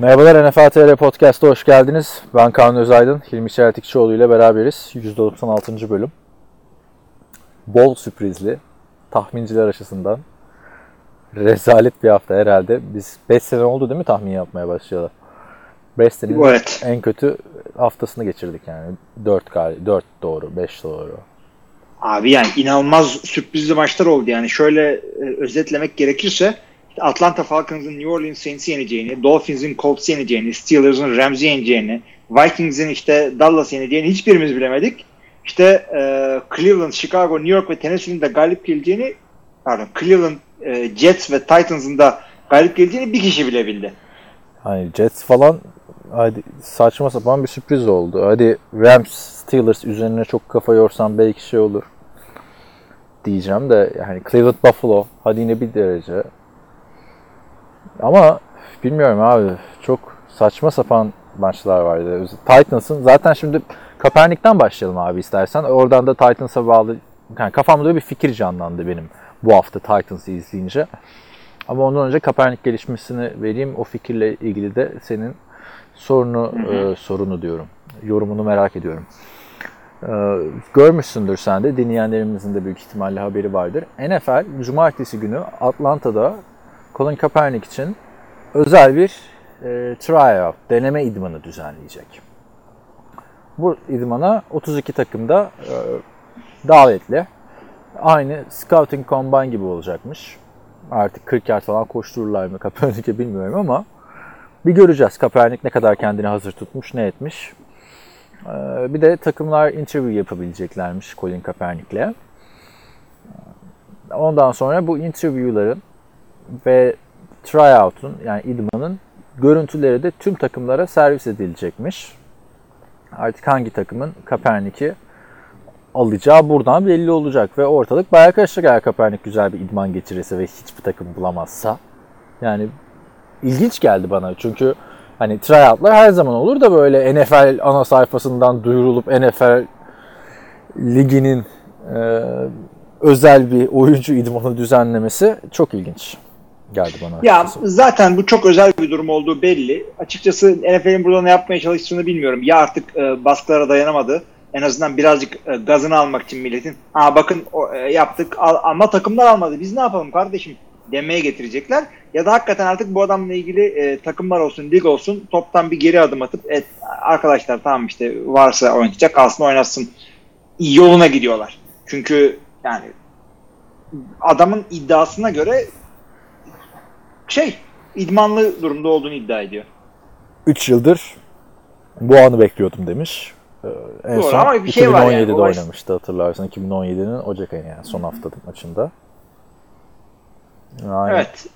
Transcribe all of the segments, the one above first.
Merhabalar NFL TR Podcast'a hoş geldiniz. Ben Kaan Özaydın, Hilmi Çeltikçioğlu ile beraberiz. 196. bölüm. Bol sürprizli, tahminciler açısından rezalet bir hafta herhalde. Biz 5 sene oldu değil mi tahmin yapmaya başlayalı? 5 senenin Evet. en kötü haftasını geçirdik yani. 4 gal 4 doğru, 5 doğru. Abi yani inanılmaz sürprizli maçlar oldu yani. Şöyle e, özetlemek gerekirse Atlanta Falcons'ın New Orleans Saints'i yeneceğini, Dolphins'in Colts'i yeneceğini, Steelers'ın Rams'i yeneceğini, Vikings'in işte Dallas'ı yeneceğini hiçbirimiz bilemedik. İşte e, Cleveland, Chicago, New York ve Tennessee'nin de galip geleceğini pardon Cleveland, e, Jets ve Titans'ın da galip geleceğini bir kişi bilebildi. Hani Jets falan hadi saçma sapan bir sürpriz oldu. Hadi Rams, Steelers üzerine çok kafa yorsam belki şey olur diyeceğim de yani Cleveland Buffalo hadi yine bir derece. Ama bilmiyorum abi çok saçma sapan maçlar vardı. Titans'ın zaten şimdi Kaepernick'ten başlayalım abi istersen. Oradan da Titans'a bağlı yani kafamda bir fikir canlandı benim bu hafta Titans'ı izleyince. Ama ondan önce Kaepernick gelişmesini vereyim. O fikirle ilgili de senin sorunu e, sorunu diyorum. Yorumunu merak ediyorum. E, görmüşsündür sen de. Dinleyenlerimizin de büyük ihtimalle haberi vardır. NFL cumartesi günü Atlanta'da Colin Kaepernick için özel bir e, tryout, deneme idmanı düzenleyecek. Bu idmana 32 takımda e, davetli. Aynı Scouting Combine gibi olacakmış. Artık 40 yard falan koştururlar mı Kaepernick'e bilmiyorum ama bir göreceğiz Kaepernick ne kadar kendini hazır tutmuş, ne etmiş. Ee, bir de takımlar interview yapabileceklermiş Colin Kaepernick'le. Ondan sonra bu interview'ların ve tryout'un yani idmanın görüntüleri de tüm takımlara servis edilecekmiş. Artık hangi takımın Kaepernick'i alacağı buradan belli olacak ve ortalık bayağı karışacak eğer Kaepernick güzel bir idman geçirirse ve hiçbir takım bulamazsa. Yani ilginç geldi bana çünkü hani tryoutlar her zaman olur da böyle NFL ana sayfasından duyurulup NFL liginin e, özel bir oyuncu idmanı düzenlemesi çok ilginç geldi bana. Ya açıkçası. zaten bu çok özel bir durum olduğu belli. Açıkçası NFL'in burada ne yapmaya çalıştığını bilmiyorum. Ya artık e, baskılara dayanamadı. En azından birazcık e, gazını almak için milletin. Aa bakın o, e, yaptık al- ama takımlar almadı. Biz ne yapalım kardeşim demeye getirecekler. Ya da hakikaten artık bu adamla ilgili e, takımlar olsun, lig olsun toptan bir geri adım atıp et, arkadaşlar tamam işte varsa oynayacak kalsın oynatsın yoluna gidiyorlar. Çünkü yani adamın iddiasına göre şey idmanlı durumda olduğunu iddia ediyor. 3 yıldır bu anı bekliyordum demiş. Ee, En Doğru son ama bir şey var yani, 2017'de oynamıştı hatırlarsan. 2017'nin Ocak ayı yani son hafta maçında. Aynen. Evet.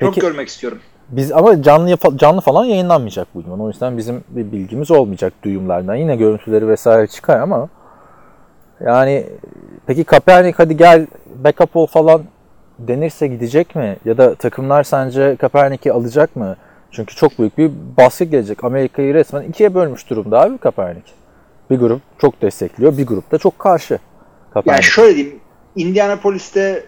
Çok Peki- görmek istiyorum. Biz ama canlı canlı falan yayınlanmayacak bu idman. O yüzden bizim bir bilgimiz olmayacak duyumlardan. Yine görüntüleri vesaire çıkar ama yani peki Kaepernick hadi gel backup ol falan denirse gidecek mi? Ya da takımlar sence Kaepernick'i alacak mı? Çünkü çok büyük bir baskı gelecek. Amerika'yı resmen ikiye bölmüş durumda abi Kaepernick. Bir grup çok destekliyor, bir grup da çok karşı. Yani Kaepernick. şöyle diyeyim. Indianapolis'te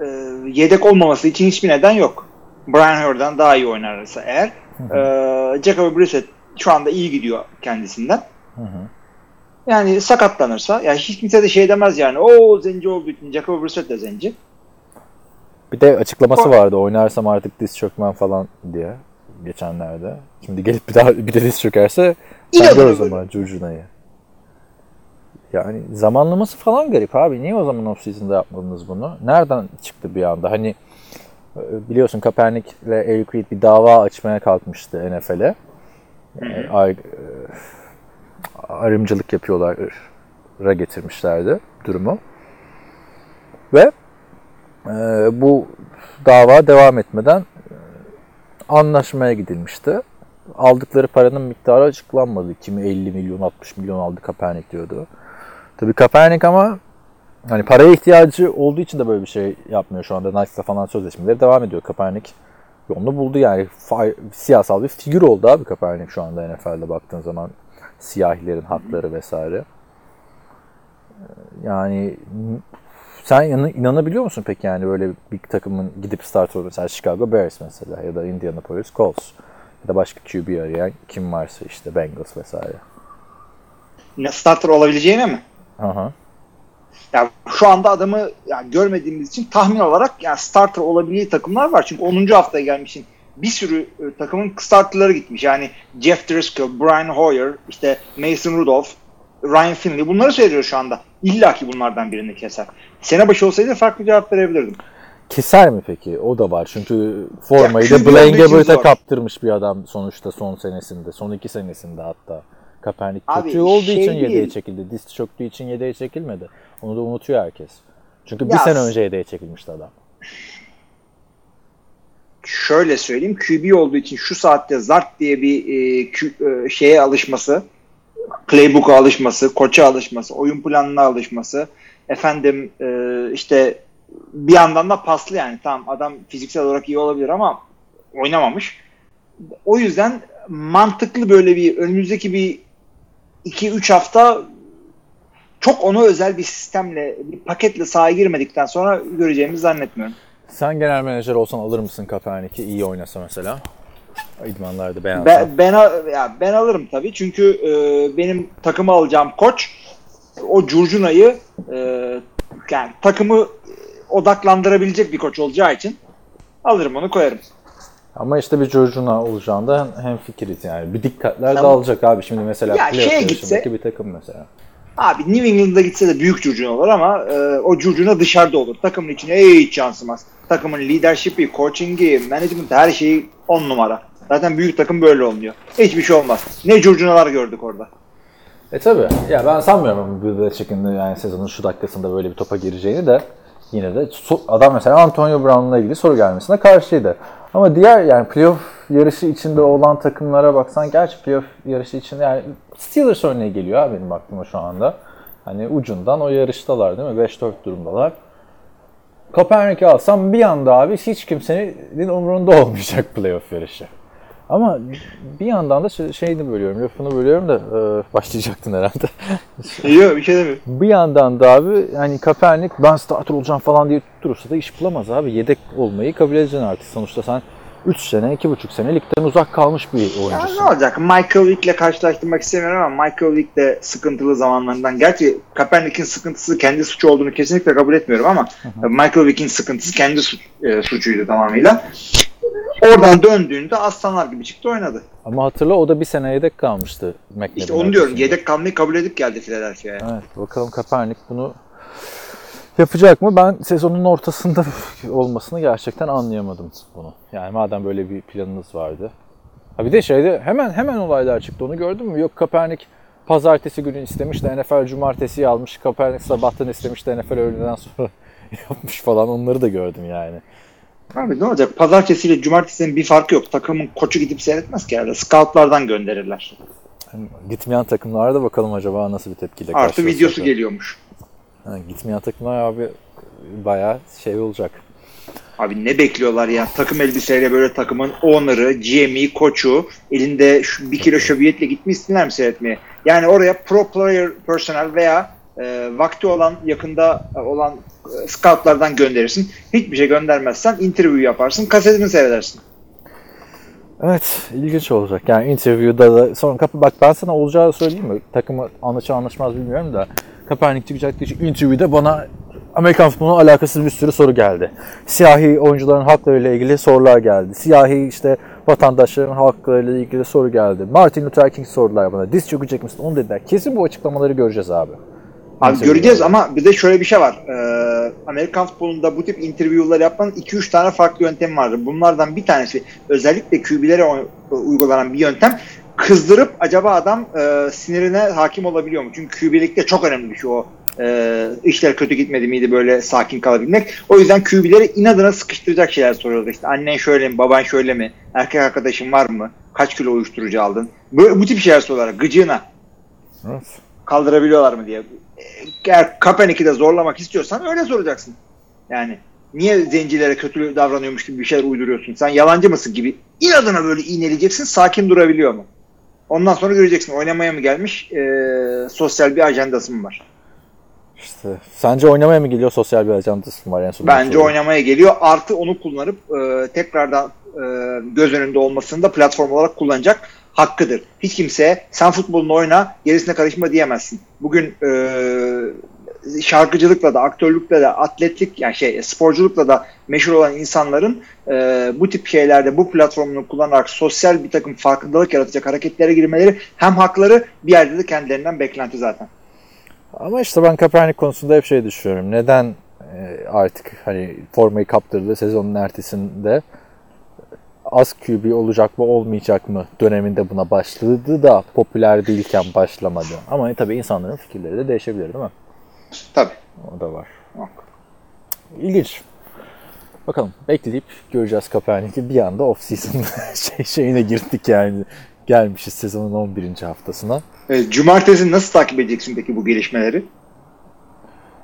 e, yedek olmaması için hiçbir neden yok. Brian Hurd'dan daha iyi oynarsa eğer. E, Jacoby Brissett şu anda iyi gidiyor kendisinden. Yani sakatlanırsa yani hiç kimse de şey demez yani o zenci olduğu için Jacoby Brissett de zenci. Bir de açıklaması vardı oynarsam artık diz çökmem falan diye geçenlerde. Şimdi gelip bir daha bir de diz çökerse sen gör o zaman curcunayı. Yani zamanlaması falan garip abi. Niye o zaman off season'da yapmadınız bunu? Nereden çıktı bir anda? Hani e, biliyorsun Kaepernick ile Eric Reid bir dava açmaya kalkmıştı NFL'e. E, ay- e, yapıyorlar ra getirmişlerdi durumu. Ve bu dava devam etmeden e, anlaşmaya gidilmişti. Aldıkları paranın miktarı açıklanmadı. Kimi 50 milyon 60 milyon aldı Kaepernick diyordu. Tabii Kaepernick ama hani paraya ihtiyacı olduğu için de böyle bir şey yapmıyor şu anda. Nike'la falan sözleşmeleri devam ediyor. Kaepernick yolunu buldu yani. Siyasal bir figür oldu abi Kaepernick şu anda NFL'de baktığın zaman. Siyahilerin hakları vesaire. Yani n- sen inanabiliyor musun peki yani böyle bir takımın gidip starter mesela Chicago Bears mesela ya da Indianapolis Colts ya da başka QB arayan kim varsa işte Bengals vesaire. Ne- Starter olabileceğine mi? Aha. Ya şu anda adamı yani görmediğimiz için tahmin olarak yani starter olabileceği takımlar var. Çünkü 10. haftaya gelmişsin. Bir sürü e, takımın starterları gitmiş. Yani Jeff Driscoll, Brian Hoyer, işte Mason Rudolph, Ryan Finley bunları söylüyor şu anda. İlla ki bunlardan birini keser. Sene başı olsaydı farklı cevap verebilirdim. Keser mi peki? O da var. Çünkü formayı da Blaine olduğu zor. kaptırmış bir adam sonuçta son senesinde. Son iki senesinde hatta. Kaepernick kötü olduğu şey için değil. yedeğe çekildi. Diz çöktüğü için yedeğe çekilmedi. Onu da unutuyor herkes. Çünkü bir Ya- sene önce yedeğe çekilmişti adam. şöyle söyleyeyim QB olduğu için şu saatte zart diye bir e, kü- e, şeye alışması playbook'a alışması, koça alışması, oyun planına alışması efendim e, işte bir yandan da paslı yani tamam adam fiziksel olarak iyi olabilir ama oynamamış. O yüzden mantıklı böyle bir önümüzdeki bir 2-3 hafta çok ona özel bir sistemle, bir paketle sahaya girmedikten sonra göreceğimizi zannetmiyorum. Sen genel menajer olsan alır mısın Kaepernick'i iyi oynasa mesela? İdmanlarda beğensen. Ben, ben, ya ben alırım tabii çünkü e, benim takımı alacağım koç o Curcuna'yı e, yani takımı odaklandırabilecek bir koç olacağı için alırım onu koyarım. Ama işte bir çocuğuna olacağında hem fikiriz yani. Bir dikkatler Tamam. dağılacak abi. Şimdi mesela Ya şeye gitse- bir takım mesela. Abi New England'a gitse de büyük Curcuna olur ama e, o Curcuna dışarıda olur. Takımın içine hiç yansımaz. Takımın leadership'i, coaching'i, management her şeyi on numara. Zaten büyük takım böyle olmuyor. Hiçbir şey olmaz. Ne Curcunalar gördük orada. E tabi. Ya ben sanmıyorum Belichick'in yani sezonun şu dakikasında böyle bir topa gireceğini de yine de adam mesela Antonio Brown'la ilgili soru gelmesine karşıydı. Ama diğer yani playoff yarışı içinde olan takımlara baksan gerçi playoff yarışı için yani Steelers örneği geliyor ha benim aklıma şu anda. Hani ucundan o yarıştalar değil mi? 5-4 durumdalar. Kaepernick'i alsam bir anda abi hiç kimsenin umurunda olmayacak playoff yarışı. Ama bir yandan da şey- şeyini bölüyorum, lafını bölüyorum da e, başlayacaktın herhalde. Yok bir şey demiyorum. bir yandan da abi hani Kaepernick ben starter olacağım falan diye tutturursa da iş bulamaz abi. Yedek olmayı kabul edeceksin artık. Sonuçta sen 3 sene, 2,5 sene ligden uzak kalmış bir Ya oyuncusun. ne olacak? Michael Vick'le karşılaştırmak istemiyorum ama Michael Vick de sıkıntılı zamanlarından. Gerçi Kaepernick'in sıkıntısı kendi suçu olduğunu kesinlikle kabul etmiyorum ama Michael Vick'in sıkıntısı kendi su- e, suçuydu tamamıyla. Oradan döndüğünde aslanlar gibi çıktı oynadı. Ama hatırla o da bir sene yedek kalmıştı McNabb'in İşte onu diyorum. Yedek kalmayı kabul edip geldi Philadelphia'ya. Evet bakalım Kaepernick bunu yapacak mı? Ben sezonun ortasında olmasını gerçekten anlayamadım bunu. Yani madem böyle bir planınız vardı. Ha bir de şeyde hemen hemen olaylar çıktı onu gördün mü? Yok Kaepernick pazartesi günü istemiş de NFL cumartesi almış. Kaepernick sabahtan istemiş de NFL öğleden sonra yapmış falan onları da gördüm yani. Abi ne olacak? Pazartesi ile cumartesinin bir farkı yok. Takımın koçu gidip seyretmez ki herhalde. Scoutlardan gönderirler. Yani gitmeyen takımlarda bakalım acaba nasıl bir tepkiyle Artı karşılaşacaklar. videosu geliyormuş. Ha, gitmeyen takımlar abi bayağı şey olacak. Abi ne bekliyorlar ya? Takım elbiseyle böyle takımın owner'ı, GM'i, koçu elinde şu bir kilo şöbiyetle gitmişsinler mi seyretmeye? Yani oraya pro player personel veya e, vakti olan yakında olan e, scoutlardan gönderirsin. Hiçbir şey göndermezsen interview yaparsın, kasetini seyredersin. Evet, ilginç olacak. Yani interview'da da sonra kapı bak ben sana olacağı söyleyeyim mi? Takımı anlaşır anlaşmaz bilmiyorum da Kaepernick çıkacak diye interview'da bana Amerikan futboluna alakasız bir sürü soru geldi. Siyahi oyuncuların haklarıyla ilgili sorular geldi. Siyahi işte vatandaşların haklarıyla ilgili soru geldi. Martin Luther King sordular bana. Diz çökecek misin? Onu dediler. Kesin bu açıklamaları göreceğiz abi. Abi göreceğiz ama bir de şöyle bir şey var. Ee, Amerikan futbolunda bu tip interview'lar yapmanın 2-3 tane farklı yöntemi vardır. Bunlardan bir tanesi özellikle QB'lere o- uygulanan bir yöntem. Kızdırıp acaba adam e, sinirine hakim olabiliyor mu? Çünkü QB'likte çok önemli bir şey o. E, işler kötü gitmedi miydi böyle sakin kalabilmek. O yüzden QB'leri inadına sıkıştıracak şeyler soruyorlar. İşte annen şöyle mi, baban şöyle mi, erkek arkadaşın var mı, kaç kilo uyuşturucu aldın? Böyle, bu tip şeyler soruyorlar gıcığına Evet. kaldırabiliyorlar mı diye. Eğer Kaepernick'i de zorlamak istiyorsan öyle soracaksın. Yani niye zencilere kötü davranıyormuş gibi bir şeyler uyduruyorsun? Sen yalancı mısın gibi inadına böyle iğneleyeceksin. Sakin durabiliyor mu? Ondan sonra göreceksin oynamaya mı gelmiş e, sosyal bir ajandası mı var? İşte sence oynamaya mı geliyor sosyal bir ajandası mı var son? Bence oynamaya geliyor. Artı onu kullanıp e, tekrardan e, göz önünde olmasını da platform olarak kullanacak hakkıdır. Hiç kimseye sen futbolunu oyna gerisine karışma diyemezsin. Bugün e, şarkıcılıkla da aktörlükle de atletlik yani şey sporculukla da meşhur olan insanların e, bu tip şeylerde bu platformunu kullanarak sosyal bir takım farkındalık yaratacak hareketlere girmeleri hem hakları bir yerde de kendilerinden beklenti zaten. Ama işte ben Kaepernick konusunda hep şey düşünüyorum. Neden e, artık hani formayı kaptırdı sezonun ertesinde az QB olacak mı olmayacak mı döneminde buna başladı da popüler değilken başlamadı. Ama tabii insanların fikirleri de değişebilir değil mi? Tabii. O da var. İlginç. Bakalım bekleyip göreceğiz Kaepernick'i. Bir anda off-season şey, şeyine girdik yani. Gelmişiz sezonun 11. haftasına. E, cumartesi nasıl takip edeceksin peki bu gelişmeleri?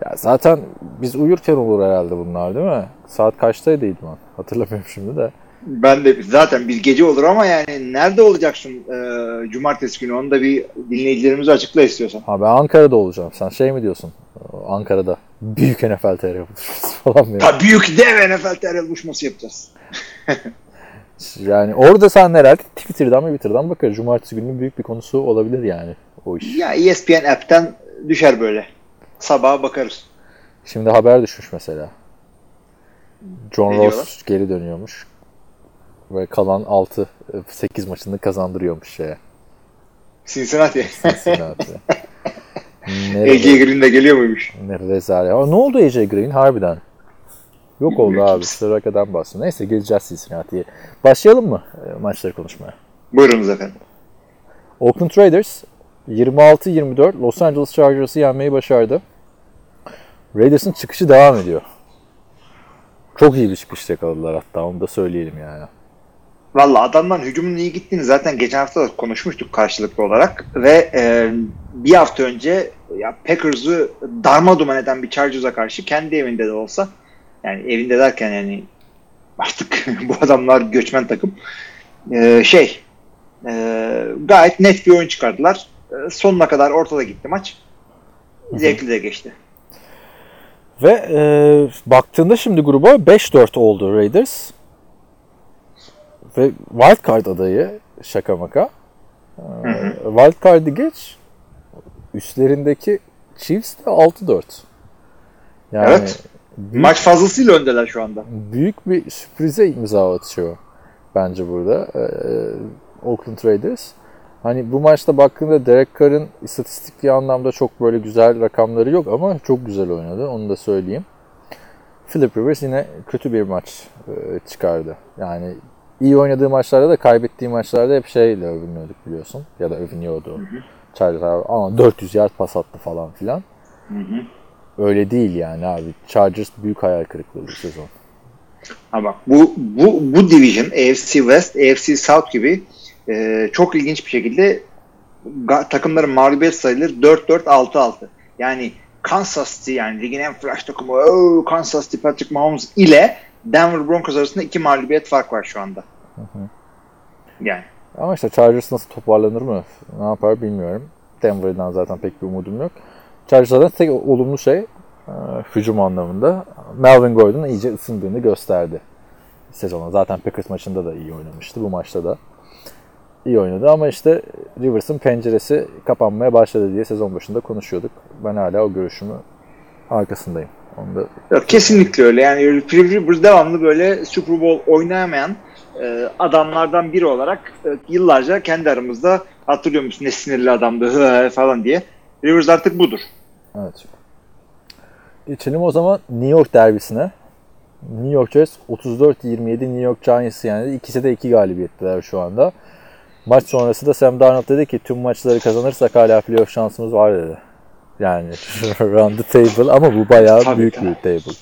Ya zaten biz uyurken olur herhalde bunlar değil mi? Saat kaçtaydı İdman? Hatırlamıyorum şimdi de. Ben de zaten bir gece olur ama yani nerede olacaksın e, cumartesi günü onu da bir dinleyicilerimize açıkla istiyorsan. Ha ben Ankara'da olacağım. Sen şey mi diyorsun? Ankara'da büyük NFL TR buluşması falan mı? Ta büyük dev NFL TR buluşması yapacağız. Yani orada sen herhalde Twitter'dan mı Twitter'dan bakar. Cumartesi günü büyük bir konusu olabilir yani o iş. Ya ESPN app'ten düşer böyle. Sabaha bakarız. Şimdi haber düşmüş mesela. John Ross geri dönüyormuş. Ve kalan 6 8 maçını kazandırıyormuş şeye. Cincinnati. Cincinnati. AJ Green de geliyor muymuş? ne rezalet. Ama ne oldu AJ Green harbiden? Yok oldu abi. Sıraka'dan bahsediyor. Neyse geleceğiz Cincinnati'ye. Başlayalım mı e, maçları konuşmaya? Buyurunuz efendim. Oakland Raiders 26-24 Los Angeles Chargers'ı yenmeyi başardı. Raiders'ın çıkışı devam ediyor. Çok iyi bir çıkış yakaladılar hatta onu da söyleyelim yani. Valla adamların hücumunun iyi gittiğini zaten geçen hafta da konuşmuştuk karşılıklı olarak ve e, bir hafta önce ya Packers'ı darma duman eden bir Chargers'a karşı kendi evinde de olsa yani evinde derken yani artık bu adamlar göçmen takım e, şey e, gayet net bir oyun çıkardılar. E, sonuna kadar ortada gitti maç. Zevkli de geçti. Ve e, baktığında şimdi gruba 5-4 oldu Raiders. Ve Wildcard adayı şaka maka. E, Wildcard'ı geç. Üstlerindeki Chiefs de 6-4. Yani Evet. büyük, Maç fazlasıyla öndeler şu anda. büyük bir sürprize imza atıyor bence burada e, Oakland Raiders. Hani bu maçta baktığında Derek Carr'ın istatistikli anlamda çok böyle güzel rakamları yok ama çok güzel oynadı. Onu da söyleyeyim. Philip Rivers yine kötü bir maç e, çıkardı. Yani iyi oynadığı maçlarda da kaybettiği maçlarda hep şeyle övünüyorduk biliyorsun. Ya da övünüyordu. Chargers abi ama 400 yard pas attı falan filan. Öyle değil yani abi. Chargers büyük hayal kırıklığı bu sezon. Ama bu bu bu division AFC West, AFC South gibi e, çok ilginç bir şekilde takımların mağlubiyet sayıları 4-4-6-6. Yani Kansas City yani ligin en flash takımı oh, Kansas City Patrick Mahomes ile Denver Broncos arasında iki mağlubiyet fark var şu anda. Yani Ama işte Chargers nasıl toparlanır mı? Ne yapar bilmiyorum. Denver'dan zaten pek bir umudum yok. Chargers'da tek olumlu şey e, hücum anlamında Melvin Gordon iyice ısındığını gösterdi sezona. Zaten Packers maçında da iyi oynamıştı. Bu maçta da iyi oynadı ama işte Rivers'ın penceresi kapanmaya başladı diye sezon başında konuşuyorduk. Ben hala o görüşümü arkasındayım. Onu da Yok, kesinlikle öyle. Yani Rivers devamlı böyle Super Bowl oynayamayan e, adamlardan biri olarak e, yıllarca kendi aramızda hatırlıyor musun ne sinirli adamdı hı, falan diye. Rivers artık budur. Evet. Geçelim o zaman New York derbisine. New York Jets 34-27 New York Giants yani ikisi de iki galibiyettiler şu anda. Maç sonrası da Sam Darnold dedi ki tüm maçları kazanırsak hala playoff şansımız var dedi. Yani run the table ama bu bayağı Tabii, büyük tabii. bir table.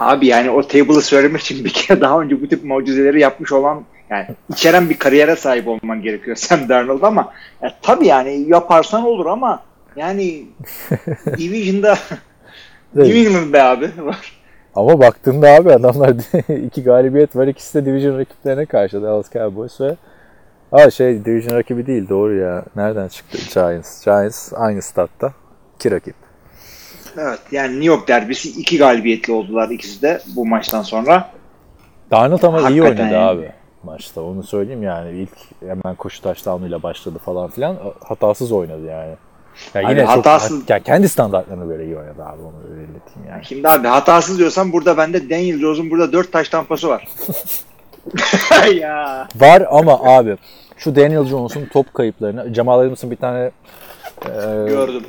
Abi yani o table'ı söylemek için bir kere daha önce bu tip mucizeleri yapmış olan yani içeren bir kariyere sahip olman gerekiyor Sam Darnold ama ya, tabii yani yaparsan olur ama Yani Division'da. New England be abi var. Ama baktığında abi adamlar iki galibiyet var. İkisi de division rakiplerine karşı Dallas Cowboys ve Aa şey division rakibi değil doğru ya. Nereden çıktı Giants? Giants aynı statta. İki rakip. Evet yani New York derbisi iki galibiyetli oldular ikisi de bu maçtan sonra. Darnold ama iyi Hakikaten oynadı yani. abi maçta. Onu söyleyeyim yani. ilk hemen koşu taştanıyla başladı falan filan. Hatasız oynadı yani. Ya Abi yine çok hatasız- ya kendi standartlarına göre iyi oynadı abi onu öyle yani. Şimdi abi hatasız diyorsan burada bende Daniel Jones'un burada dört taş tampası var. ya. Var ama abi şu Daniel Jones'un top kayıplarını Jamal Adams'ın bir tane e, Gördüm.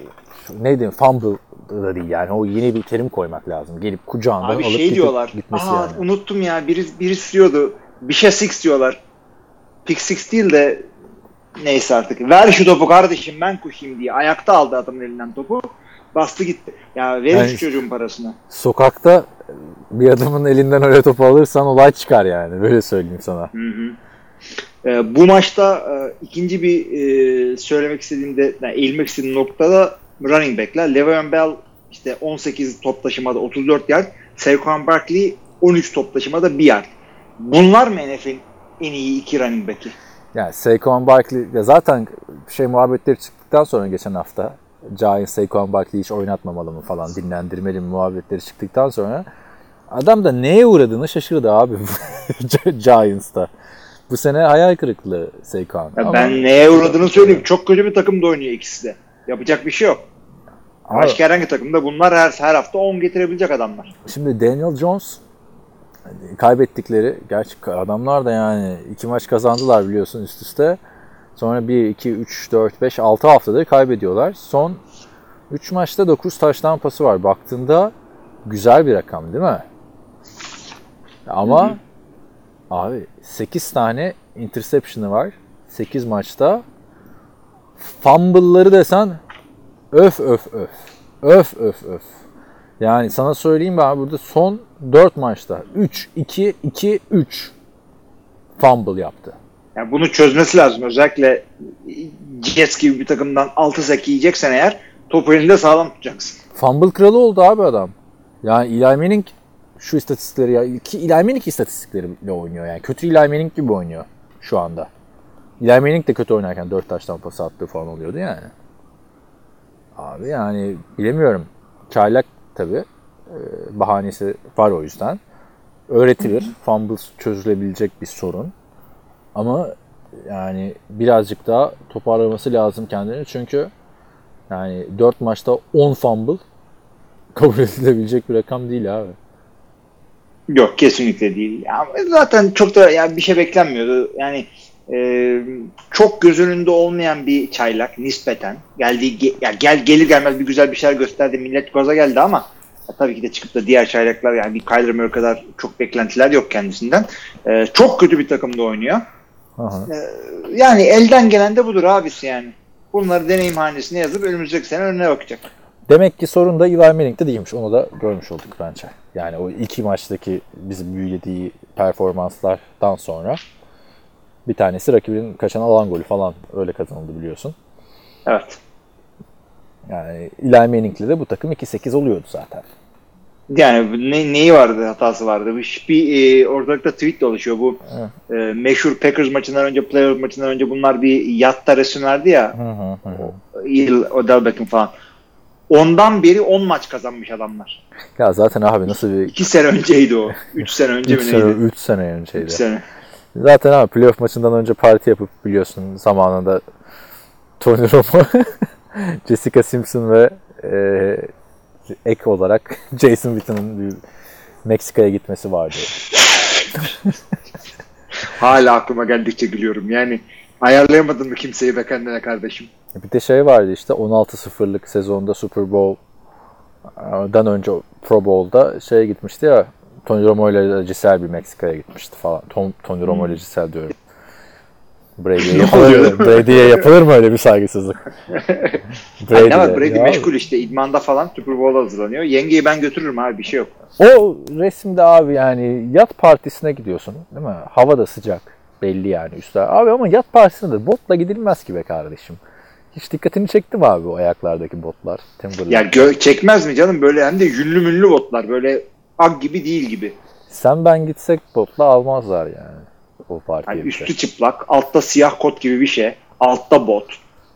neydi fumble da değil yani o yeni bir terim koymak lazım. Gelip kucağından Abi alıp şey gidip diyorlar. gitmesi Aa, yani. unuttum ya. Biri, biri sürüyordu. Bir şey six diyorlar. Pick six değil de neyse artık. Ver şu topu kardeşim ben koşayım diye. Ayakta aldı adamın elinden topu. Bastı gitti. Ya verin Yani- şu çocuğun parasını. Sokakta bir adamın elinden öyle topu alırsan olay çıkar yani. Böyle söyleyeyim sana. Hı hı. Ee, bu maçta e, ikinci bir e, söylemek istediğimde, yani eğilmek istediğim noktada running back'ler. Le'Veon Bell işte 18 top taşımada 34 yard. Saquon Barkley 13 top taşımada 1 yard. Bunlar mı NFL'in en iyi iki running back'i? Yani Saquon Barkley ya zaten şey muhabbetleri çıktıktan sonra geçen hafta Giants Saquon Barkley'i hiç oynatmamalı mı falan dinlendirmeli mi muhabbetleri çıktıktan sonra adam da neye uğradığını şaşırdı abi Giants'ta. Bu sene hayal kırıklığı Saquon. Ya Ama- Ben neye uğradığını söyleyeyim. Çok kötü bir takımda oynuyor ikisi de. Yapacak bir şey yok. ama Başka herhangi takımda bunlar her, her hafta 10 getirebilecek adamlar. şimdi Daniel Jones hani kaybettikleri gerçi adamlar da yani iki maç kazandılar biliyorsun üst üste. Sonra 1, 2, 3, 4, 5, 6 haftadır kaybediyorlar. Son 3 maçta 9 taştan pası var. Baktığında güzel bir rakam değil mi? Ama abi 8 tane interception'ı var. 8 maçta. Fumble'ları desen öf öf öf. Öf öf öf. Yani sana söyleyeyim ben burada son 4 maçta 3, 2, 2, 3 fumble yaptı. Yani bunu çözmesi lazım. Özellikle Jets gibi bir takımdan 6 sek yiyeceksen eğer topu elinde sağlam tutacaksın. Fumble kralı oldu abi adam. Yani Eli Manning şu istatistikleri ya ki Eli Manning istatistikleriyle oynuyor yani. Kötü Eli Manning gibi oynuyor şu anda. Eli Manning de kötü oynarken 4 taştan pas attığı falan oluyordu yani. Abi yani bilemiyorum. Çaylak tabii. Ee, bahanesi var o yüzden. Öğretilir. Fumble çözülebilecek bir sorun. Ama yani birazcık daha toparlaması lazım kendini. Çünkü yani 4 maçta 10 fumble kabul edilebilecek bir rakam değil abi. Yok kesinlikle değil. Ya, zaten çok da yani bir şey beklenmiyordu. Yani e, çok göz önünde olmayan bir çaylak nispeten. Geldiği ge- ya gel gelir gelmez bir güzel bir şeyler gösterdi. Millet gaza geldi ama ya, tabii ki de çıkıp da diğer çaylaklar yani bir Kyler Murray kadar çok beklentiler yok kendisinden. E, çok kötü bir takımda oynuyor. Aha. Yani elden gelen de budur abisi yani. Bunları deneyim hanesine yazıp önümüzdeki sene önüne bakacak. Demek ki sorun da Eli Manning'de değilmiş. Onu da görmüş olduk bence. Yani o iki maçtaki bizi büyülediği performanslardan sonra bir tanesi rakibinin kaçan alan golü falan öyle kazanıldı biliyorsun. Evet. Yani Eli Manning'le de bu takım 2-8 oluyordu zaten. Yani ne, neyi vardı hatası vardı. Bir, bir e, ortalıkta tweet dolaşıyor bu e, meşhur Packers maçından önce playoff maçından önce bunlar bir yatta resim verdi ya Hı hı hı. Yıl Odell Beckham falan. Ondan beri 10 maç kazanmış adamlar. Ya zaten abi nasıl bir 2 sene önceydi o. 3 sene önce 3 mi neydi? üç sene 3 önceydi. sene. Zaten abi playoff maçından önce parti yapıp biliyorsun zamanında Tony Romo, Jessica Simpson ve e, ek olarak Jason Witten'ın Meksika'ya gitmesi vardı. Hala aklıma geldikçe gülüyorum. Yani ayarlayamadın mı kimseyi be kendine kardeşim? Bir de şey vardı işte 16-0'lık sezonda Super Bowl'dan önce Pro Bowl'da şeye gitmişti ya Tony Romo ile Giselle bir Meksika'ya gitmişti falan. Tom, Tony Romo ile Giselle diyorum. Brady'ye yapılır, Brady'ye yapılır mı öyle bir saygısızlık? Brady ne var? Brady Ya meşgul işte idmanda falan Super Bowl'a hazırlanıyor. Yengeyi ben götürürüm abi bir şey yok. O resimde abi yani yat partisine gidiyorsun değil mi? Hava da sıcak belli yani üstler. Abi ama yat partisine de botla gidilmez ki be kardeşim. Hiç dikkatini çekti mi abi o ayaklardaki botlar? Timberland. Ya gö- çekmez mi canım böyle hem de yünlü münlü botlar böyle ak gibi değil gibi. Sen ben gitsek botla almazlar yani. O partiye. Yani üstü çıplak, altta siyah kot gibi bir şey, altta bot.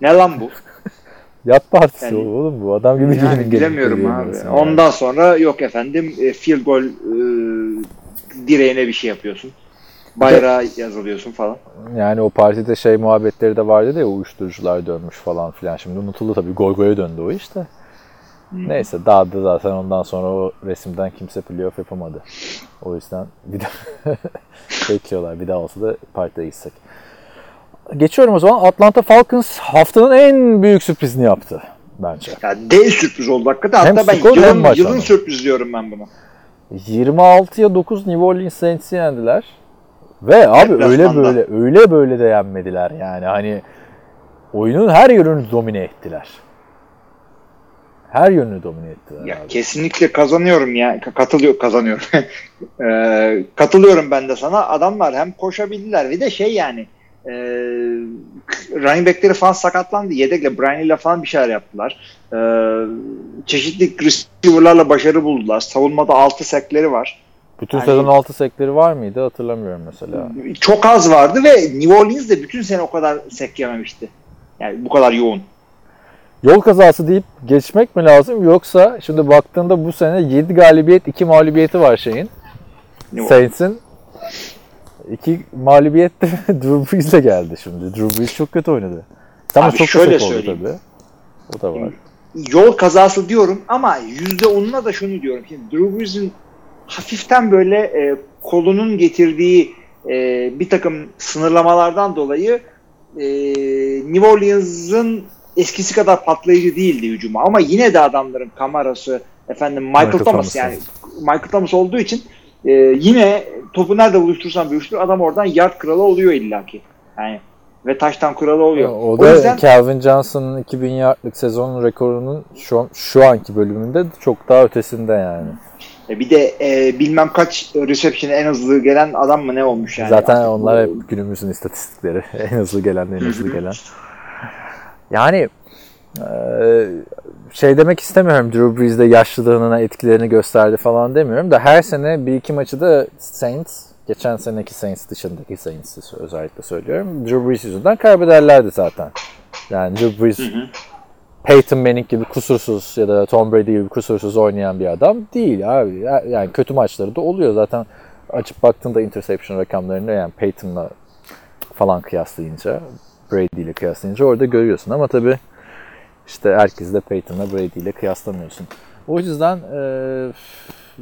Ne lan bu? Yat partisi Yani- oğlum bu. Adam gibi Yani giyinin bilemiyorum abi. yani. Ondan sonra yok efendim e, field goal e, direğine bir şey yapıyorsun. Bayrağı yazılıyorsun falan. Yani o partide şey muhabbetleri de vardı ya uyuşturucular dönmüş falan filan. Şimdi unutuldu tabii. Goygoya döndü o işte. Neyse daha da zaten ondan sonra o resimden kimse playoff yapamadı. O yüzden bir daha bekliyorlar. Bir daha olsa da partide gitsek. Geçiyorum o zaman. Atlanta Falcons haftanın en büyük sürprizini yaptı bence. Ya dev sürpriz oldu hakikaten. Hem Hatta ben skor hem yılın, yılın sürpriz diyorum ben buna. 26'ya 9 New Orleans Saints'i yendiler. Ve abi öyle Deplasmanda. böyle öyle böyle de yenmediler yani. Hani oyunun her yönünü domine ettiler. Her yönünü domine ettiler Ya abi. kesinlikle kazanıyorum ya. Ka- Katılıyor kazanıyorum. Ee, katılıyorum ben de sana. Adamlar hem koşabildiler ve de şey yani e, running backleri falan sakatlandı. Yedekle Brian ile falan bir şeyler yaptılar. Ee, çeşitli receiver'larla başarı buldular. Savunmada 6 sekleri var. Bütün Yani- sezon 6 sekleri var mıydı hatırlamıyorum mesela. Çok az vardı ve New Orleans de bütün sene o kadar sek yememişti. Yani bu kadar yoğun. Yol kazası deyip geçmek mi lazım yoksa şimdi baktığında bu sene 7 galibiyet 2 mağlubiyeti var şeyin. Saints'in. 2 mağlubiyet de Drew Brees'le geldi şimdi. Drew Brees çok kötü oynadı. Ama Abi çok şöyle oldu söyleyeyim. tabii. O da var. yol kazası diyorum ama yüzde onuna da şunu diyorum. Şimdi Drew Brees'in hafiften böyle e, kolunun getirdiği e, bir takım sınırlamalardan dolayı e, New Orleans'ın eskisi kadar patlayıcı değildi hücuma ama yine de adamların kamerası efendim Michael, Michael Thomas, Thomas, yani Michael Thomas olduğu için e, yine topu nerede buluştursan buluştur adam oradan yard kralı oluyor illaki. Yani ve taştan kralı oluyor. O da Calvin Johnson'ın 2000 yardlık sezon rekorunun şu, an- şu anki bölümünde çok daha ötesinde yani. E, Bir de e, bilmem kaç reception'e en hızlı gelen adam mı ne olmuş yani. Zaten Artık onlar bu- hep günümüzün istatistikleri. en hızlı gelen, en hızlı gelen. Yani eee, şey demek istemiyorum Drew Brees de yaşlılığına etkilerini gösterdi falan demiyorum da her sene bir iki maçı da Saints geçen seneki Saints dışındaki Saints'i özellikle söylüyorum. Drew Brees yüzünden kaybederlerdi zaten. Yani Drew Brees Peyton Manning gibi kusursuz ya da Tom Brady gibi kusursuz oynayan bir adam değil abi. Ya- Yani kötü maçları da oluyor zaten. Açıp baktığında interception rakamlarını yani Peyton'la falan kıyaslayınca, Brady ile kıyaslayınca orada görüyorsun. Ama tabii işte herkes de Peyton'la Brady ile kıyaslamıyorsun. O yüzden eee,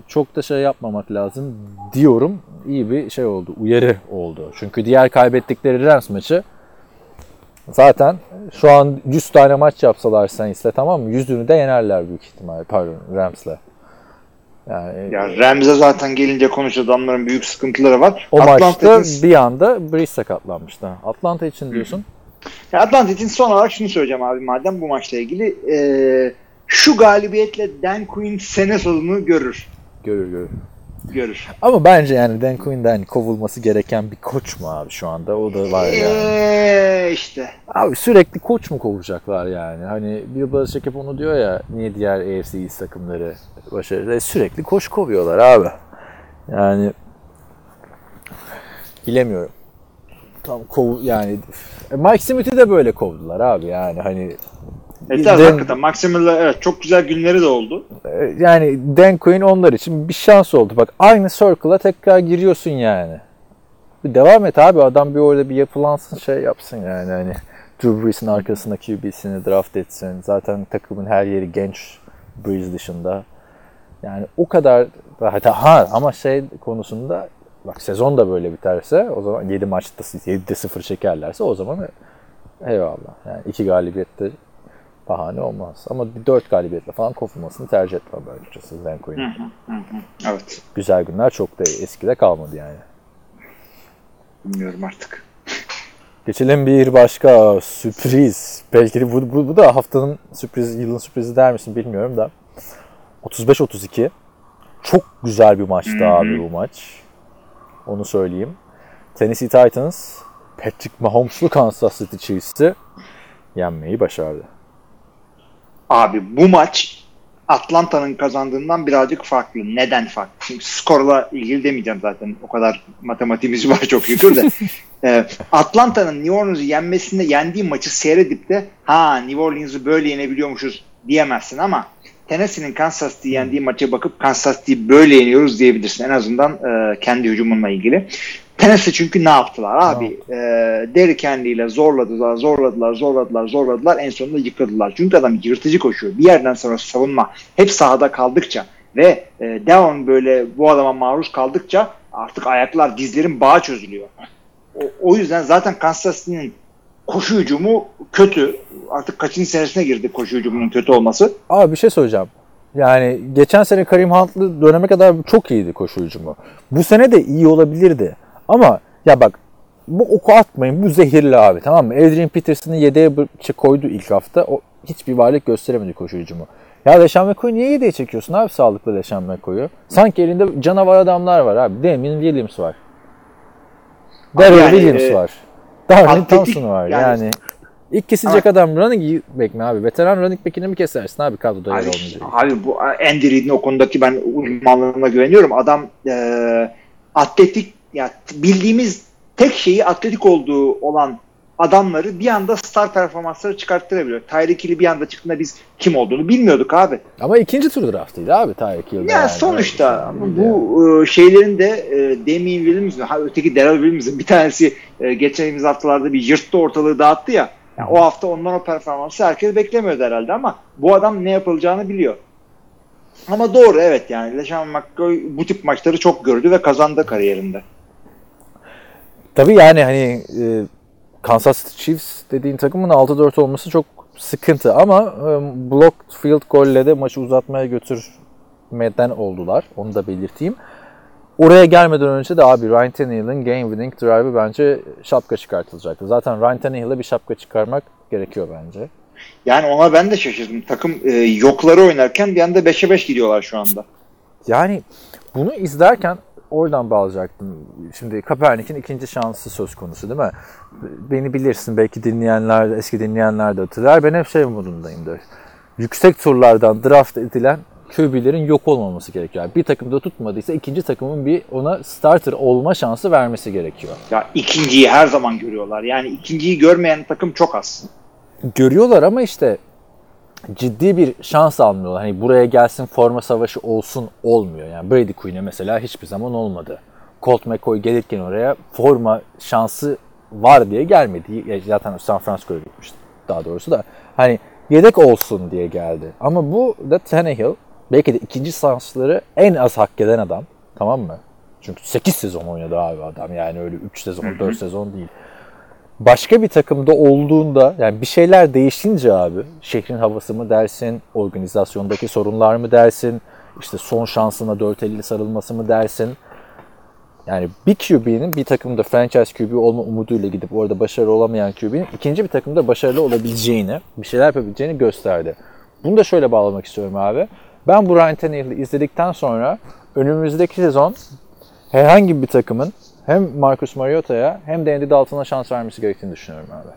çok da şey yapmamak lazım diyorum. İyi bir şey oldu, uyarı oldu. Çünkü diğer kaybettikleri Rams maçı Zaten şu an 100 tane maç yapsalar Saints'le tamam mı? 100'ünü de yenerler büyük ihtimal. Pardon Rams'le. Yani Ya Rams'e zaten gelince konuş adamların büyük sıkıntıları var. o Atlanta maçta için, bir anda Breeze sakatlanmıştı. Atlanta için diyorsun. Ya Atlanta için son olarak şunu söyleyeceğim abi madem bu maçla ilgili. E, şu galibiyetle Dan Quinn sene sonunu görür. Görür görür. Görür. Ama bence yani Dan Quinn'den kovulması gereken bir koç mu abi şu anda? O da var yani. Eee işte. Abi sürekli koç mu kovacaklar yani? Hani Bill Belichick hep onu diyor ya niye diğer AFC East takımları başarılı? E, Sürekli koç kovuyorlar abi. Yani bilemiyorum. Tam kov yani e, Mike Smith'i de böyle kovdular abi yani hani Evet, Dan- hakikaten Maximal'la evet çok güzel günleri de oldu. e, yani Dan Quinn onlar için bir şans oldu. Bak aynı circle'a tekrar giriyorsun yani. Bir devam et abi adam bir orada bir yapılansın şey yapsın yani hani Drew Brees'in arkasında QB'sini draft etsin. Zaten takımın her yeri genç Brees dışında. Yani o kadar hatta ha ama şey konusunda bak sezon da böyle biterse o zaman 7 maçta 7'de 0 çekerlerse o zaman eyvallah. Yani iki galibiyette bahane olmaz. Ama bir 4 galibiyetle falan kovulmasını tercih etmem ben açıkçası Quinn'in. Evet. Güzel günler çok da eskide kalmadı yani. Bilmiyorum artık. Geçelim bir başka sürpriz. Belki bu, bu, bu da haftanın sürpriz, yılın sürprizi der misin bilmiyorum da. 35-32. Çok güzel bir maçtı abi bu maç. Onu söyleyeyim. Tennessee Titans, Patrick Mahomes'lu Kansas City Chiefs'i yenmeyi başardı. Abi bu maç Atlanta'nın kazandığından birazcık farklı. Neden farklı? Şimdi skorla ilgili demeyeceğim zaten. O kadar matematiğimiz var çok şükür de. Ee, Atlanta'nın New Orleans'ı yenmesinde yendiği maçı seyredip de ha New Orleans'ı böyle yenebiliyormuşuz diyemezsin ama Tennessee'nin Kansas City'yi yendiği maça bakıp Kansas City'yi böyle yeniyoruz diyebilirsin. En azından e, kendi hücumunla ilgili. Tennessee çünkü ne yaptılar abi? E, Derrick Henry ile zorladılar, zorladılar, zorladılar, zorladılar. En sonunda yıkıldılar. Çünkü adam yırtıcı koşuyor. Bir yerden sonra savunma hep sahada kaldıkça ve e, devam böyle bu adama maruz kaldıkça artık ayaklar, dizlerin bağı çözülüyor. O, o yüzden zaten Kansas City'nin koşu hücumu kötü. Artık kaçıncı senesine girdi koşu hücumunun kötü olması. Abi bir şey söyleyeceğim. Yani geçen sene Karim Hunt'lı döneme kadar çok iyiydi koşu hücumu. Bu sene de iyi olabilirdi. Ama ya bak bu oku atmayın. Bu zehirli abi tamam mı? Adrian Peterson'ı yedeğe koydu ilk hafta. O hiçbir varlık gösteremedi koşu hücumu. Ya Leşan McCoy'u niye yedeğe çekiyorsun abi sağlıklı Leşan McCoy'u? Sanki elinde canavar adamlar var abi. Damien Williams var. Daryl yani, Williams e, var. Darwin Thompson var. yani- Yani, ilk kesilecek adam running back mi abi? Veteran running back'ini mi kesersin abi kadroda yer olmayacak? abi bu Andy Reid'in o konudaki ben uzmanlığına güveniyorum. Adam e, atletik ya bildiğimiz tek şeyi atletik olduğu olan adamları bir anda star performansları çıkarttırabiliyor. Tyreek Hill'i bir anda çıktığında biz kim olduğunu bilmiyorduk abi. Ama ikinci tur draftıydı abi Tyreek Hill'de. Ya yani. sonuçta bu e, şeylerin de e, Damien Williams'ın, ha, öteki Daryl Williams'ın bir tanesi e, geçtiğimiz haftalarda bir yırttı ortalığı dağıttı ya. Yani o hafta ondan o performansı herkes beklemiyordu herhalde ama bu adam ne yapılacağını biliyor. Ama doğru evet yani LeSean McCoy bu tip maçları çok gördü ve kazandı kariyerinde. Tabii yani hani e, Kansas City Chiefs dediğin takımın 6-4 olması çok sıkıntı ama e, blocked field golle de maçı uzatmaya götürmeden oldular. Onu da belirteyim. Oraya gelmeden önce de abi Ryan Tannehill'in game winning drive'ı bence şapka çıkartılacaktı. Zaten Ryan Tannehill'e bir şapka çıkarmak gerekiyor bence. Yani ona ben de şaşırdım. Takım e, yokları oynarken bir anda 5'e 5 gidiyorlar şu anda. Yani bunu izlerken oradan bağlayacaktım. Şimdi Kaepernick'in ikinci şansı söz konusu değil mi? Beni bilirsin belki dinleyenler, eski dinleyenler de hatırlar. Ben hep şey modundayımdır. Yüksek turlardan draft edilen QB'lerin yok olmaması gerekiyor. Yani bir takımda tutmadıysa ikinci takımın bir ona starter olma şansı vermesi gerekiyor. Ya ikinciyi her zaman görüyorlar. Yani ikinciyi görmeyen takım çok az. Görüyorlar ama işte ciddi bir şans almıyorlar. Hani buraya gelsin forma savaşı olsun olmuyor. Yani Brady Quinn'e mesela hiçbir zaman olmadı. Colt McCoy gelirken oraya forma şansı var diye gelmedi. Zaten San Francisco'ya gitmişti daha doğrusu da. Hani yedek olsun diye geldi. Ama bu da Tannehill belki de ikinci şansları en az hak eden adam. Tamam mı? Çünkü 8 sezon oynadı abi adam. Yani öyle 3 sezon, 4 sezon değil başka bir takımda olduğunda yani bir şeyler değişince abi şehrin havası mı dersin, organizasyondaki sorunlar mı dersin, işte son şansına 4.50 sarılması mı dersin. Yani bir QB'nin bir takımda franchise QB olma umuduyla gidip orada başarılı olamayan QB'nin ikinci bir takımda başarılı olabileceğini, bir şeyler yapabileceğini gösterdi. Bunu da şöyle bağlamak istiyorum abi. Ben bu Ryan Tannehill'i izledikten sonra önümüzdeki sezon herhangi bir takımın hem Marcus Mariota'ya hem de Andy Dalton'a şans vermesi gerektiğini düşünüyorum abi.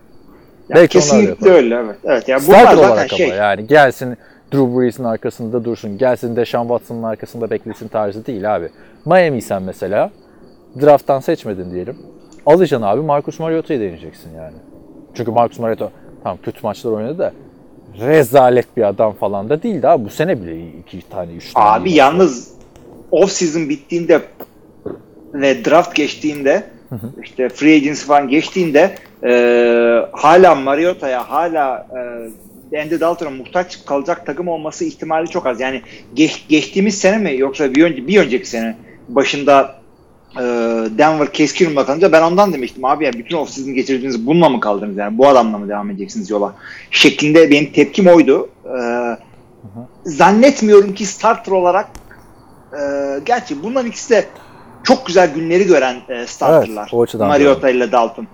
Ya Belki kesinlikle öyle evet. Evet ya bunlar Starter zaten olarak şey. ama yani gelsin Drew Brees'in arkasında dursun, gelsin Deshaun Watson'ın arkasında beklesin tarzı değil abi. Miami sen mesela drafttan seçmedin diyelim. Alacaksın abi Marcus Mariota'yı deneyeceksin yani. Çünkü Marcus Mariota tamam kötü maçlar oynadı da rezalet bir adam falan da değildi abi. Bu sene bile iki tane, üç tane. Abi yalnız off season bittiğinde ve draft geçtiğinde işte free agency falan geçtiğinde e, hala Mariota'ya hala e, Andy Dalton'a muhtaç kalacak takım olması ihtimali çok az. Yani geç, geçtiğimiz sene mi yoksa bir, önce, bir önceki sene başında e, Denver Case Keenum'la kalınca ben ondan demiştim abi ya bütün off season geçirdiğiniz bununla mı kaldınız yani bu adamla mı devam edeceksiniz yola şeklinde benim tepkim oydu. E, zannetmiyorum ki starter olarak e, gerçi bunların ikisi de çok güzel günleri gören e, starterlar. Evet, Mariota ile Dalton.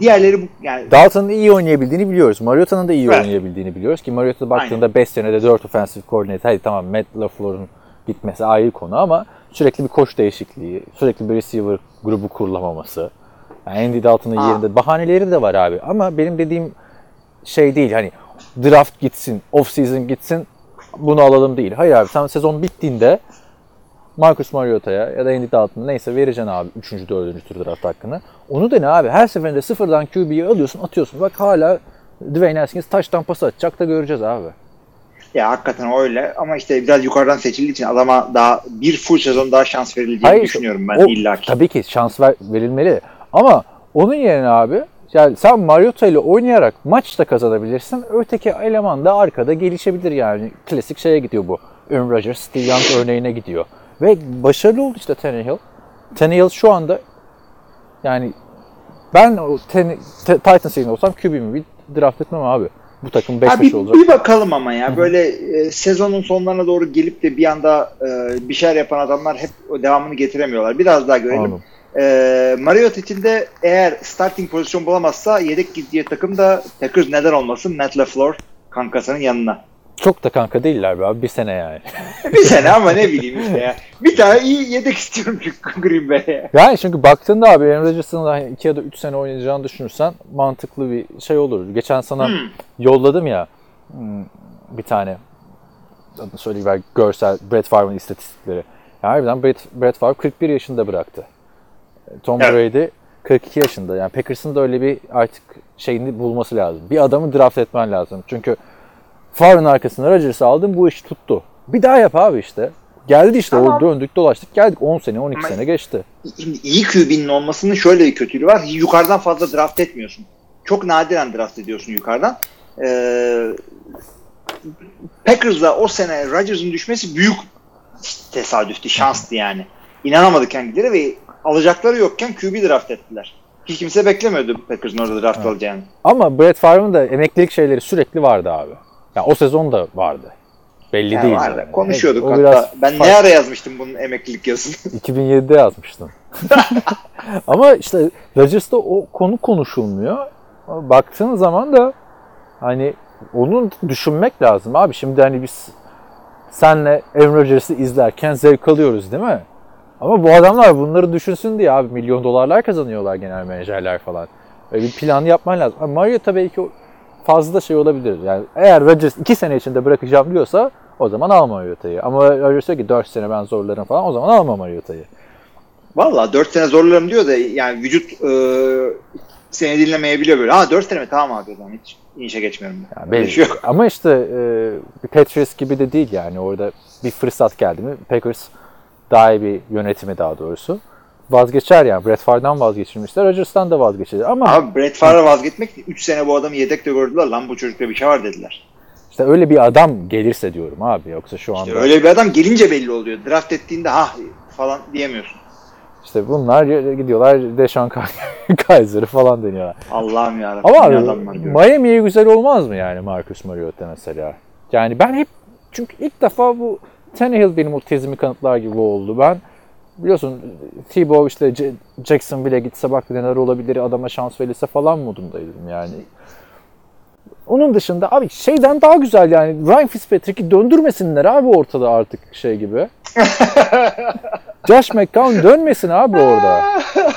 Diğerleri bu yani Dalton'un iyi oynayabildiğini biliyoruz. Mariota'nın da iyi Evet. oynayabildiğini biliyoruz ki Mariota baktığında 5 senede 4 offensive coordinator. Hadi tamam Matt LaFleur'un gitmesi ayrı konu ama sürekli bir koç değişikliği, sürekli bir receiver grubu kurulamaması. Yani Andy Dalton'ın Aa. yerinde bahaneleri de var abi. Ama benim dediğim şey değil hani draft gitsin, off season gitsin bunu alalım değil. Hayır abi sen sezon bittiğinde Marcus Mariota'ya ya da Andy Dalton'a neyse vereceksin abi 3. 4. tur draft hakkını. Onu da ne abi her seferinde sıfırdan QB'yi alıyorsun atıyorsun. Bak hala Dwayne Haskins taştan pas atacak da göreceğiz abi. Ya hakikaten öyle ama işte biraz yukarıdan seçildiği için adama daha bir full sezon daha şans verildiğini Hayır, düşünüyorum ben o- illaki. Tabii ki şans ver, verilmeli. Ama onun yerine abi yani sen Mariota ile oynayarak maç da kazanabilirsin. Öteki eleman da arkada gelişebilir yani. Klasik şeye gidiyor bu. Aaron Rodgers, Steve Young örneğine gidiyor. Ve başarılı oldu işte Tannehill. Tannehill şu anda yani ben o ten, te, Titans yerinde olsam QB'mi bir draft etmem abi. Bu takım 5 Ha, 5 bir, olacak. bir bakalım ama ya böyle e, sezonun sonlarına doğru gelip de bir anda e, bir şeyler yapan adamlar hep devamını getiremiyorlar. Biraz daha görelim. Anladım. E, Mariota için de eğer starting pozisyon bulamazsa yedek gittiği takım da Packers neden olmasın Matt LaFleur kankasının yanına. Çok da kanka değiller be abi. Bir sene yani. Bir sene ama ne bileyim işte ya. Bir tane iyi yedek istiyorum çünkü Green Bay'e. Yani çünkü baktığında abi Aaron Rodgers'ın da 2 ya da 3 sene oynayacağını düşünürsen mantıklı bir şey olur. Geçen sana Hmm. yolladım ya hmm, bir tane adını söyleyiver görsel Brett Favre'ın istatistikleri. Yani harbiden Brett, Brett Favre 41 yaşında bıraktı. Tom Evet. Brady 42 yaşında. Yani Packers'ın da öyle bir artık şeyini bulması lazım. Bir adamı draft etmen lazım. Çünkü Favre'ın arkasında Rodgers'ı aldın bu iş tuttu. Bir daha yap abi işte. Geldi işte Tamam. o döndük dolaştık geldik 10 sene 12 Ama- sene geçti. Şimdi iyi QB'nin olmasının şöyle bir kötülüğü var. Yukarıdan fazla draft etmiyorsun. Çok nadiren draft ediyorsun yukarıdan. Ee, Packers'la o sene Rodgers'ın düşmesi büyük tesadüftü, şanstı yani. İnanamadı kendileri ve alacakları yokken QB draft ettiler. Hiç kimse beklemiyordu Packers'ın orada draft alacağını. Ama Brett Favre'ın da emeklilik şeyleri sürekli vardı abi. Ya o sezon da vardı. Belli Yani değil. var da yani. konuşuyorduk O hatta. biraz Ben farklı. ne ara yazmıştım bunun emeklilik yazısını. 2007'de yazmıştın. Ama işte Rodgers'ta o konu konuşulmuyor. Baktığın zaman da hani onu düşünmek lazım abi. Şimdi hani biz senle Aaron Rodgers'ı izlerken zevk alıyoruz değil mi? Ama bu adamlar bunları düşünsün diye abi milyon dolarlar kazanıyorlar genel menajerler falan. Böyle bir plan yapman lazım. Ama Mariota belki fazla şey olabilir. Yani eğer Rodgers 2 sene içinde bırakacağım diyorsa o zaman alma Mariota'yı. Ama Rodgers diyor ki 4 sene ben zorlarım falan o zaman alma Mariota'yı. Valla 4 sene zorlarım diyor da yani vücut e, seni dinlemeyebiliyor böyle. Ha 4 sene mi? Tamam abi o zaman hiç inişe geçmiyorum. ben. Yani belli. şey. Ama işte e, bir Patriots gibi de değil yani orada bir fırsat geldi mi Packers daha iyi bir yönetimi daha doğrusu vazgeçer yani. Brett Favre'dan vazgeçirmişler. Rodgers'tan da vazgeçilir. Ama Abi Brett Favre'a vazgeçmek 3 sene bu adamı yedekte gördüler. Lan bu çocukta bir şey var dediler. işte öyle bir adam gelirse diyorum abi. Yoksa şu anda İşte öyle bir adam gelince belli oluyor. Draft ettiğinde ha falan diyemiyorsun. işte bunlar gidiyorlar Deshaun Kaiser'ı falan deniyorlar. Allah'ım ya Ama. Miami'ye güzel olmaz mı yani Marcus Mariota mesela? Yani ben hep çünkü ilk defa bu Tannehill benim o tezimi kanıtlar gibi oldu. Ben biliyorsun Tebow işte Jackson bile gitse bak neler olabilir adama şans verilse falan modundaydım yani. Onun dışında abi şeyden daha güzel yani Ryan Fitzpatrick'i döndürmesinler abi ortada artık şey gibi. Josh McCown dönmesin abi orada.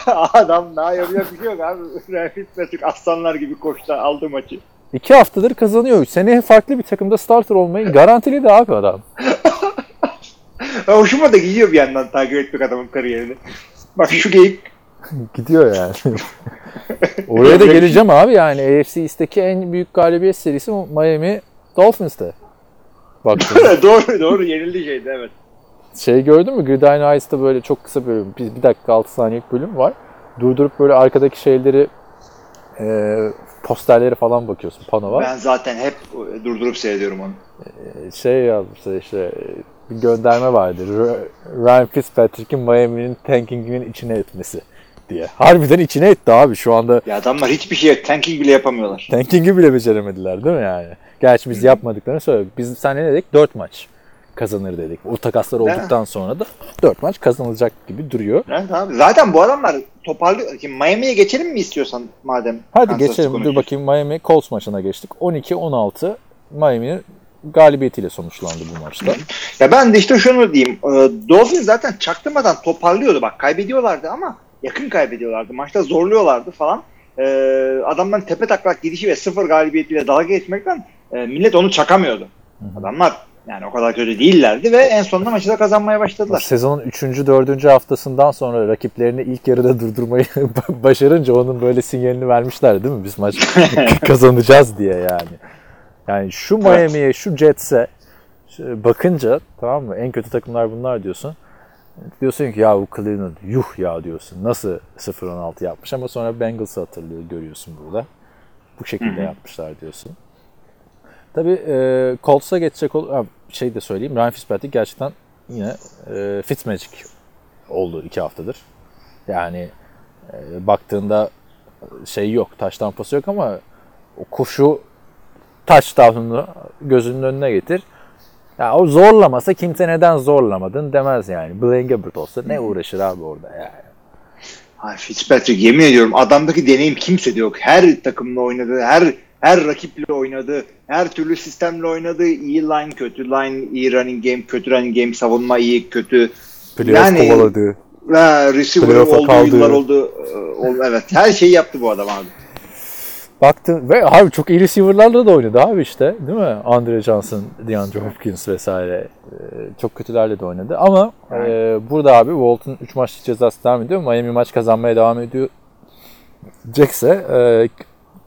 adam daha yapacak bir şey yok abi. Ryan Fitzpatrick aslanlar gibi koştu aldı maçı. İki haftadır kazanıyor. Seneye farklı bir takımda starter olmayı garantili de abi adam. Hoşuma da gidiyor bir yandan takip etmek adamın kariyerini. Bak şu geyik Gidiyor yani. Oraya da geleceğim abi yani AFC East'teki en büyük galibiyet serisi Miami Dolphins'te. Baktım. doğru doğru yenildi şeydi evet. şey gördün mü? Gridiron Ice'da böyle çok kısa bölüm. Bir, bir dakika 6 saniyelik bölüm var. Durdurup böyle arkadaki şeyleri e, posterleri falan bakıyorsun. Pano var. Ben zaten hep e, durdurup seyrediyorum onu. şey yazmışlar işte e, bir gönderme vardı. Ryan Fitzpatrick'in Miami'nin tankinginin içine etmesi diye. Harbiden içine etti abi şu anda. Ya adamlar hiçbir şey tanking bile yapamıyorlar. Tanking'i bile beceremediler değil mi yani? Gerçi biz yapmadıklarını söyledik. Biz sen ne dedik? 4 maç kazanır dedik. O takaslar olduktan sonra da 4 maç kazanılacak gibi duruyor. Evet abi. Zaten bu adamlar toparlıyor. Miami'ye geçelim mi istiyorsan madem? Hadi Kansas geçelim. Dur bakayım Miami Colts maçına geçtik. 12-16 Miami'nin galibiyetiyle sonuçlandı bu maçta. Ya ben de işte şunu diyeyim. E, Dolphins zaten çaktırmadan toparlıyordu. Bak kaybediyorlardı ama yakın kaybediyorlardı. Maçta zorluyorlardı falan. e, adamların tepe taklak gidişi ve sıfır galibiyetiyle dalga geçmekten e, millet onu çakamıyordu. Adamlar yani o kadar kötü değillerdi ve en sonunda maçı da kazanmaya başladılar. Sezonun 3. 4. haftasından sonra rakiplerini ilk yarıda durdurmayı başarınca onun böyle sinyalini vermişler değil mi? Biz maç kazanacağız diye yani. Yani şu Miami'ye, şu Jets'e bakınca tamam mı? En kötü takımlar bunlar diyorsun. Diyorsun ki ya bu Cleveland yuh ya diyorsun. Nasıl 0-16 yapmış ama sonra Bengals'ı hatırlıyor görüyorsun burada. Bu şekilde yapmışlar diyorsun. Tabii e, Colts'a geçecek ol şey de söyleyeyim. Ryan Fitzpatrick gerçekten yine e, Fitzmagic oldu iki haftadır. Yani e, baktığında şey yok, taş tampası yok ama o kuşu taş tahtını gözünün önüne getir. Ya o zorlamasa kimse neden zorlamadın demez yani. Blaine Gabbert olsa ne uğraşır abi orada yani. Ay Fitzpatrick yemin ediyorum adamdaki deneyim kimsede yok. Her takımla oynadı, her her rakiple oynadı, her türlü sistemle oynadı. İyi line kötü, line iyi running game, kötü running game, savunma iyi kötü. Playoff Yani- kovaladı. Ha, receiver oldu, kaldı. yıllar oldu. Ol- Evet, her şeyi yaptı bu adam abi. Baktın ve abi çok iyi receiver'larla da oynadı abi işte değil mi? Andre Johnson, DeAndre Hopkins vesaire e, çok kötülerle de oynadı ama e, burada abi Walt'un 3 maçlık cezası devam ediyor. Miami maç kazanmaya devam ediyor. Jackse e,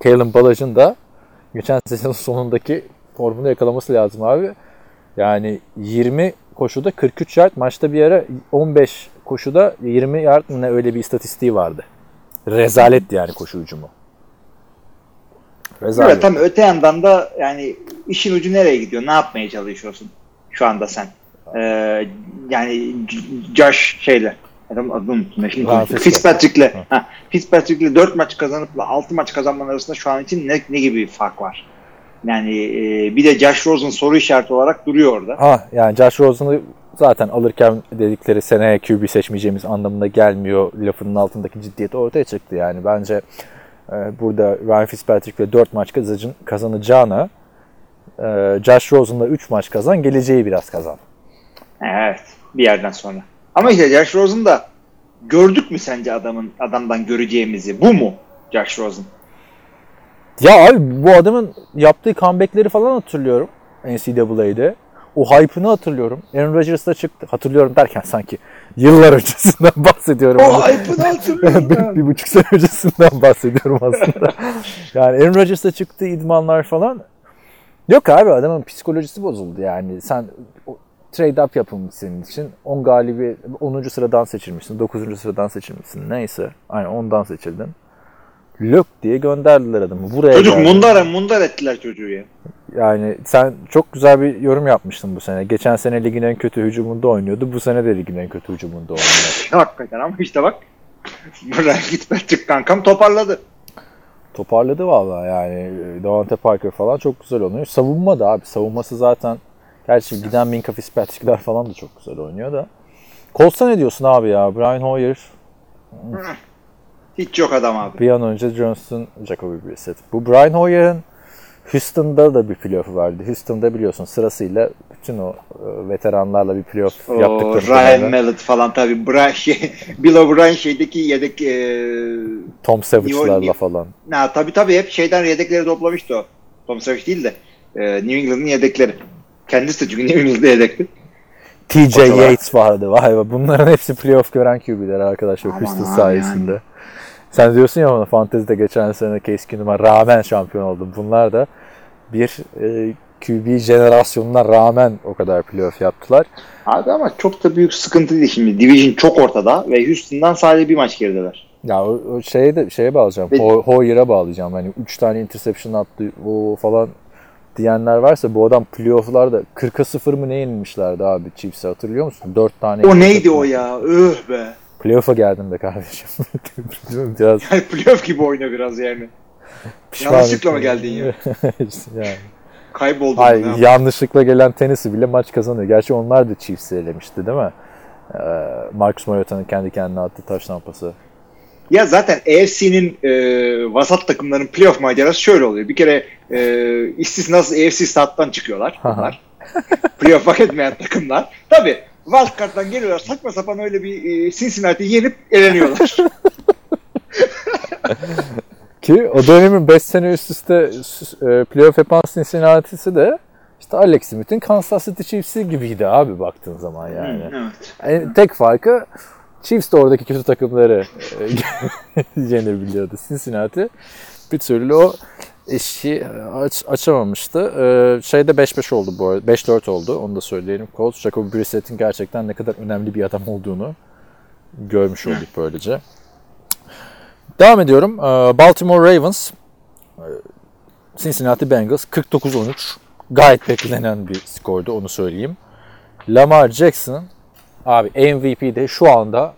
Kalen Ballag'ın da geçen sezonun sonundaki formunu yakalaması lazım abi. Yani 20 koşuda 43 yard, maçta bir ara 15 koşuda 20 yard ne öyle bir istatistiği vardı. Rezaletti yani koşu hücumu. Rezalet. Evet, tam öte yandan da yani işin ucu nereye gidiyor? Ne yapmaya çalışıyorsun şu anda sen? Ee, yani Josh şeyle adam adını unuttum. Şimdi Ha. Fitzpatrick'le ha, Fitzpatrick'le 4 maç kazanıp 6 maç kazanman arasında şu an için ne, ne gibi bir fark var? Yani e, bir de Josh Rosen soru işareti olarak duruyor orada. Ha yani Josh Rosen'ı zaten alırken dedikleri seneye QB seçmeyeceğimiz anlamına gelmiyor lafının altındaki ciddiyet ortaya çıktı yani. Bence burada Ryan Fitzpatrick'le 4 maç kazanacağına, e, Josh Rosen'la 3 maç kazan, geleceği biraz kazan. Evet bir yerden sonra. Ama işte Josh Rosen da gördük mü sence adamın adamdan göreceğimizi? Bu mu Josh Rosen? Ya abi bu adamın yaptığı comeback'leri falan hatırlıyorum NCAA'de. O hype'ını hatırlıyorum. Aaron Rodgers'da çıktı. Hatırlıyorum derken sanki yıllar öncesinden bahsediyorum. O hype'ını hatırlıyorum. bir, bir buçuk sene öncesinden bahsediyorum aslında. yani Aaron Rodgers'ta çıktığı idmanlar falan. Yok abi adamın psikolojisi bozuldu yani. Sen trade up yapılmış senin için. 10 galibi 10. sıradan seçilmişsin. 9. sıradan seçilmişsin. Neyse. Aynen ondan seçildin. Lök diye gönderdiler adamı. Buraya Çocuk geldi. mundar mundar ettiler çocuğu ya. Yani sen çok güzel bir yorum yapmıştın bu sene. Geçen sene ligin en kötü hücumunda oynuyordu. Bu sene de ligin en kötü hücumunda oynuyor. Hakikaten ama işte bak. Brian Fitzpatrick kankam toparladı. Toparladı vallahi yani. Davante Parker falan çok güzel oynuyor. Savunma da abi. Savunması zaten gerçi giden Minka Fitzpatrick'ler falan da çok güzel oynuyor da. Colts'a ne diyorsun abi ya? Brian Hoyer Hiç yok adam abi. bir an önce Johnston, Jacoby Brissett. Bu Brian Hoyer'ın Houston'da da bir playoff'u vardı. Houston'da biliyorsun sırasıyla bütün o e, veteranlarla bir playoff O yaptıkları Ryan dönemde Mallett falan tabii. Brian şey, Bill O'Brien şeydeki yedek e, Tom Savage'larla falan. na, tabii tabii hep şeyden yedekleri toplamıştı o. Tom Savage değil de e, New England'ın yedekleri. Kendisi de çünkü New England'da yedekti. TJ. Yates vardı. Vay be. Bunların hepsi playoff gören QB'ler arkadaşlar Aman Houston sayesinde. Sen diyorsun ya bana fantezide geçen sene Keenum'a rağmen şampiyon oldum. Bunlar da bir e, QB jenerasyonuna rağmen o kadar playoff yaptılar. Abi ama çok da büyük sıkıntı değil şimdi. Division çok ortada ve Houston'dan sadece bir maç gerideler. Ya o, o şeye de şeye bağlayacağım. Ve- Ho- Hoyer'a bağlayacağım. Hani 3 tane interception attı o falan diyenler varsa bu adam playoff'larda 40'a 0 mı ne yenilmişlerdi abi Chiefs'e hatırlıyor musun? 4 tane. O neydi o ya? Öh be. Playoff'a geldim be kardeşim. Biraz Yani playoff gibi oyna biraz yani. Yanlışlıkla mı geldin ya? yani. Kayboldun. Ay, mu, ne yanlışlıkla gelen tenisi bile maç kazanıyor. Gerçi onlar da Chiefs'i elemişti değil mi? Ee, Marcus Mariota'nın kendi kendine attığı taş tampası. Ya zaten AFC'nin e, vasat takımların playoff macerası şöyle oluyor. Bir kere e, istisnasız AFC stat'tan çıkıyorlar bunlar. playoff hak etmeyen takımlar. Tabii wildcard'dan geliyorlar saçma sapan öyle bir e, Cincinnati yenip eleniyorlar. Ki o dönemin 5 sene üst üste e, playoff yapan Cincinnati'si de işte Alex Smith'in Kansas City Chiefs'i gibiydi abi baktığın zaman yani. Evet. Yani tek farkı Chiefs de oradaki kötü takımları e, yenebiliyordu. Cincinnati bir türlü o eşi aç, açamamıştı. Ee, şeyde 5-5 oldu bu arada. 5-4 oldu. Onu da söyleyelim. Colts, Jacob Brissett'in gerçekten ne kadar önemli bir adam olduğunu görmüş olduk böylece. Devam ediyorum. Ee, Baltimore Ravens, e, Cincinnati Bengals 49-13. Gayet beklenen bir skordu onu söyleyeyim. Lamar Jackson abi MVP'de şu anda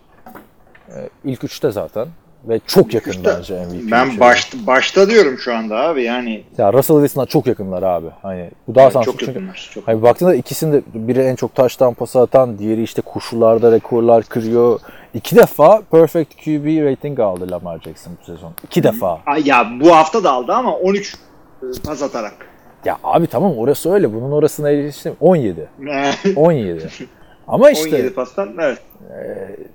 e, ilk üçte zaten ve çok yakın üçte. bence MVP. Ben baş, başta diyorum şu anda abi yani. ya Russell Wilson'a çok yakınlar abi. Hani bu daha şanslı çok çünkü yakınlar. Çok. Hani baktığında ikisinde biri en çok taştan pas atan, diğeri işte koşularda rekorlar kırıyor. İki defa perfect QB rating aldı Lamar Jackson bu sezon. İki defa. Ya bu hafta da aldı ama 13 e, pas atarak. Ya abi tamam orası öyle. Bunun orasına eriştim. 17. 17. Ama işte 17 pastan evet.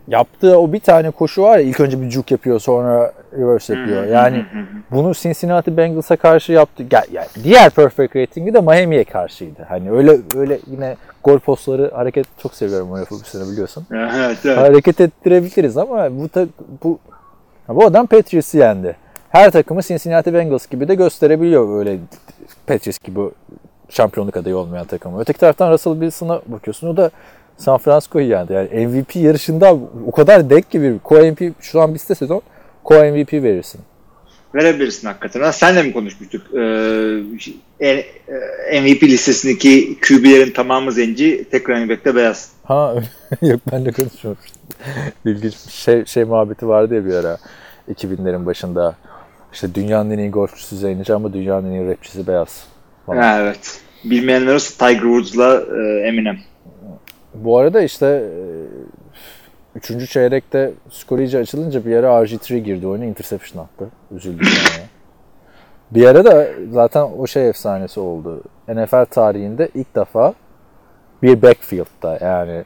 Yaptığı o bir tane koşu var ya ilk önce bir juke yapıyor sonra reverse yapıyor. Yani bunu Cincinnati Bengals'a karşı yaptı. Ya, ya diğer perfect rating'i de Miami'ye karşıydı. Hani öyle öyle yine gol postları hareket çok seviyorum o sene biliyorsun. Evet, evet. Hareket ettirebiliriz ama bu bu bu adam Patriots'ı yendi. Her takımı Cincinnati Bengals gibi de gösterebiliyor öyle Patriots gibi şampiyonluk adayı olmayan takımı. Öteki taraftan Russell Wilson'a bakıyorsun o da San Francisco'yu yendi. Yani MVP yarışında o kadar denk gibi. Co-MVP şu an bitse sezon Co-MVP verirsin. Verebilirsin hakikaten. Ha, senle mi konuşmuştuk? Ee, e- e- MVP listesindeki QB'lerin tamamı zenci, tek running beyaz. Ha yok ben de konuşmamıştım. İlginç bir şey, şey muhabbeti vardı ya bir ara 2000'lerin başında. İşte dünyanın en iyi golfçüsü zenci ama dünyanın en iyi rapçisi beyaz. Falan. Ha, evet. Bilmeyenler olsa Tiger Woods'la e, Eminem. Bu arada işte e, üçüncü çeyrekte skor iyice açılınca bir ara RG3 girdi oyuna interception attı. Üzüldüm yani. Bir ara da zaten o şey efsanesi oldu. NFL tarihinde ilk defa bir backfield'da yani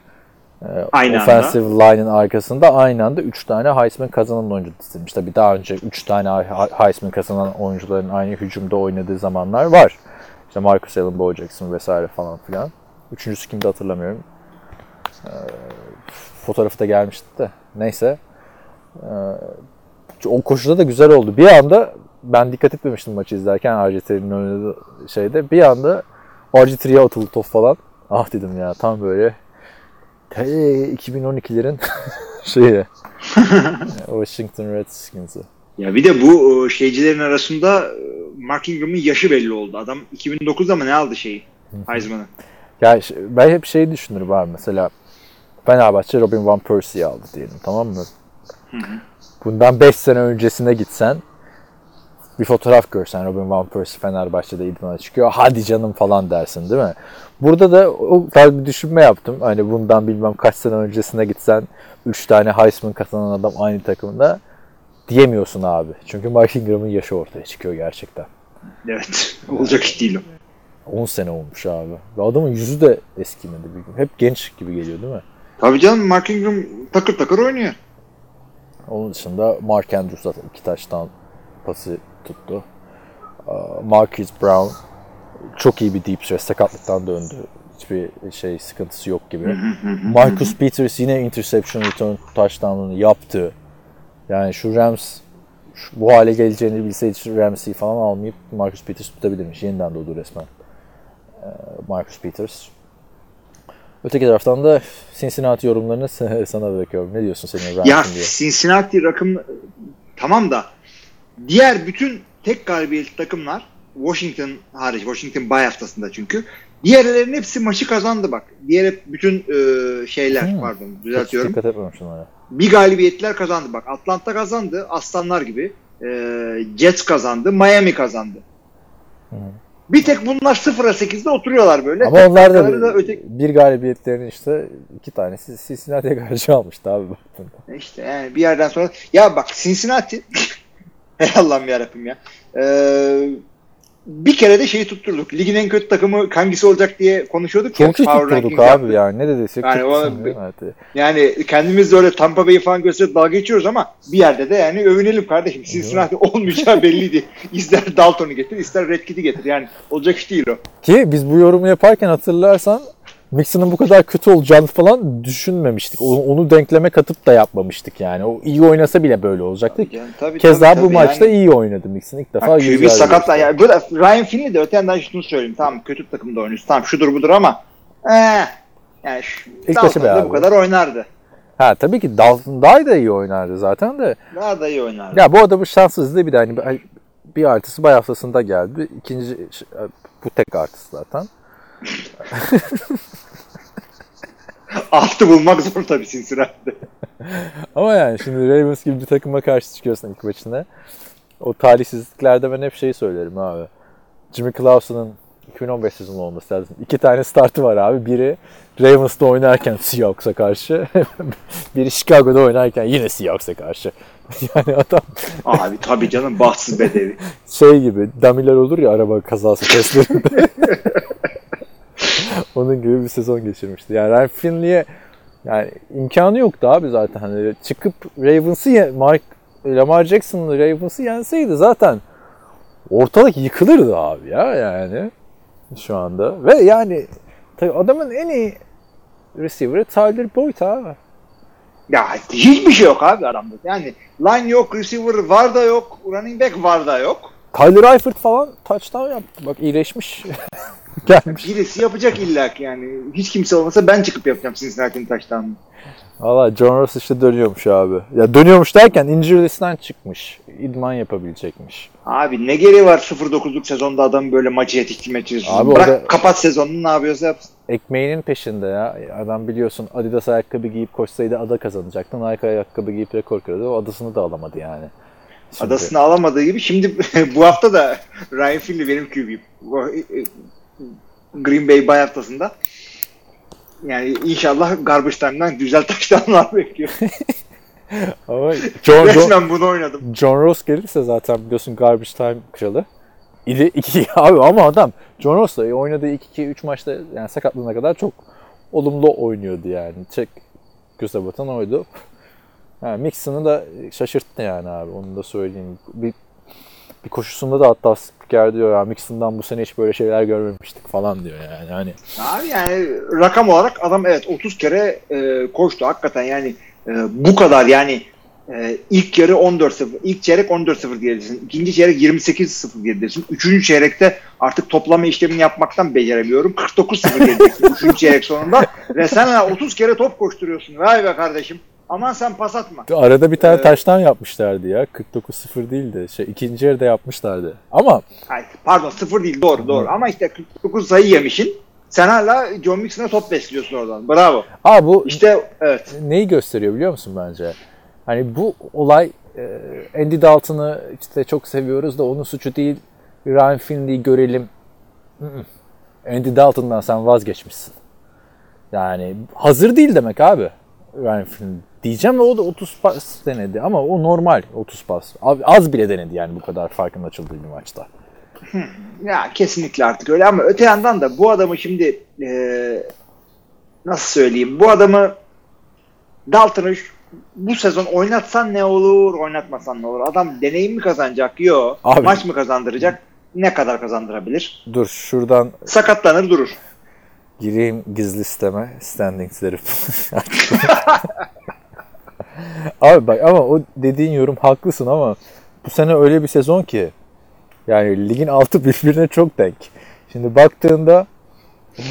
e, Aynı anda. offensive line'ın arkasında aynı anda 3 tane Heisman kazanan oyuncu dizilmiş. Tabii daha önce 3 tane Heisman kazanan oyuncuların aynı hücumda oynadığı zamanlar var. İşte Marcus Allen, Bo Jackson vesaire falan filan. Üçüncüsü kimdi hatırlamıyorum. Ee, fotoğrafı da gelmişti de. Neyse. Ee, o koşuda da güzel oldu. Bir anda ben dikkat etmemiştim maçı izlerken RG3'nin oynadığı şeyde. Bir anda RG3'ye atıldı top falan. Ah dedim ya tam böyle hey, 2012'lerin şeyi. Washington Redskins'i. Ya bir de bu e, şeycilerin arasında e, Mark Ingram'ın yaşı belli oldu. Adam 2009'da mı ne aldı şeyi? Heisman'ı. Ya ş- ben hep şeyi düşünürüm abi mesela Fenerbahçe Robin Van Persie'yi aldı diyelim tamam mı? Bundan 5 sene öncesine gitsen bir fotoğraf görsen Robin Van Persie Fenerbahçe'de idmana çıkıyor. Hadi canım falan dersin değil mi? Burada da o tarz bir düşünme yaptım. Hani bundan bilmem kaç sene öncesine gitsen 3 tane Heisman kazanan adam aynı takımda diyemiyorsun abi. Çünkü Mark Ingram'ın yaşı ortaya çıkıyor gerçekten. Evet. Olacak iş değil o. 10 sene olmuş abi. Ve adamın yüzü de eskimedi. bir gün. Hep genç gibi geliyor değil mi? Tabii canım Mark Ingram takır takır oynuyor. Onun dışında Mark Andrews zaten iki taştan pası tuttu. Aa, Marquise Brown çok iyi bir deep threat. Sakatlıktan döndü. Hiçbir şey sıkıntısı yok gibi. Marcus Peters yine interception return touchdown'unu yaptı. Yani şu Rams şu- bu hale geleceğini bilseydi şu Ramsey falan almayıp Marcus Peters tutabilirmiş. Yeniden doğdu resmen. Ee, Marcus Peters. Öteki taraftan da Cincinnati yorumlarını sana bırakıyorum. Ne diyorsun senin Ya ranking diye? Cincinnati rakım tamam da diğer bütün tek galibiyetli takımlar Washington hariç Washington bay haftasında çünkü diğerlerinin hepsi maçı kazandı bak. Diğer bütün e, şeyler Hmm. pardon Hiç düzeltiyorum. dikkat etmemiştim ona. Bir galibiyetler kazandı bak. Atlanta kazandı aslanlar gibi. E, Jets kazandı. Miami kazandı. Bir tek bunlar 0'a 8'de oturuyorlar böyle. Ama onlar da, Takımları da öteki bir galibiyetlerin işte iki tanesi Cincinnati'ye karşı almıştı abi baktığında. İşte yani bir yerden sonra ya bak Cincinnati Hey Allah'ım yarabbim ya. Ee, bir kere de şeyi tutturduk. Ligin en kötü takımı hangisi olacak diye konuşuyorduk. ya, Çok iyi Power tutturduk abi yaptık. yani. Ne dediysek Yani o- tutmuşsun, değil mi? Evet. Yani kendimiz de öyle Tampa Bay'i falan gösterip dalga geçiyoruz ama bir yerde de yani övünelim kardeşim. Cincinnati olmayacağı belliydi. İster Dalton'u getir, ister Red Kit'i getir. Yani olacak iş değil o. Ki biz bu yorumu yaparken hatırlarsan Mixon'ın bu kadar kötü olacağını falan düşünmemiştik. Onu, onu denkleme katıp da yapmamıştık yani. O iyi oynasa bile böyle olacaktı. Yani tabii, Keza tabii, bu tabii maçta yani. iyi oynadı Mixon. İlk defa yüz QB sakatla. Yani da Ryan Finley de öte yandan şunu söyleyeyim. Tamam kötü takımda oynuyorsun. Tamam şudur budur ama ee, yani şu, İlk başı bu kadar oynardı. Ha tabii ki Dalton daha da iyi oynardı zaten de. Daha da iyi oynardı. Ya bu adamın şanssızlığı bir de hani bir- bir artısı bay haftasında geldi. İkinci bu tek artısı zaten. Altı bulmak zor tabii Cincinnati'de. Ama yani şimdi Ravens gibi bir takıma karşı çıkıyorsun ilk maçına. O talihsizliklerde ben hep şeyi söylerim abi. Jimmy Clausen'ın 2015 sezonu olması lazım. İki tane startı var abi. Biri Ravens'ta oynarken Seahawks'a karşı. biri Chicago'da oynarken yine Seahawks'a karşı. yani adam Abi tabii canım bahtsız bedevi. şey gibi damiler olur ya araba kazası testlerinde. Onun gibi bir sezon geçirmişti. Yani Ryan Finley'e yani imkanı yoktu abi zaten. Hani çıkıp Ravens'ı Mark Lamar Jackson'lı Ravens'ı yenseydi zaten ortalık yıkılırdı abi ya yani şu anda. Ve yani tabii adamın en iyi receiver'ı Tyler Boyd abi. Ya hiçbir şey yok abi adamda. Yani line yok, receiver var da yok, running back var da yok. Tyler Eifert falan touchdown yaptı. Bak iyileşmiş. Gelmiş. Birisi yapacak illa ki yani. Hiç kimse olmasa ben çıkıp yapacağım Cincinnati'nin taştanını. Valla John Ross işte dönüyormuş abi. Ya dönüyormuş derken injury listeden çıkmış. İdman yapabilecekmiş. Abi ne gereği var 0-9'luk sezonda adam böyle maçı yetiştirmeye çalışıyorsun. Abi Bırak da- kapat sezonunu ne yapıyorsa yapsın. Ekmeğinin peşinde ya. Adam biliyorsun Adidas ayakkabı giyip koşsaydı ada kazanacaktı. Nike ayakkabı giyip rekor kırdı. O adasını da alamadı yani. Şimdi- Adasını alamadığı gibi şimdi bu hafta da Ryan Finley benim QB'yim. E, e, Green Bay bay haftasında. Yani inşallah garbage time'dan güzel taştanlar bekliyor. Ama John, Resmen bunu oynadım. John Ross gelirse zaten biliyorsun garbage time kralı. İli iki abi ama adam John Ross da oynadığı 2-2-3 maçta yani sakatlığına kadar çok olumlu oynuyordu yani. Çek göze batan oydu. Ha, Mixon'ı da şaşırttı yani abi onu da söyleyeyim. Bir, bir koşusunda da hatta spiker diyor ya Mixon'dan bu sene hiç böyle şeyler görmemiştik falan diyor yani. Hani Abi yani rakam olarak adam evet 30 kere e, koştu. Hakikaten yani e, bu kadar yani e, ilk yarı 14-0, ilk çeyrek 14-0 geridesin, ikinci çeyrek 28-0 geridesin, üçüncü çeyrekte artık toplama işlemini yapmaktan beceremiyorum, 49-0 geridesin üçüncü çeyrek sonunda. Ve sen ha 30 kere top koşturuyorsun, vay be kardeşim, aman sen pas atma. arada bir tane Ee, taştan yapmışlardı ya. 49-0 değildi. Şey, ikinci yarıda yapmışlardı. Ama Ay, pardon 0 değil doğru doğru ama işte 49 sayı yemişin, sen hala John Mixon'a top besliyorsun oradan, bravo. abi bu İşte evet. neyi gösteriyor biliyor musun bence? Hani bu olay e, Andy Dalton'ı işte çok seviyoruz da onun suçu değil. Ryan Finley'i görelim. Andy Dalton'dan sen vazgeçmişsin. Yani hazır değil demek abi. Ryan Finley. Diyeceğim ve o da 30 pas denedi ama o normal 30 pas. Az bile denedi yani bu kadar farkın açıldığı bir maçta. Ya kesinlikle artık öyle ama öte yandan da bu adamı şimdi eee, nasıl söyleyeyim bu adamı Dalton'ı bu sezon oynatsan ne olur oynatmasan ne olur? Adam deneyim mi kazanacak? Yok. Maç mı kazandıracak? Ne kadar kazandırabilir? Dur şuradan sakatlanır durur. Gireyim gizli sisteme, standings'leri. Abi bak ama o dediğin yorum haklısın ama bu sene öyle bir sezon ki yani ligin altı birbirine çok denk. Şimdi baktığında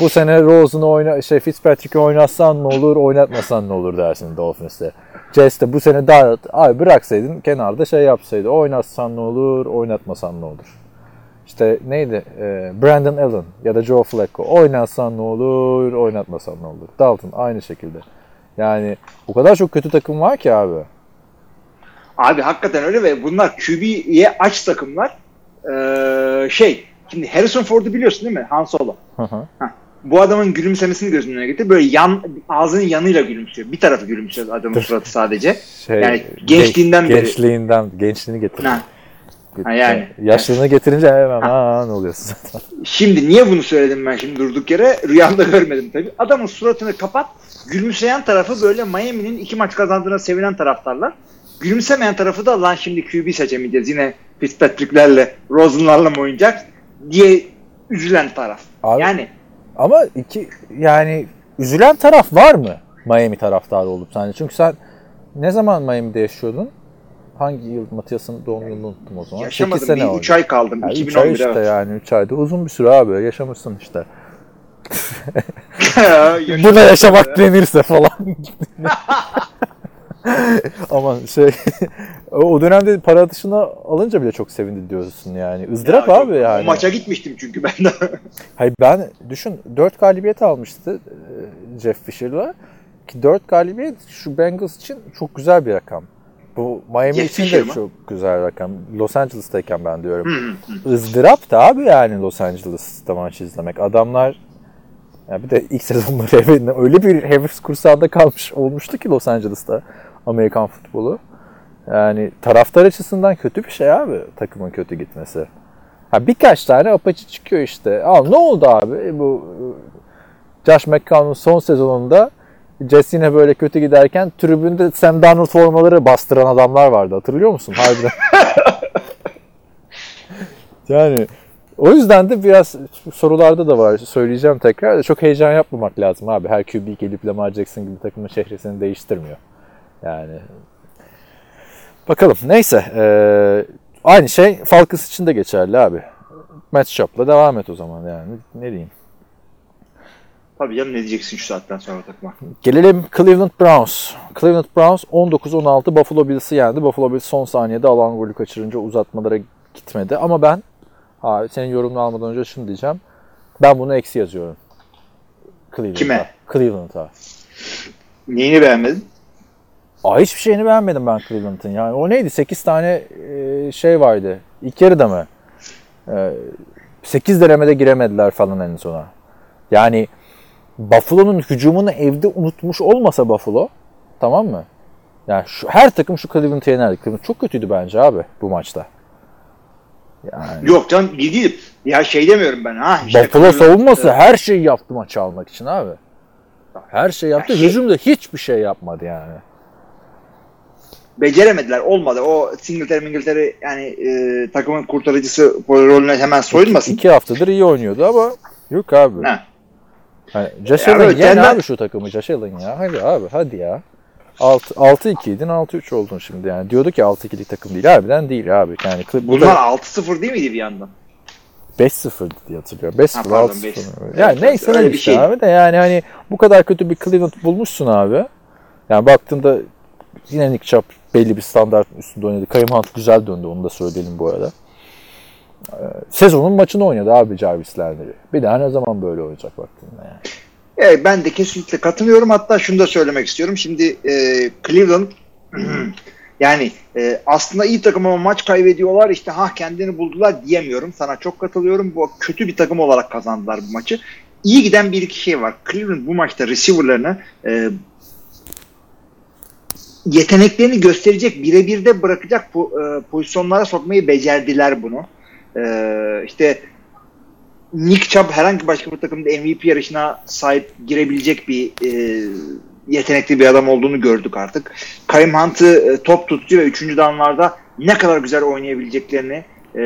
bu sene Rose'unu oyna şey Fitzpatrick'i oynatsan ne olur, oynatmasan ne olur dersin Dolphins'te. Jets'te bu sene daha abi bıraksaydın kenarda şey yapsaydı oynatsan ne olur, oynatmasan ne olur. İşte neydi? Ee, Brandon Allen ya da Joe Flacco. Oynatsan ne olur, oynatmasan ne olur. Dalton aynı şekilde. Yani o kadar çok kötü takım var ki abi. abi hakikaten öyle ve bunlar QB'ye aç takımlar Eee, şey şimdi Harrison Ford'u biliyorsun değil mi Han Solo Hı hı. bu adamın gülümsemesini gözünün önüne getir. Böyle yan ağzının yanıyla gülümsüyor. Bir tarafı gülümsüyor adamın suratı sadece. şey, Yani gençliğinden genç- beri. Gençliğinden, gençliğini getir. Ha. Ha, yani. Yaşlılığını getirince hemen ha ne oluyorsun zaten. Şimdi niye bunu söyledim ben şimdi durduk yere? Rüyamda görmedim tabii. Adamın suratını kapat. Gülümseyen tarafı böyle Miami'nin iki maç kazandığına sevinen taraftarlar. Gülümsemeyen tarafı da lan şimdi QB seçemeyeceğiz. Yine Fitzpatrick'lerle, Rosen'larla mı oynayacak diye üzülen taraf. Abi- Yani Ama iki yani üzülen taraf var mı Miami taraftarı olup sence? Çünkü sen ne zaman Miami'de yaşıyordun? Hangi yıl Matias'ın doğum yılını unuttum o zaman. yaşamadım. 8 sene Bir oldu. 3 ay kaldım. Yani 2011 üç ay işte evet. yani 3 ayda uzun bir süre abi yaşamışsın işte. Buna yaşamak denirse falan. Ama şey o dönemde para atışını alınca bile çok sevindi diyorsun yani. ızdırap Ya abi yani. Maça gitmiştim çünkü ben de. Hayır ben düşün 4 galibiyet almıştı e, Jeff Fisher'la. Ki 4 galibiyet şu Bengals için çok güzel bir rakam. Bu Miami için de mı? çok güzel rakam. Los Angeles'tayken ben diyorum. Hı hı. ızdırap da abi yani Los Angeles'ta maç izlemek. Adamlar ya bir de ilk sezonları evet, öyle bir heves kursağında kalmış olmuştu ki Los Angeles'ta Amerikan futbolu. Yani taraftar açısından kötü bir şey abi takımın kötü gitmesi. Ha birkaç tane apaçı çıkıyor işte. Al ne oldu abi E, bu e, Josh McCown'un son sezonunda Jets yine böyle kötü giderken tribünde Sam Darnold formaları bastıran adamlar vardı. Hatırlıyor musun? Harbiden. yani o yüzden de biraz sorularda da var. Söyleyeceğim tekrar da çok heyecan yapmamak lazım abi. Her QB gelip Lamar Jackson gibi takımın şehresini değiştirmiyor. Yani bakalım. Neyse. eee, aynı şey Falcons için de geçerli abi. Matchup'la devam et o zaman yani. Ne diyeyim. Tabii canım ne diyeceksin şu saatten sonra takıma. Gelelim Cleveland Browns. Cleveland Browns 19-16 Buffalo Bills'i yendi. Buffalo Bills son saniyede alan golü kaçırınca uzatmalara gitmedi. Ama ben ha, senin yorumunu almadan önce şunu diyeceğim. Ben bunu eksi yazıyorum. Cleveland'a. Kime? Cleveland'a. Neyini beğenmedin? Aa, hiçbir şeyini beğenmedim ben Cleveland'ın. Yani o neydi? 8 tane e, şey vardı. İlk yarıda mı? E, 8 denemede giremediler falan en sona. Yani Buffalo'nun hücumunu evde unutmuş olmasa Buffalo tamam mı? Yani şu, her takım şu Cleveland'ı yenerdi. Cleveland çok kötüydü bence abi bu maçta. Yani Yok canım iyi değil. Ya şey demiyorum ben. ha. işte Buffalo Cleveland- savunması her şeyi yaptı maçı almak için abi. Her şey yaptı. Her şey- Hücumda hiçbir şey yapmadı yani. beceremediler. Olmadı. O Singletary Mingletary yani e, takımın kurtarıcısı rolüne hemen soyulmasın. İki haftadır iyi oynuyordu ama yok abi. Ha. Yani Josh Ya Allen evet, yen abi şu takımı Allen ya. Hadi abi hadi ya. 6 6-2'ydin 6-3 oldun şimdi yani. Diyordu ki 6-2'lik takım değil. Harbiden değil abi. Yani Clip- bu Bunlar da 6-0 değil miydi bir yandan? 5-0 diye hatırlıyorum. 5-0 Ha, pardon, 6-0. 5-0. Yani Evet, neyse öyle bir işte şey. abi de yani hani bu kadar kötü bir Cleveland bulmuşsun abi. Yani baktığında yine Nick Chubb belli bir standartın üstünde oynadı. Kareem Hunt güzel döndü onu da söyleyelim bu arada. Ee, sezonun maçını oynadı abi Jarvis Landry. Bir daha ne zaman böyle oynayacak baktığında yani. Evet, ben de kesinlikle katılıyorum. Hatta şunu da söylemek istiyorum. Şimdi e, Cleveland yani e, aslında iyi takım ama maç kaybediyorlar. İşte ha kendini buldular diyemiyorum. Sana çok katılıyorum. Bu kötü bir takım olarak kazandılar bu maçı. İyi giden bir iki şey var. Cleveland bu maçta receiver'larını e, yeteneklerini gösterecek birebir de bırakacak po- e, pozisyonlara sokmayı becerdiler bunu. E, işte Nick Chubb herhangi başka bir takımda MVP yarışına sahip girebilecek bir e, yetenekli bir adam olduğunu gördük artık. Karim Hunt'ı e, top tutucu ve 3. downlarda ne kadar güzel oynayabileceklerini e,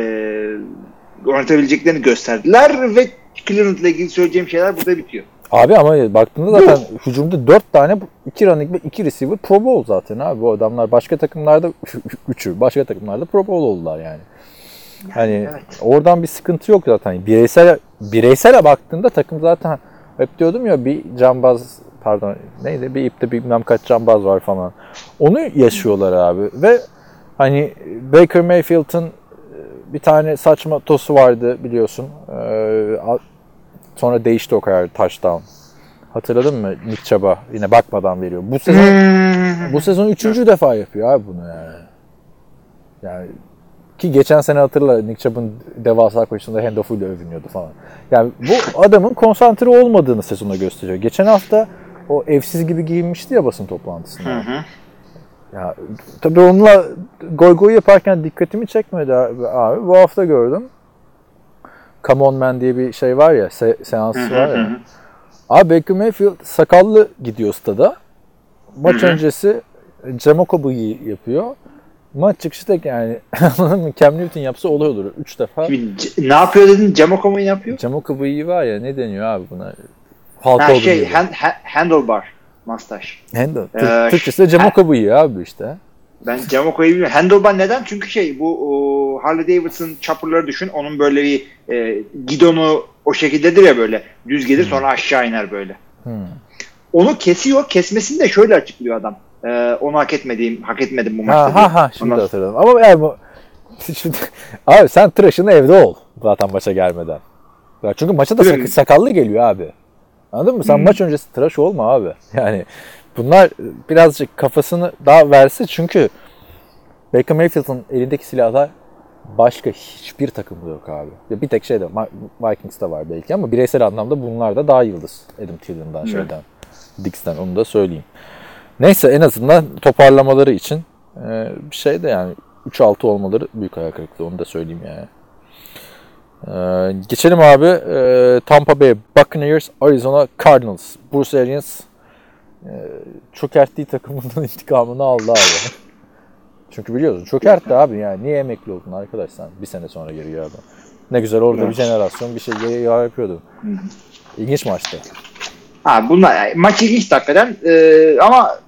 oynatabileceklerini gösterdiler ve Cleveland'la ilgili söyleyeceğim şeyler burada bitiyor. Abi ama baktığında zaten hücumda 4 tane 2 running back 2 receiver Pro Bowl zaten abi bu adamlar başka takımlarda 3'ü başka takımlarda Pro Bowl oldular yani. Hani evet. oradan bir sıkıntı yok zaten. Bireysel bireysele baktığında takım zaten hep diyordum ya bir cambaz pardon neydi bir ipte bilmem kaç cambaz var falan. Onu yaşıyorlar abi ve hani Baker Mayfield'ın e, bir tane saçma tosu vardı biliyorsun. A- sonra değişti o kadar touchdown. Hatırladın mı? Nick Chubb'a yine bakmadan veriyor. Bu sezon bu sezon üçüncü defa yapıyor abi bunu yani. Yani ki geçen sene hatırla Nick Chubb'ın devasa koşusunda handoff'uyla övünüyordu falan. Yani bu adamın konsantre olmadığını sezona gösteriyor. Geçen hafta o evsiz gibi giyinmişti ya basın toplantısında. Hı hı. Ya tabii onunla goy goy yaparken dikkatimi çekmedi abi. Bu hafta gördüm. Come On Man diye bir şey var ya, se- seansı var ya. Abi Baker Mayfield sakallı gidiyor stada. Maç öncesi Jamoko bıyığı yapıyor. Maç çıkışı da yani anladın mı? Cam Newton yapsa olay olur. Üç defa. Şimdi c- ne yapıyor dedin? Jamoko mu yapıyor? Jamoko bıyığı var ya ne deniyor abi buna? Hulk Ha şey gibi. hand, ha- handlebar. Mustache. Handle. Ee, Türk, Türkçesi de Jamoko bıyığı abi işte. Ben Jamoko'yu bilmiyorum. Handlebar neden? Çünkü şey bu o, Harley Davidson chopper'ları düşün. Onun böyle bir e, gidonu o şekildedir ya böyle. Düz gelir sonra aşağı iner böyle. Hmm. Onu kesiyor. Kesmesini de şöyle açıklıyor adam. E, onu hak etmediğim, hak etmedim bu maçta. Ha ha ha şimdi Ondan- hatırladım. Ama yani bu şimdi, abi sen tıraşını evde ol zaten maça gelmeden. Ya çünkü maça da sak- sakallı geliyor abi. Anladın mı? Sen maç öncesi tıraş olma abi. Yani bunlar birazcık kafasını daha verse çünkü Baker Mayfield'ın elindeki silahlar başka hiçbir takımda yok abi. Ya bir tek şey de Vikings'te var belki ama bireysel anlamda bunlar da daha yıldız. Adam Thielen'dan şeyden. Dix'ten onu da söyleyeyim. Neyse en azından toparlamaları için e, bir şey de yani 3-6 olmaları büyük hayal kırıklığı onu da söyleyeyim yani. E, geçelim abi. E, Tampa Bay Buccaneers, Arizona Cardinals. Bruce Arians e, çökerttiği takımından intikamını aldı abi. Çünkü biliyorsun çökertti abi yani. Niye emekli oldun arkadaş sen? Bir sene sonra geri geldin. Ne güzel orada bir Evet. jenerasyon bir şey yapıyordu. İlginç maçtı. Ha bunlar maç ilginç hakikaten Ee, ama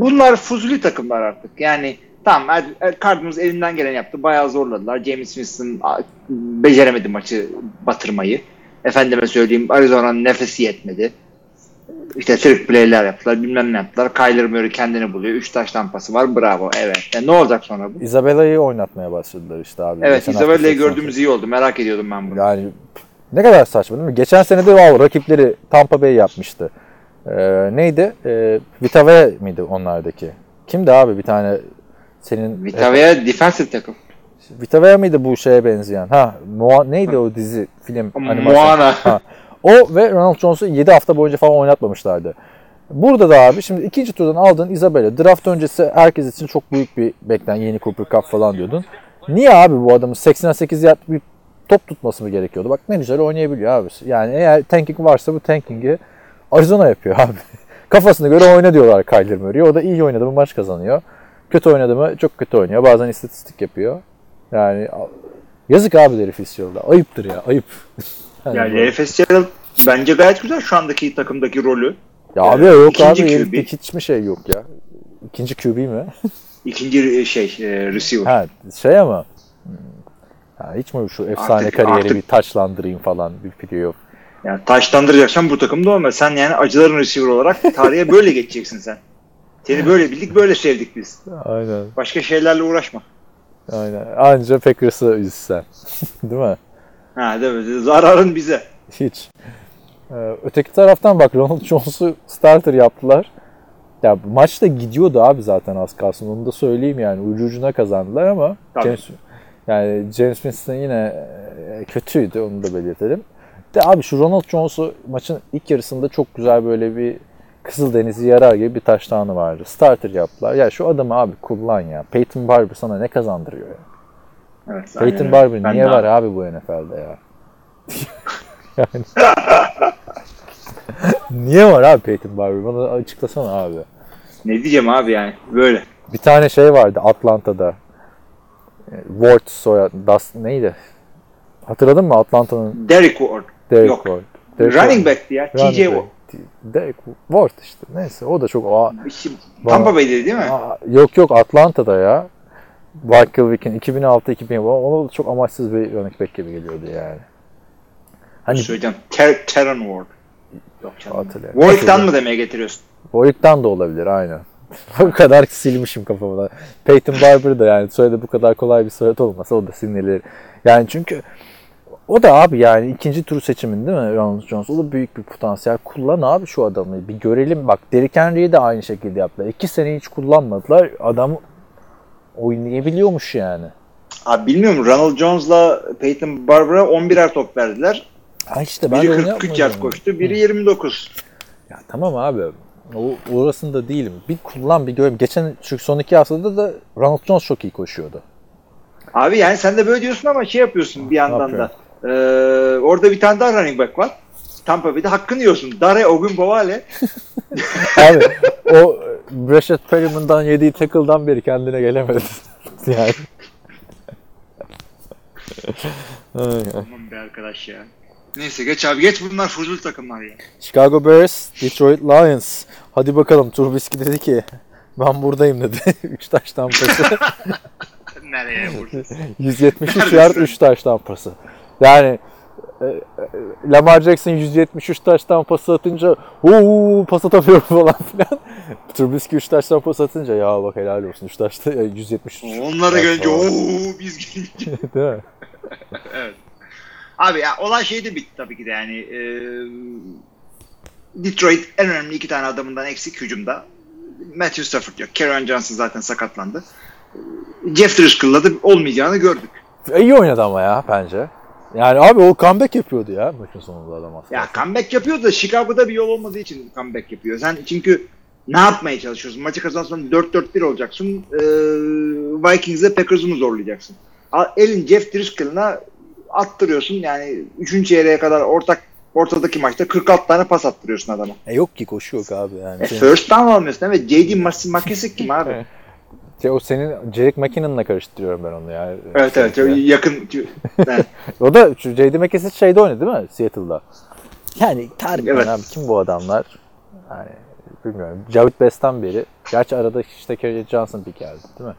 bunlar fuzuli takımlar artık. Yani tamam Er- Er- Cardinals elinden gelen yaptı. Bayağı zorladılar. James Winston beceremedi maçı batırmayı. Efendime söyleyeyim Arizona'nın nefesi yetmedi. İşte trick play'ler yaptılar. Bilmem ne yaptılar. Kyler Murray kendini buluyor. 3 taş tampası var. Bravo. Evet. Yani ne olacak sonra bu? Isabella'yı oynatmaya başladılar işte abi. Evet. Isabella'yı 80 gördüğümüz iyi oldu. Merak ediyordum ben bunu. Yani ne kadar saçma değil mi? Geçen sene de wow, rakipleri Tampa Bay yapmıştı. Ee, neydi? Ee, Vitavea miydi onlardaki? Kimdi abi bir tane senin... Vitavea defensive takım. Vitavea mıydı bu şeye benzeyen? Ha, Moa, neydi o dizi, film, animasyon? Moana. Ha. O ve Ronald Jones'u 7 hafta boyunca falan oynatmamışlardı. Burada da abi şimdi ikinci turdan aldığın Isabella. Draft öncesi herkes için çok büyük bir beklenen yeni Cooper Cup falan diyordun. Niye abi bu adamın 88 yard bir top tutması mı gerekiyordu? Bak ne güzel oynayabiliyor abi. Yani eğer tanking varsa bu tanking'i Arizona yapıyor abi. Kafasına göre oyna diyorlar Kyler Murray'e. O da iyi oynadı mı maç kazanıyor. Kötü oynadı mı çok kötü oynuyor. Bazen istatistik yapıyor. Yani yazık abi Larry Fitzgerald'a. Ayıptır ya ayıp. Yani Yani Fitzgerald bence gayet güzel şu andaki takımdaki rolü. Ya abi Ee, yok ikinci abi QB. herifte hiç mi şey yok ya? İkinci QB mi? İkinci e, şey e, receiver. ha şey ama hmm, ha, hiç mi şu efsane Artık- kariyeri artık- bir taçlandırayım falan bir playoff. Yani taşlandıracaksan bu takımda olma. Sen yani acıların receiver olarak tarihe böyle geçeceksin sen. Seni böyle bildik, böyle sevdik biz. Aynen. Başka şeylerle uğraşma. Aynen. Anca Packers'ı üzsen. Değil mi? Ha değil mi? Zararın bize. Hiç. Ee, öteki taraftan bak Ronald Jones'u starter yaptılar. Ya maç da gidiyordu abi zaten az kalsın. Onu da söyleyeyim yani. Ucu ucuna kazandılar ama Tabii. James, yani James Winston yine e, kötüydü onu da belirtelim. De abi şu Ronald Jones'u maçın ilk yarısında çok güzel böyle bir Kızıldeniz'i yarar gibi bir taştanı vardı. Starter yaptılar. Ya şu adamı abi kullan ya. Peyton Barber sana ne kazandırıyor ya? Evet, Peyton. Barber Ben niye var abi bu NFL'de ya? yani. niye var abi Peyton Barber? Bana açıklasana abi. Ne diyeceğim abi yani? Böyle. Bir tane şey vardı Atlanta'da. Ward soyadı. Das, neydi? Hatırladın mı Atlanta'nın Derek Ward. Derek Yok. Ward? Derek Running Ward. back'ti ya. TJ back. Ward. Derek Ward işte. Neyse o da çok aa, Tampa Bay'de değil mi? aa, yok yok Atlanta'da ya. Michael Vick'in 2006-2007 ona da çok amaçsız bir running back gibi geliyordu yani. Hani Söyleyeceğim. Ter Terran Ward. Yok canım. Warwick'tan mı demeye getiriyorsun? Warwick'tan da olabilir aynen. o kadar silmişim kafamda. Peyton Barber da yani soyadı bu kadar kolay bir soyad olmasa o da sinirleri. Yani çünkü o da abi yani ikinci tur seçimin değil mi Ronald Jones? O da büyük bir potansiyel. Kullan abi şu adamı. Bir görelim. Bak Derrick Henry'i de aynı şekilde yaptılar. İki sene hiç kullanmadılar. Adam oynayabiliyormuş yani. Abi bilmiyorum. Ronald Jones'la Peyton Barber'a 11'er top verdiler. Ha işte ben Biri de onu 43 yard koştu. Biri 29. Ya tamam abi. O, orasında değilim. Bir kullan bir göreyim. Geçen şu son iki haftada da Ronald Jones çok iyi koşuyordu. Abi yani sen de böyle diyorsun ama şey yapıyorsun bir yandan da. Ee, orada bir tane daha running back var. Tampa Bay'de hakkını yiyorsun. Dare Ogunbowale. Abi o Rashad Perriman'dan yediği tackle'dan beri kendine gelemedi. yani. Aman be arkadaş ya. Neyse geç abi geç bunlar fuzul takımlar ya. Chicago Bears, Detroit Lions. Hadi bakalım Trubisky dedi ki ben buradayım dedi. 3 taş tampası. Nereye burada? 173 yard 3 taş tampası. Yani e, e, Lamar Jackson 173 taştan pas atınca ooo pas atamıyorum falan filan. Trubisky 3 taştan pas atınca ya bak helal olsun 3 taşta 173. Onlara gelince ooo biz gelince. Değil mi? Abi ya olay şey de bitti tabii ki de yani. e, Detroit en önemli iki tane adamından eksik hücumda. Matthew Stafford yok. Karen Johnson zaten sakatlandı. Jeff Driscoll'la da olmayacağını gördük. E, İyi oynadı ama ya bence. Yani abi o comeback yapıyordu ya maçın sonunda adam aslında. Ya comeback yapıyor da Chicago'da bir yol olmadığı için comeback yapıyor. Sen çünkü ne yapmaya çalışıyorsun? Maçı kazansan 4-4-1 olacaksın. Ee, Vikings'e Packers'ı mı zorlayacaksın? Al- Elin Jeff Driscoll'ına attırıyorsun. Yani 3. çeyreğe kadar ortak ortadaki maçta 46 tane pas attırıyorsun adama. E, yok ki koşu yok abi yani. E, first down almıyorsun evet. J.D. Mas- McKissick kim abi? Şey, o senin Jerick McKinnon'la karıştırıyorum ben onu ya. evet evet. Şey, Yakın. Evet. O da şu J.D. McKissick şeyde oynadı değil mi? Seattle'da. Yani tarih Evet. abi kim bu adamlar? Yani bilmiyorum. Javid Best'ten beri. Gerçi arada işte Kerry Johnson bir geldi değil mi?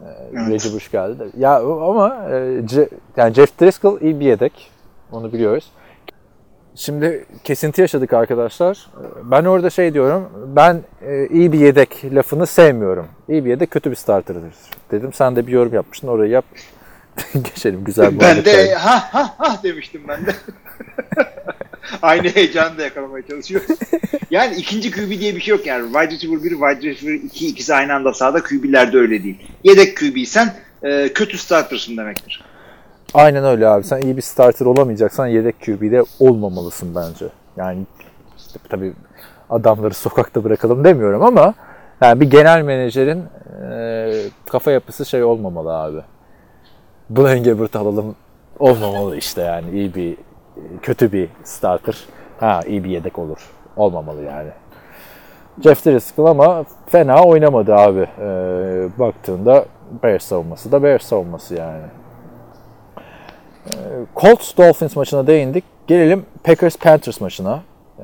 Ee, Evet. Reggie Bush geldi de. Ya ama e, Ce- yani Jeff Driscoll iyi bir yedek. Onu biliyoruz. Şimdi kesinti yaşadık arkadaşlar. Ben orada şey diyorum. Ben e, iyi bir yedek lafını sevmiyorum. İyi bir yedek kötü bir starter'dır dedim. Sen de bir yorum yapmıştın. Orayı yap. Geçelim güzel ben muhabbet de ha ha ha demiştim ben de. Aynı heyecanı da yakalamaya çalışıyor. Yani ikinci QB diye bir şey yok yani. Wide receiver 1, wide receiver 2 ikisi aynı anda sahada QB'lerde öyle değil. Yedek QB'sen e, kötü startersın demektir. Aynen öyle abi. Sen iyi bir starter olamayacaksan yedek QB'de olmamalısın bence. Yani tabii adamları sokakta bırakalım demiyorum ama yani bir genel menajerin e, kafa yapısı şey olmamalı abi. Blaine Gabbert'ı alalım olmamalı işte yani iyi bir kötü bir starter. Ha iyi bir yedek olur. Olmamalı yani. Jeff Driscoll ama fena oynamadı abi. E, baktığında Bears savunması da Bears savunması yani. Colts Dolphins maçına değindik. Gelelim Packers Panthers maçına. Ee,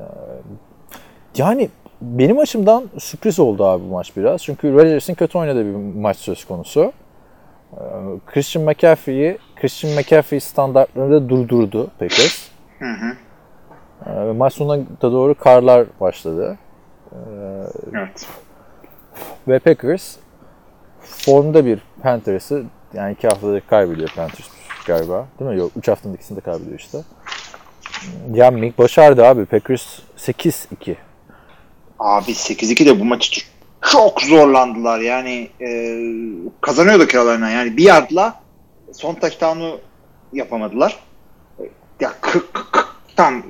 Yani benim açımdan sürpriz oldu abi bu maç biraz. Çünkü Rodgers'in kötü oynadığı bir maç söz konusu. Ee, Christian McCaffrey'i Christian McCaffrey standartlarında durdurdu Packers. Hı hı. Ee, Maç sonuna da doğru karlar başladı. Evet. Ve Packers formda bir Panthers'ı yani iki haftadır kaybediyor Panthers galiba. Değil mi? Yok. Üç haftanın ikisini de kaybediyor işte. Yenmek başardı abi. Packers 8-2. Abi 8-2 de bu maçı çok zorlandılar. Yani e, kazanıyordu Carolina. Yani bir yardla son touchdown'u yapamadılar. Ya k- k- k- tam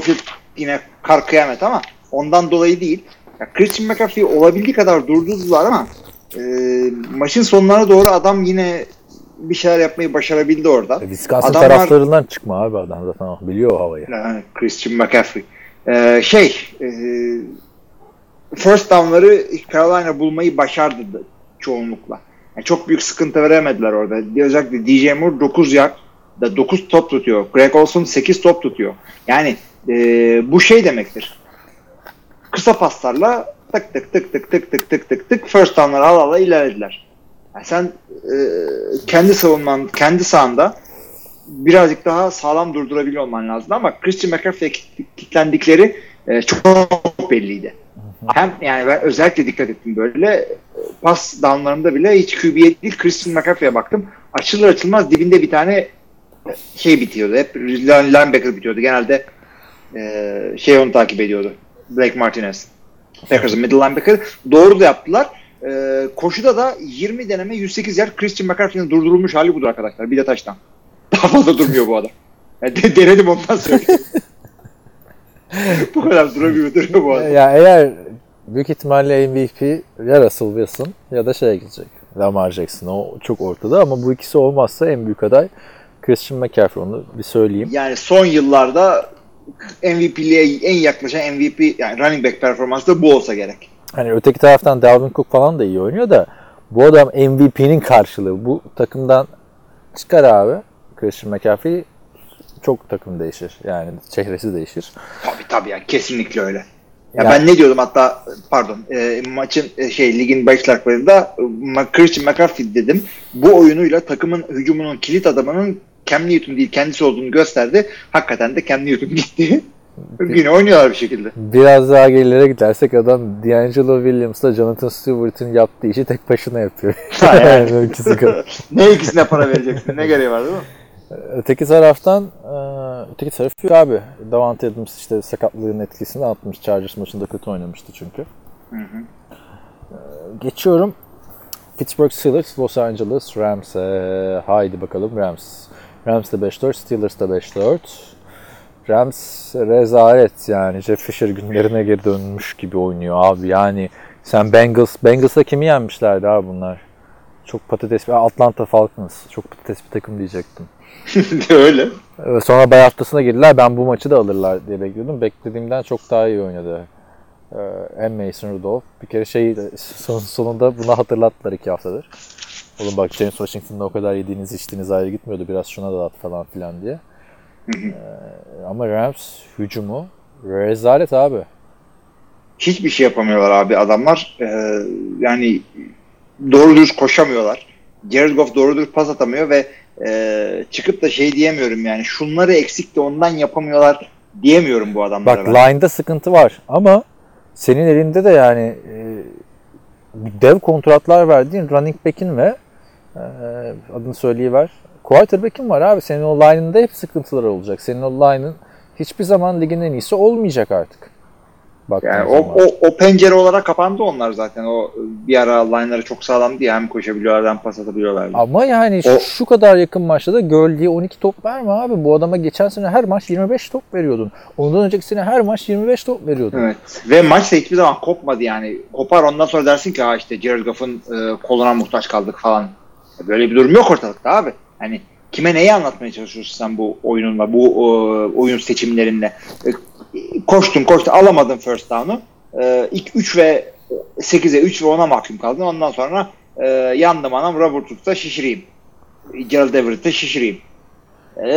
Field yine kar kıyamet ama ondan dolayı değil. Ya Christian McCaffrey olabildiği kadar durdurdular ama e, maçın sonlarına doğru adam yine bir şeyler yapmayı başarabildi orada. E, Wisconsin Adamlar- taraflarından çıkma abi adam da tamam. Biliyor o havayı. Yani Christian McCaffrey. Ee, şey e, first down'ları Carolina bulmayı başardı çoğunlukla. Yani çok büyük sıkıntı veremediler orada. Özellikle DJ Moore 9 yard da 9 top tutuyor. Greg Olson 8 top tutuyor. Yani e, bu şey demektir. Kısa paslarla tık tık tık tık tık tık tık tık tık first down'ları ala ala ilerlediler. Yani sen e, kendi savunman, kendi sahanda birazcık daha sağlam durdurabiliyor olman lazım ama Christian McCaffrey'e kilitlendikleri e, çok belliydi. Hem yani ben özellikle dikkat ettim böyle e, pas downlarımda bile hiç QB'ye değil Christian McCaffrey'e baktım. Açılır açılmaz dibinde bir tane e, şey bitiyordu. Hep linebacker bitiyordu. Genelde e, şey onu takip ediyordu. Blake Martinez. Packers'ın middle linebacker. Doğru da yaptılar. E, koşuda da 20 deneme 108 yer Christian McCaffrey'in durdurulmuş hali budur arkadaşlar. Bir de taştan. Daha fazla durmuyor bu adam. Yani de- denedim ondan söyleyeyim. bu kadar duramıyor duruyor bu adam. Ya eğer büyük ihtimalle MVP ya Russell Wilson ya da şeye gidecek. Lamar Jackson. O çok ortada ama bu ikisi olmazsa en büyük aday Christian McCaffrey onu bir söyleyeyim. Yani son yıllarda MVP'liğe en yaklaşan MVP yani running back performansı da bu olsa gerek. Hani öteki taraftan Dalvin Cook falan da iyi oynuyor da bu adam MVP'nin karşılığı. Bu takımdan çıkar abi Christian McCaffrey çok takım değişir. Yani çehresi değişir. Tabii tabii yani kesinlikle öyle. Ya Ya- ben ne diyordum hatta pardon e, maçın e, şey ligin başlarlarında e, Christian McCaffrey dedim. Bu oyunuyla takımın hücumunun kilit adamının Cam Newton değil kendisi olduğunu gösterdi. Hakikaten de Cam Newton gitti. Yine oynuyorlar bir şekilde. Biraz daha gerilere gidersek adam D'Angelo Williams'la Jonathan Stewart'ın yaptığı işi tek başına yapıyor. Ha, yani. ikisi ne ikisine para vereceksin? Ne gereği var değil mi? Öteki taraftan e, öteki taraf yok abi. Davante Adams işte sakatlığın etkisini atmış. Chargers maçında kötü oynamıştı çünkü. E, Geçiyorum. Pittsburgh Steelers, Los Angeles Rams'e. Haydi bakalım Rams. Rams de 5-4, Steelers de 5-4. Rams rezalet yani. Jeff Fisher günlerine geri dönmüş gibi oynuyor abi. Yani sen Bengals, Bengals'a kimi yenmişlerdi abi bunlar? Çok patates bir Atlanta Falcons. Çok patates bir takım diyecektim. öyle. Ee, Sonra bay haftasına girdiler. Ben bu maçı da alırlar diye bekliyordum. Beklediğimden çok daha iyi oynadı. Ee, Hem Mason Rudolph. Bir kere şey son, sonunda bunu hatırlattılar iki haftadır. Oğlum bak James Washington'da o kadar yediğiniz içtiğiniz ayrı gitmiyordu. Biraz şuna da at falan filan diye. Ee, ama Rams hücumu rezalet abi. Hiçbir şey yapamıyorlar abi adamlar. Ee, yani doğru dürüst koşamıyorlar. Jared Goff doğru dürüst pas atamıyor ve e, çıkıp da şey diyemiyorum yani şunları eksik de ondan yapamıyorlar diyemiyorum bu adamlara. Bak ben. line'da sıkıntı var ama senin elinde de yani e, dev kontratlar verdiğin running back'in ve e, adını söyleyiver. Quarterback'in var abi. Senin o line'ında hep sıkıntılar olacak. Senin o line'ın hiçbir zaman ligin en iyisi olmayacak artık. Baktığın Yani o, zaman. o, o pencere olarak kapandı onlar zaten. O bir ara line'ları çok sağlam diye hem koşabiliyorlar hem pas atabiliyorlar. Ama yani O- şu kadar yakın maçta da diye 12 top verme abi. Bu adama geçen sene her maç 25 top veriyordun. Ondan önceki sene her maç 25 top veriyordun. Evet. Ve maç da hiçbir zaman kopmadı yani. Kopar ondan sonra dersin ki ha işte Jared Goff'un e, koluna muhtaç kaldık falan. Böyle bir durum yok ortalıkta abi. Hani kime neyi anlatmaya çalışıyorsun sen bu oyununla, bu e, oyun seçimlerinle? E, koştun koştun alamadın first down'u. E, ilk 3 ve 8'e 3 ve 10'a mahkum kaldın. Ondan sonra e, yandım anam Robert Woods'a şişireyim. Gerald Everett'e şişireyim. Ee,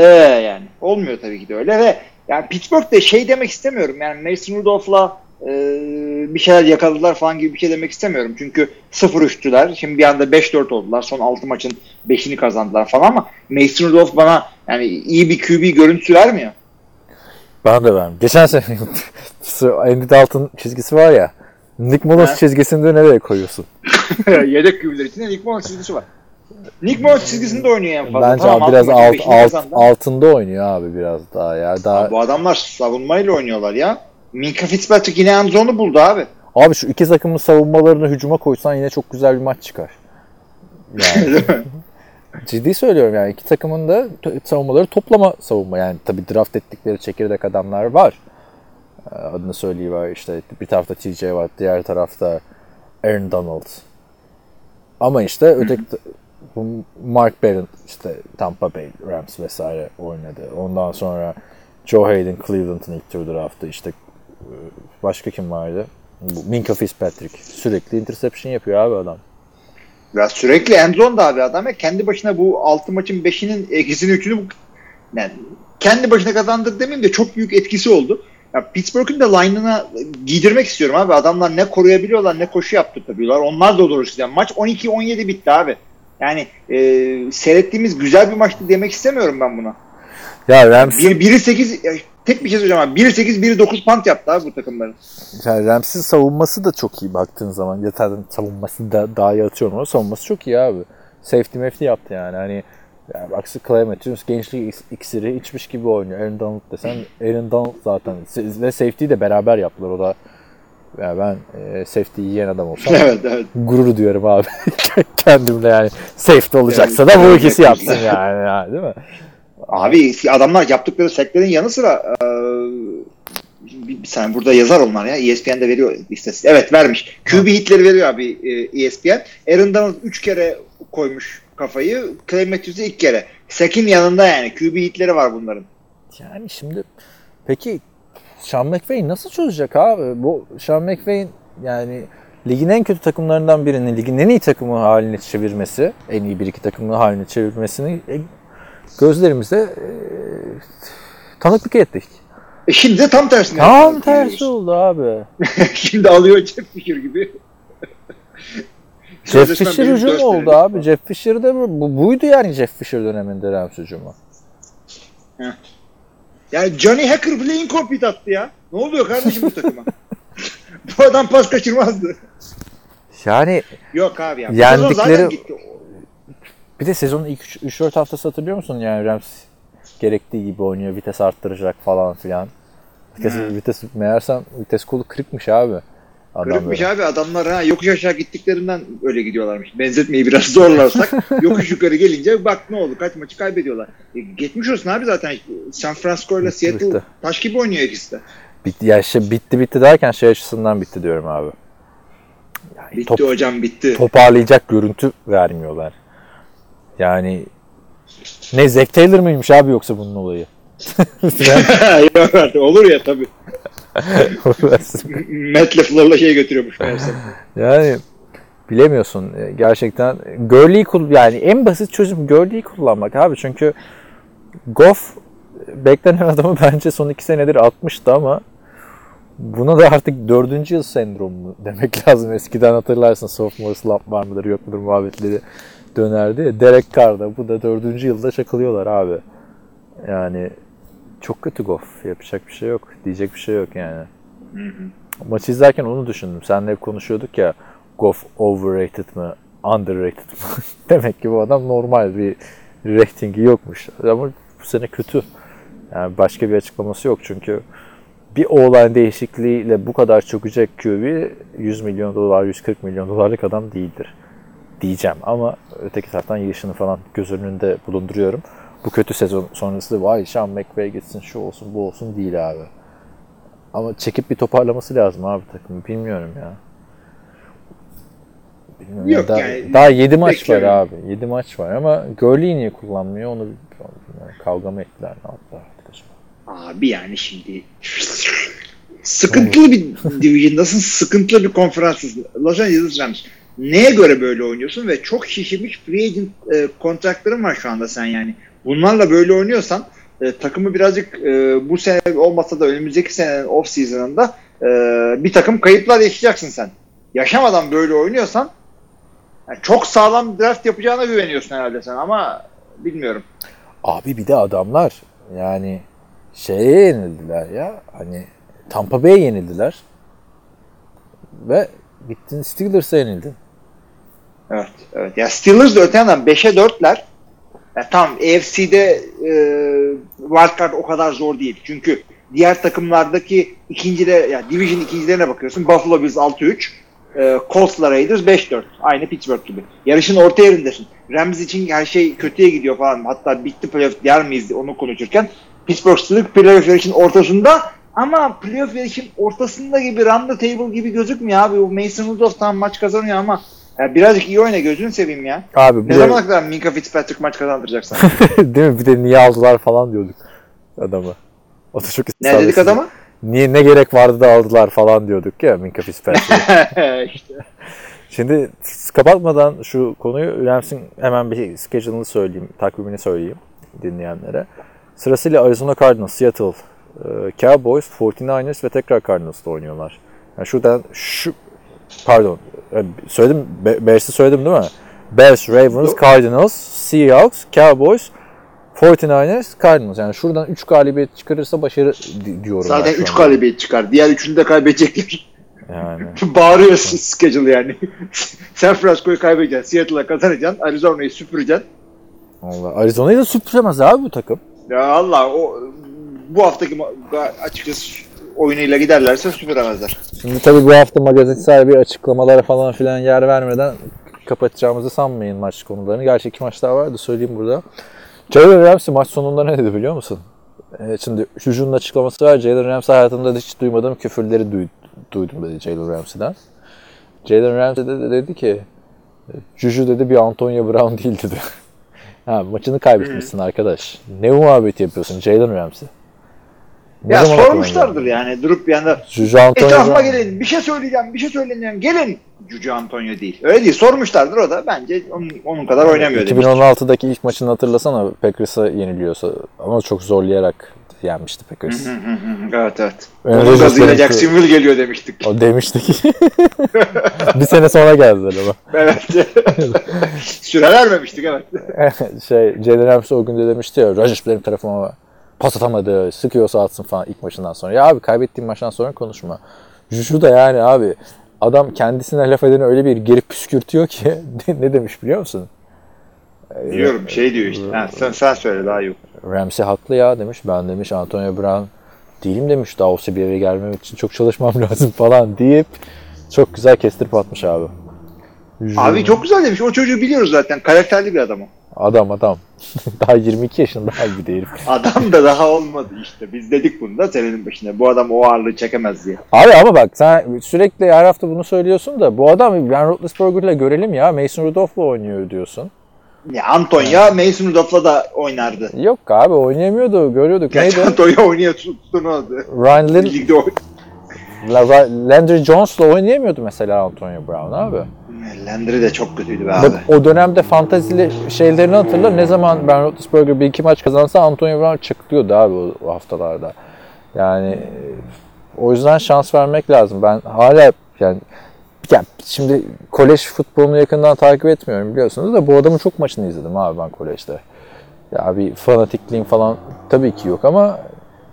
yani olmuyor tabii ki de öyle ve yani Pittsburgh'de şey demek istemiyorum yani Mason Rudolph'la e, bir şeyler yakaladılar falan gibi bir şey demek istemiyorum. Çünkü 0-3'tüler. Şimdi bir anda 5-4 oldular. Son 6 maçın 5'ini kazandılar falan ama Mason Rudolph bana yani iyi bir QB görüntüsü vermiyor. Ben de ben. Geçen sene Andy Dalton çizgisi var ya. Nick Mullins çizgisini de nereye koyuyorsun? Yedek QB'ler için Nick Mullins çizgisi var. Nick Mullins çizgisinde oynuyor en fazla. Bence Tamam, biraz altı maçın alt, alt, kazandı. altında oynuyor abi biraz daha ya. Daha... Bu adamlar savunmayla oynuyorlar ya. Minka Fitzpatrick yine end zone'u buldu abi. Abi şu iki takımın savunmalarını hücuma koysan yine çok güzel bir maç çıkar. Yani ciddi söylüyorum yani iki takımın da savunmaları toplama savunma yani tabi draft ettikleri çekirdek adamlar var. Ee, Adını söyleyiver işte bir tarafta TJ var diğer tarafta Aaron Donald. Ama işte öteki Mark Barron işte Tampa Bay Rams vesaire oynadı. Ondan sonra Joe Hayden Cleveland'ın ilk tur draftı işte başka kim vardı? Bu Minka Fitzpatrick sürekli interception yapıyor abi adam. Ya sürekli end zone'da abi adam ya kendi başına bu 6 maçın 5'inin ikisini üçünü bu- yani kendi başına kazandır demeyeyim de çok büyük etkisi oldu. Ya Pittsburgh'ın da line'ına giydirmek istiyorum abi. Adamlar ne koruyabiliyorlar ne koşu yaptırtabiliyorlar. Onlar da doğru yani. Maç 12-17 bitti abi. Yani e, seyrettiğimiz güzel bir maçtı demek istemiyorum ben buna. Ya Rams'in, Bir, biri 8 ya tek bir şey söyleyeceğim abi. Biri 8 biri 9 punt yaptı abi bu takımların. yani Rams'in savunması da çok iyi baktığın zaman. Ya zaten savunması da daha iyi atıyorum ama savunması çok iyi abi. Safety mefty yaptı yani. Hani yani aksi Clay Matthews gençlik iks- iksiri içmiş gibi oynuyor. Aaron Donald desen Aaron Donald zaten ve safety'yi de beraber yaptılar. O da yani ben e, safety yiyen adam olsam evet evet. gurur duyarım abi kendimle yani safety olacaksa da bu Yani- ikisi yapsın yani, yani değil mi? Abi adamlar yaptıkları seklerin yanı sıra e, bir, bir saniye burada yazar onlar ya. E ESPN'de veriyor istatistik. Evet vermiş. QB hitleri veriyor abi e, ESPN. Aaron Donald 3 kere koymuş kafayı. Clay Matthews'e ilk kere. Sakin yanında yani. QB hitleri var bunların. Yani şimdi peki Sean McVay nasıl çözecek abi? Bu Sean McVay'in yani ligin en kötü takımlarından birini ligin en iyi takımı haline çevirmesi, en iyi bir iki takımı haline çevirmesini e, gözlerimizde e, tanıklık ettik. E şimdi de tam tersine. Tam yapıyorlar. tersi oldu abi. şimdi alıyor Jeff Fisher gibi. Jeff Fisher hücumu oldu abi. Jeff Fisher'da bu, bu- buydu yani Jeff Fisher döneminde Rams hücumu. Yani Johnny Hacker bile incomplete attı ya. Ne oluyor kardeşim bu takıma? bu adam pas kaçırmazdı. Yani Yok abi ya. Yendikleri- zaten gitti. Bir de sezonun ilk 3-4 haftası hatırlıyor musun? Yani Rams gerektiği gibi oynuyor. Vites arttıracak falan filan. Vites, vites meğersem vites kolu kırıkmış abi. Kırıkmış Adamların. abi adamlar ha yokuş aşağı gittiklerinden öyle gidiyorlarmış. Benzetmeyi biraz zorlarsak yokuş yukarı gelince bak ne oldu kaç maçı kaybediyorlar. E, geçmiş olsun abi zaten San Francisco ile Seattle bitti. taş gibi oynuyor ikisi de. Bitti, ya şey, bitti bitti derken şey açısından bitti diyorum abi. Yani Bitti top- hocam bitti. toparlayacak görüntü vermiyorlar. Yani ne Zack Taylor mıymış abi yoksa bunun olayı? Yok artık olur ya tabii. Matt LaFleur'la şey götürüyormuş meğerse. Yani bilemiyorsun E, gerçekten. Gurley'i yani en basit çözüm Gurley'i kullanmak abi çünkü Goff beklenen adamı bence son iki senedir atmıştı ama buna da artık dördüncü yıl sendromu demek lazım. Eskiden hatırlarsın sophomore slump var mıdır yok mudur muhabbetleri dönerdi. ya. Derek Carr'da bu da dördüncü yılda çakılıyorlar abi. Yani çok kötü Goff. Yapacak bir şey yok. Diyecek bir şey yok yani. Maçı izlerken onu düşündüm. Seninle hep konuşuyorduk ya Goff overrated mı, underrated mı? Demek ki bu adam normal bir ratingi yokmuş. Ama bu sene kötü. Yani başka bir açıklaması yok çünkü bir o değişikliğiyle bu kadar çökecek QB 100 milyon dolar, 140 milyon dolarlık adam değildir. Diyeceğim ama öteki taraftan yaşını falan göz önünde bulunduruyorum. Bu kötü sezon sonrası vay Sean McVay gitsin şu olsun bu olsun değil abi. Ama çekip bir toparlaması lazım abi takımı. Bilmiyorum ya. Bilmiyorum. Yok daha, yani, daha 7 maç var abi. 7 maç var ama Gurley'i niye kullanmıyor onu bilmiyorum. Kavga mı ettiler ne yaptılar? Abi yani şimdi sıkıntılı bir division'dasın, sıkıntılı bir konferanstasın. Los Angeles Rams. Neye göre böyle oynuyorsun ve çok şişirmiş free agent e, kontratların var şu anda sen yani. Bunlarla böyle oynuyorsan e, takımı birazcık e, bu sene olmasa da önümüzdeki senenin off season'ında e, bir takım kayıplar yaşayacaksın sen. Yaşamadan böyle oynuyorsan yani çok sağlam draft yapacağına güveniyorsun herhalde sen ama bilmiyorum. Abi bir de adamlar yani şeye yenildiler ya. Hani Tampa Bay'e yenildiler. Ve gittin Steelers'a yenildin. Evet, evet. Ya Steelers de öte yandan 5'e 4'ler. Ya tamam AFC'de e, wildcard o kadar zor değil. Çünkü diğer takımlardaki ikincide ya division ikincilerine bakıyorsun. Buffalo Bills 6-3. E, Colts'la Raiders 5-4. Aynı Pittsburgh gibi. Yarışın orta yerindesin. Rams için her şey kötüye gidiyor falan. Hatta bitti playoff der miyiz onu konuşurken. Pittsburgh Steelers playoff yarışın ortasında ama playoff yarışın ortasında gibi run the table gibi gözükmüyor abi. O Mason Rudolph tam maç kazanıyor ama ya birazcık iyi oyna gözünü seveyim ya. Abi Ne de, zamana kadar Minka Fitzpatrick maç kazandıracaksın? değil mi? Bir de niye aldılar falan diyorduk adamı. O da çok ne dedik adama? Niye ne gerek vardı da aldılar falan diyorduk ya Minka Fitzpatrick'i. işte. Şimdi kapatmadan şu konuyu Rams'in hemen bir schedule'ını söyleyeyim, takvimini söyleyeyim dinleyenlere. Sırasıyla Arizona Cardinals, Seattle, e, Cowboys, 49ers ve tekrar Cardinals'ta oynuyorlar. Yani şuradan şu pardon söyledim Be- Bears'i söyledim değil mi? Bears, Ravens, Cardinals, Seahawks, Cowboys, 49ers, Cardinals. Yani şuradan 3 galibiyet çıkarırsa başarı di- diyorum. Zaten şu 3 anda. galibiyet çıkar. Diğer üçünü de kaybedecekler. Yani. Bağırıyor schedule yani. San Francisco'yu kaybedeceksin. Seattle'a kazanacaksın. Arizona'yı süpüreceksin. Allah. Arizona'yı da süpüremez abi bu takım. Ya Allah o bu haftaki açıkçası oyunuyla giderlerse süpüremezler. Şimdi tabii bu hafta magazinsel bir açıklamalara falan filan yer vermeden kapatacağımızı sanmayın maç konularını. Gerçi iki maç daha vardı söyleyeyim burada. Jalen Ramsey maç sonunda ne dedi biliyor musun? e, şimdi Juju'nun açıklaması var. Jalen Ramsey hayatımda hiç duymadığım küfürleri duy- duydum dedi Jalen Ramsey'den. Jalen Ramsey de dedi ki Juju dedi bir Antonio Brown değil dedi. ha, maçını kaybetmişsin arkadaş. Ne muhabbeti yapıyorsun Jalen Ramsey? Ne Ya sormuşlardır geldi? yani durup bir anda Juju Antonio etrafıma gelin bir şey söyleyeceğim bir şey söyleyeceğim gelin. Cucu Antonio değil. Öyle değil sormuşlardır o da bence onun, onun kadar oynamıyor demiş. 2016'daki ilk maçını hatırlasana Packers'a yeniliyorsa ama çok zorlayarak yenmişti Packers. evet evet. Onun gazıyla Jacksonville geliyor demiştik. O demiştik. bir sene sonra geldiler ama. Evet. Süre vermemiştik evet. şey Jalen Ramsey o gün de demişti ya Rodgers benim tarafıma pas atamadı sıkıyorsa atsın falan ilk maçından sonra. Ya abi kaybettiğin maçtan sonra konuşma. Juju da yani abi adam kendisine laf edeni öyle bir geri püskürtüyor ki ne demiş biliyor musun? Biliyorum şey diyor işte. Ha, sen, sen söyle daha yok. Ramsey haklı ya demiş. Ben demiş Antonio Brown değilim demiş. Daha o seviyeye gelmemek için çok çalışmam lazım falan deyip çok güzel kestirip atmış abi. Abi çok güzel demiş. O çocuğu biliyoruz zaten. Karakterli bir adam o. Adam adam. Daha 22 yaşında halbuki herif. Adam da daha olmadı işte. Biz dedik bunu da senenin başında. Bu adam o ağırlığı çekemez diye. Abi ama bak sen sürekli her hafta bunu söylüyorsun da bu adam Ben Roethlisberger'la görelim ya Mason Rudolph'la oynuyor diyorsun. Ya Antonya Mason Rudolph'la da oynardı. Yok abi oynayamıyordu görüyorduk. Gerçi Neydi? Antonya oynuyor tuttuğunu aldı. Ryan Lin- Ligde Landry Jones'la oynayamıyordu mesela Antonio Brown abi. Landry de çok kötüydü be abi. Bak o dönemde fantazili şeylerini hatırla. Ne zaman Ben Roethlisberger bir iki maç kazansa Antonio Brown çıkıyordu abi o, o haftalarda. Yani e, o yüzden şans vermek lazım. Ben hala yani ya şimdi kolej futbolunu yakından takip etmiyorum biliyorsunuz da bu adamın çok maçını izledim abi ben kolejde. Ya bir fanatikliğim falan tabii ki yok ama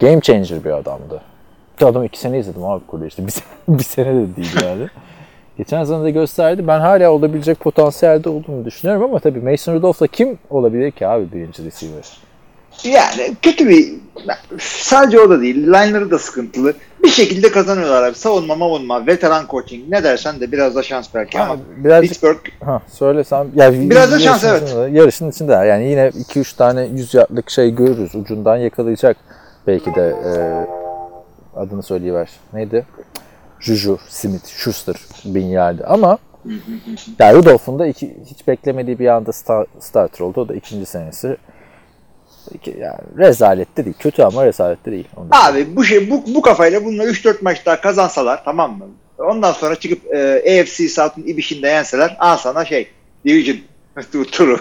game changer bir adamdı. Bir adamı iki sene izledim abi kolejde. Bir, sene, bir sene de değil yani. Geçen sene de gösterdi. Ben hala olabilecek potansiyelde olduğunu düşünüyorum ama tabii Mason Rudolph'la kim olabilir ki abi birinci receiver? Yani kötü bir sadece o da değil. Line'ları da sıkıntılı. Bir şekilde kazanıyorlar abi. Savunma mavunma, veteran coaching ne dersen de biraz da şans belki ama Birazcık Pittsburgh ha, söylesem ya Biraz da şans, evet. içinde- yarışın içinde yani yine 2-3 tane 100 yardlık şey görürüz. Ucundan yakalayacak belki de e, adını söyleyiver. Neydi? Juju, Smith, Schuster bin yardı ama yani Rudolph'un da iki, hiç beklemediği bir anda star, starter oldu. O da ikinci senesi. Yani rezalette değil. Kötü ama rezalette değil. Onu da Abi bu şey bu, bu kafayla bununla 3-4 maç daha kazansalar tamam mı? Ondan sonra çıkıp e, AFC South'un ibişinde yenseler al sana şey Division tu- turu.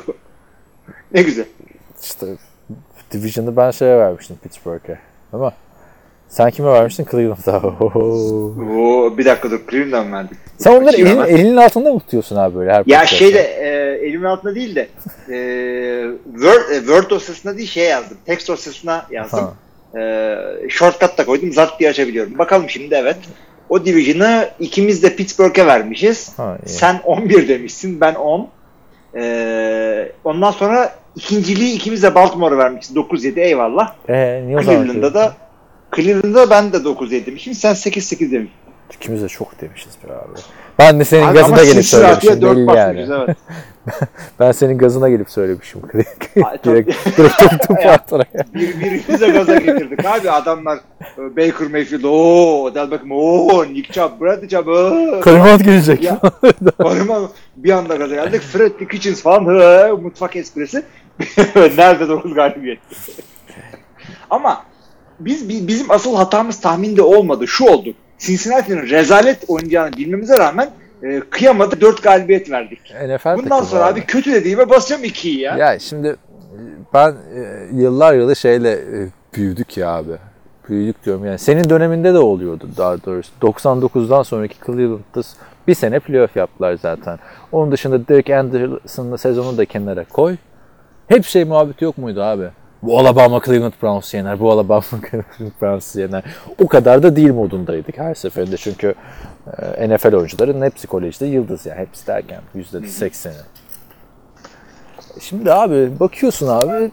ne güzel. İşte Division'ı ben şeye vermiştim Pittsburgh'e. Ama sen kime vermiştin? Cleveland'a. Oo, bir dakika dur Cleveland'dan verdik. sen onları elin, hemen. elinin altında mı tutuyorsun abi böyle her Ya şeyde e, elimin altında değil de e, Word, e, Word dosyasına değil şey yazdım. Text dosyasına yazdım. Ha. E, shortcut da koydum. Zart diye açabiliyorum. Bakalım şimdi evet. O Division'ı ikimiz de Pittsburgh'e vermişiz. Ha, iyi. Sen 11 demişsin. Ben 10. E, ondan sonra ikinciliği ikimiz de Baltimore'a vermişiz. 9-7 eyvallah. Ee, niye o zaman? Da Cleveland'da ben de 9-7 demişim. Sen 8-8 demişsin. İkimiz de çok demişiz be abi. Ben de senin Abi gazına gelip söylemişim belli yani. Evet. Ben senin gazına gelip söylemişim. Direkt, top top atarak. Bir, birbirimize gaza getirdik abi adamlar e, Baker Mayfield ooo Odell Beckham ooo Nick Chubb Bradley Chubb ooo Kalimat gelecek. Ya. Bir anda gaza geldik Fred Kitchens falan hı, mutfak esprisi nerede 9 galibiyet ama biz bi- bizim asıl hatamız tahminde olmadı şu oldu Cincinnati'nin rezalet oynayacağını bilmemize rağmen e, kıyamadı 4 galibiyet verdik. NFL Bundan sonra abi kötü dediğime basacağım 2'yi ya. Ya şimdi e, ben e, yıllar yılı şeyle e, büyüdük ya abi. Büyüdük diyorum yani. Senin döneminde de oluyordu daha doğrusu. 99'dan sonraki Cleveland'da bir sene playoff yaptılar zaten. Onun dışında Derek Anderson'la sezonu da kenara koy. Hep şey muhabbeti yok muydu abi? Bu Alabama Cleveland Browns yener, bu Alabama Cleveland Browns yener. O kadar da değil modundaydık her seferinde çünkü e, NFL oyuncuların hepsi kolejde yıldız yani hepsi derken %80'i. Şimdi abi bakıyorsun abi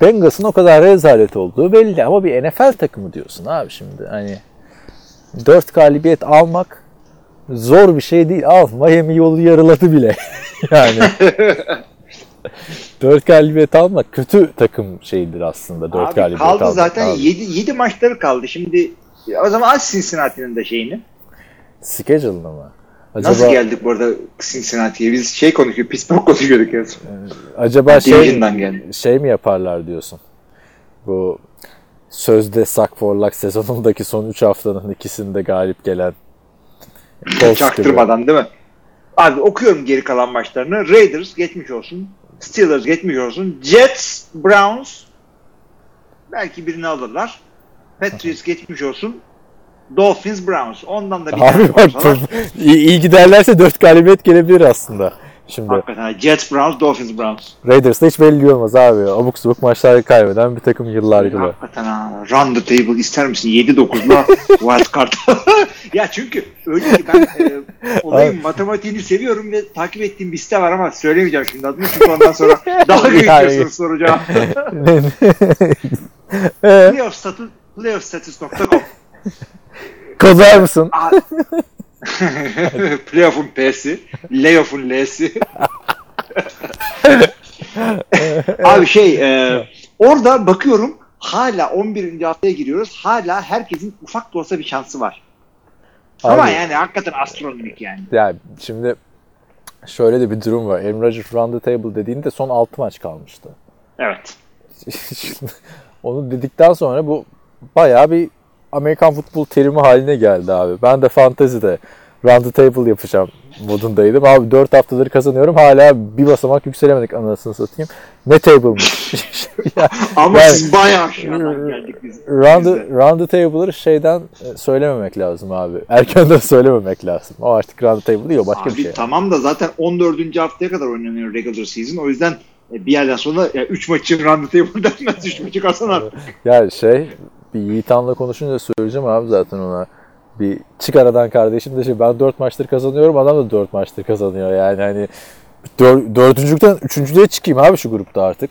Bengals'ın o kadar rezalet olduğu belli ama bir NFL takımı diyorsun abi şimdi. Hani 4 galibiyet almak zor bir şey değil. Al Miami yolu yarıladı bile. yani 4 galibiyet almak kötü takım şeyidir aslında. 4 Abi galibiyet kaldı almak zaten abi. 7, 7 maçları kaldı. Şimdi o zaman aç Cincinnati'nin de şeyini. Schedule'ını mı? Acaba, Nasıl geldik bu arada Cincinnati'ye? Biz şey konuşuyoruz, Pittsburgh konuşuyorduk ya. acaba şey, şey mi yaparlar diyorsun? Bu sözde Suck for Luck sezonundaki son 3 haftanın ikisinde galip gelen Colts gibi. Çaktırmadan değil mi? Abi okuyorum geri kalan maçlarını. Raiders geçmiş olsun. Steelers geçmiş olsun. Jets, Browns belki birini alırlar. Patriots geçmiş olsun. Dolphins, Browns. Ondan da bir tane Abi bak iyi, iyi giderlerse 4 galibiyet gelebilir aslında. Şimdi Hakikaten Jets, Browns, Dolphins, Browns. Raiders'da hiç belli olmaz abi. Abuk subuk maçları kaybeden bir takım yıllar yılı. Hakikaten ha. Run the table ister misin? 7-9'la wild card. ya çünkü öyle ki ben e, olayın matematiğini seviyorum ve takip ettiğim bir site var ama söylemeyeceğim şimdi adını çünkü ondan sonra daha geçiyorsunuz soracağım. Ee, Playoff status, playoffstatus.com Kozar mısın? Playoff'un P'si, layoff'un L'si. Abi şey, e, orada bakıyorum hala 11. haftaya giriyoruz. Hala herkesin ufak da olsa bir şansı var. Ama Abi. yani hakikaten astronomik yani. Ya şimdi şöyle de bir durum var. Aaron Rodgers round the table dediğinde son 6 maç kalmıştı. Evet. Şimdi Onu dedikten sonra bu bayağı bir Amerikan futbol terimi haline geldi abi. Ben de fantezide round the table yapacağım modundaydım. Abi 4 haftadır kazanıyorum. Hala bir basamak yükselemedik anasını satayım. Ne table'mış. Ya, Ama Yani- siz bayağı aşağıdan geldik biz. round, the, round the table'ları şeyden e, söylememek lazım abi. Erkenden söylememek lazım. O artık round the table değil o başka Abi bir şey. tamam da zaten 14. haftaya kadar oynanıyor regular season. O yüzden e, bir yerden sonra 3 maçı run the table denmez. 3 maçı kazanar. Ya şey bir Yiğitan'la konuşunca söyleyeceğim abi zaten ona. Bir çık aradan kardeşim de şey ben 4 maçtır kazanıyorum adam da 4 maçtır kazanıyor yani hani dör, dördüncülükten üçüncülüğe çıkayım abi şu grupta artık.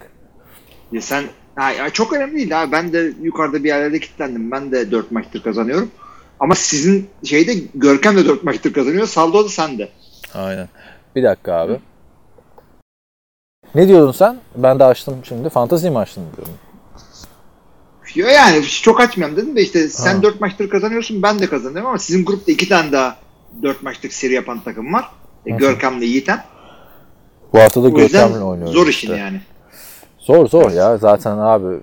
Ya sen ha, ya çok önemli değil abi. Ben de yukarıda bir yerlerde kilitlendim. Ben de 4 maçtır kazanıyorum. Ama sizin şeyde Görkem de 4 maçtır kazanıyor. Saldo da sen de. Aynen. Bir dakika abi. Ne diyordun sen? Ben de açtım şimdi. Fantazi mi açtın diyordun. Ya Yani çok açmayalım dedim de işte sen Ha. 4 maçtır kazanıyorsun ben de kazanıyorum ama sizin grupta 2 tane daha 4 maçlık seri yapan takım var. E. Görkem'le Yiğiten. Bu hafta da Görkem'le oynuyoruz. zor işte. işin yani. Zor zor ya zaten abi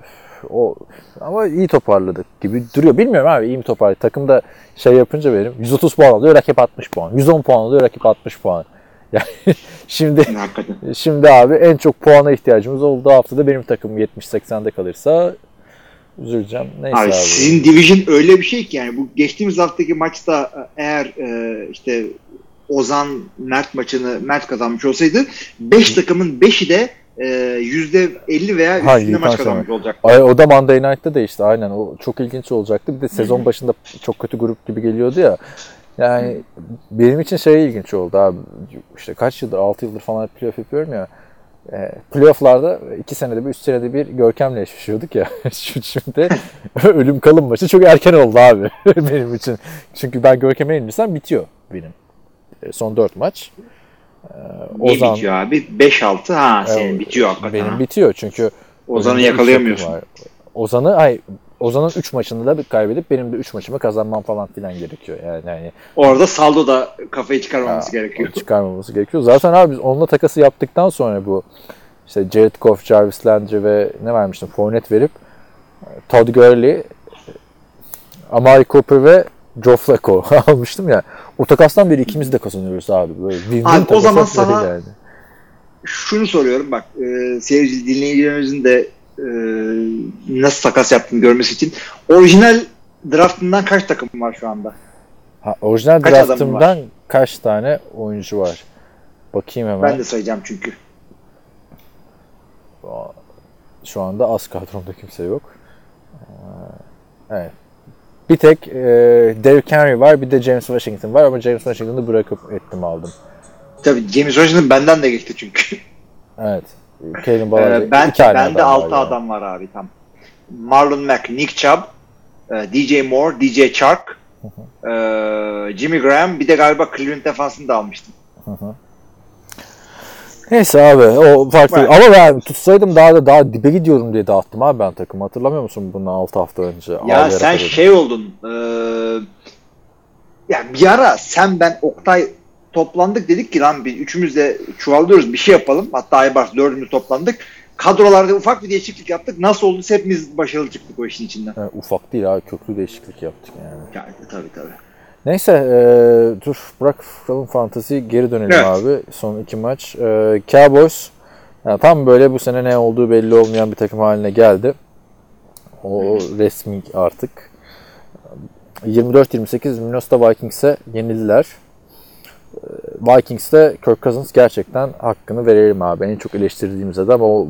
o ama iyi toparladık gibi duruyor. Bilmiyorum abi iyi mi toparladık. Takımda şey yapınca benim 130 puan alıyor rakip 60 puan. 110 puan alıyor rakip 60 puan. Yani şimdi Yani hakikaten. şimdi abi en çok puana ihtiyacımız olduğu haftada benim takım 70-80'de kalırsa üzüleceğim. Neyse Abi, abi. sizin division öyle bir şey ki yani bu geçtiğimiz haftaki maçta e, eğer e, işte Ozan Mert maçını Mert kazanmış olsaydı 5 takımın 5'i de e, %50 veya üstünde maç kazanmış olacak. Ay, o da Monday Night'ta değişti aynen. O çok ilginç olacaktı. Bir de sezon başında çok kötü grup gibi geliyordu ya. Yani benim için şey ilginç oldu abi. İşte kaç yıldır, 6 yıldır falan playoff yapıyorum ya. E, playoff'larda iki senede bir, üç senede bir Görkem'le eşleşiyorduk ya. Şimdi ölüm kalım maçı çok erken oldu abi benim için. Çünkü ben Görkem'e yenilirsem bitiyor benim. E, son 4 maç. E, Niye Ozan, bitiyor abi? 5-6 ha senin Evet, bitiyor hakikaten. benim ha. bitiyor çünkü Ozan'ı yakalayamıyorsun. Ozan'ı ay Ozan'ın 3 maçını da kaybedip benim de 3 maçımı kazanmam falan filan gerekiyor. Yani yani Orada saldo da kafayı çıkarmaması gerekiyor. çıkarmaması gerekiyor. Zaten abi biz onunla takası yaptıktan sonra bu işte Jared Goff, Jarvis Landry ve ne vermiştim? Fournette verip Todd Gurley, Amari Cooper ve Joe Flacco almıştım ya. O takastan beri ikimiz de kazanıyoruz abi. Böyle win-win Abi o zaman sana- geldi. Şunu soruyorum bak e, seyirci dinleyicilerimizin de e, nasıl takas yaptığını görmesi için orijinal draftından kaç takım var şu anda? Ha, orijinal Kaç draftımdan kaç tane oyuncu var? Bakayım hemen. Ben de sayacağım çünkü. Şu anda az kadromda kimse yok. Evet. Bir tek e, Derrick Henry var, bir de James Washington var ama James Washington'ı bırakıp ettim aldım. Tabii James Washington benden de geçti çünkü. Evet. Ballard. Ee, ben iki tane bende adam 6 var yani. adam var abi tam. Marlon Mack, Nick Chubb, e, DJ Moore, DJ Chark, e, Jimmy Graham bir de galiba Cleveland defansını da almıştım. Neyse abi o farklı. Evet. Ama ben tutsaydım daha da daha dibe gidiyorum diye dağıttım abi ben takımı. Hatırlamıyor musun bundan 6 hafta önce? Ya sen şey oldun. eee, ya bir ara sen ben Oktay toplandık dedik ki lan biz üçümüz de çuvallıyoruz bir şey yapalım. Hatta Aybars dördümüz toplandık. Kadrolarda ufak bir değişiklik yaptık. Nasıl oldu hepimiz başarılı çıktık o işin içinden. Yani ufak değil abi köklü değişiklik yaptık yani. Yani tabii tabii. Neyse e, dur bırakalım fantazi geri dönelim Evet. abi. Son iki maç. E, Cowboys yani tam böyle bu sene ne olduğu belli olmayan bir takım haline geldi. O resmi artık. 24-28 Minnesota Vikings'e yenildiler. E, Vikings'te Kirk Cousins gerçekten hakkını verelim abi. En çok eleştirdiğimiz adam o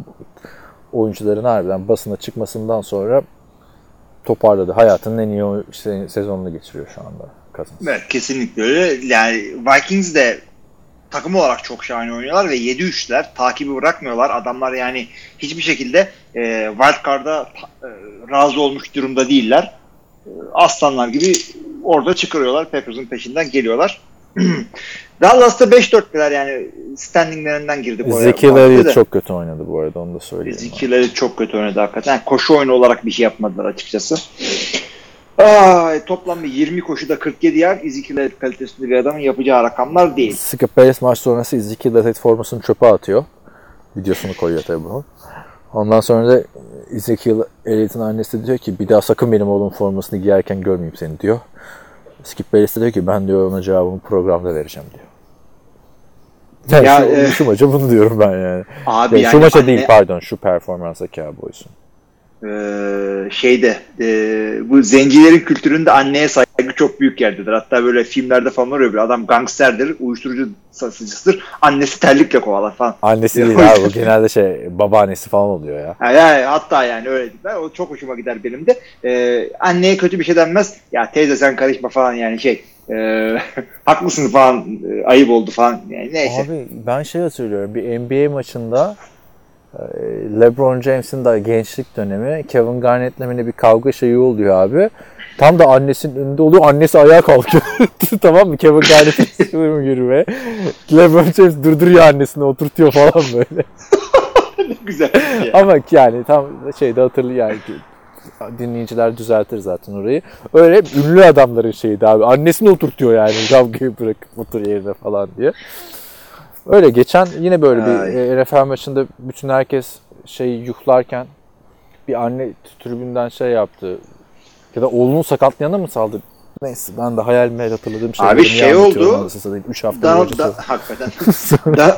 oyuncuların harbiden basına çıkmasından sonra toparladı. Hayatının en iyi sezonunu geçiriyor şu anda Cousins. Evet kesinlikle öyle. Yani Vikings de takım olarak çok şahane oynuyorlar ve 7-3'ler. Takibi bırakmıyorlar. Adamlar yani hiçbir şekilde e, wildcard'a e, razı olmuş durumda değiller. E, aslanlar gibi orada çıkarıyorlar. Packers'ın peşinden geliyorlar. Dallas'ta 5-4'ler yani standinglerinden girdi. bu da. çok kötü oynadı bu arada onu da söyleyeyim. Ezekiel Elliott çok kötü oynadı hakikaten. Yani koşu oyunu olarak bir şey yapmadılar açıkçası. Ay, toplam bir 20 koşuda 47 yer Ezekiel kalitesinde bir adamın yapacağı rakamlar değil. Skip Bayless maç sonrası Ezekiel Elliott formasını çöpe atıyor. Videosunu koyuyor tabii bunun. Ondan sonra da Ezekiel Elliott'ın annesi diyor ki bir daha sakın benim oğlum formasını giyerken görmeyeyim seni diyor. Skip Bayless diyor ki ben diyor ona cevabımı programda vereceğim diyor. Yani Ya, şu, e, şu maça bunu diyorum ben yani. Abi Ya şu yani maça anne- değil pardon şu performansa Cowboys'un. Ee, şeyde e, bu zencilerin kültüründe anneye saygı çok büyük yerdedir. Hatta böyle filmlerde falan oluyor bir adam gangsterdir, uyuşturucu satıcısıdır. Annesi terlikle kovalar falan. Annesi değil abi o genelde şey babaannesi falan oluyor ya. Ha, yani hatta yani öyle değil. O çok hoşuma gider benim de. Ee, anneye kötü bir şey denmez. Ya teyze sen karışma falan yani şey. E, haklısın falan e, ayıp oldu falan. Yani neyse. Abi ben şey hatırlıyorum bir NBA maçında e, LeBron James'in de gençlik dönemi Kevin Garnett'le bir kavga şeyi oluyor abi. Tam da annesinin önünde oluyor. Annesi ayağa kalkıyor. tamam mı? Kevin Garnett'in istiyorum yürüme. LeBron James durduruyor annesini oturtuyor falan böyle. Güzel. Ama yani tam şeyde hatırlıyor yani dinleyiciler düzeltir zaten orayı. Öyle ünlü adamların şeydi abi. Annesini oturtuyor yani kavgayı bırakıp otur yerine falan diye. Öyle geçen yine böyle bir Ay. e, NFL maçında bütün herkes şey yuhlarken bir anne tribünden şey yaptı. Ya da oğlunu sakatlayana mı saldırdı? Neyse ben de hayal meyal hatırladığım şeyleri Abi şey oldu. anasını satayım. 3 hafta Daha, boyunca da, hakikaten. Da-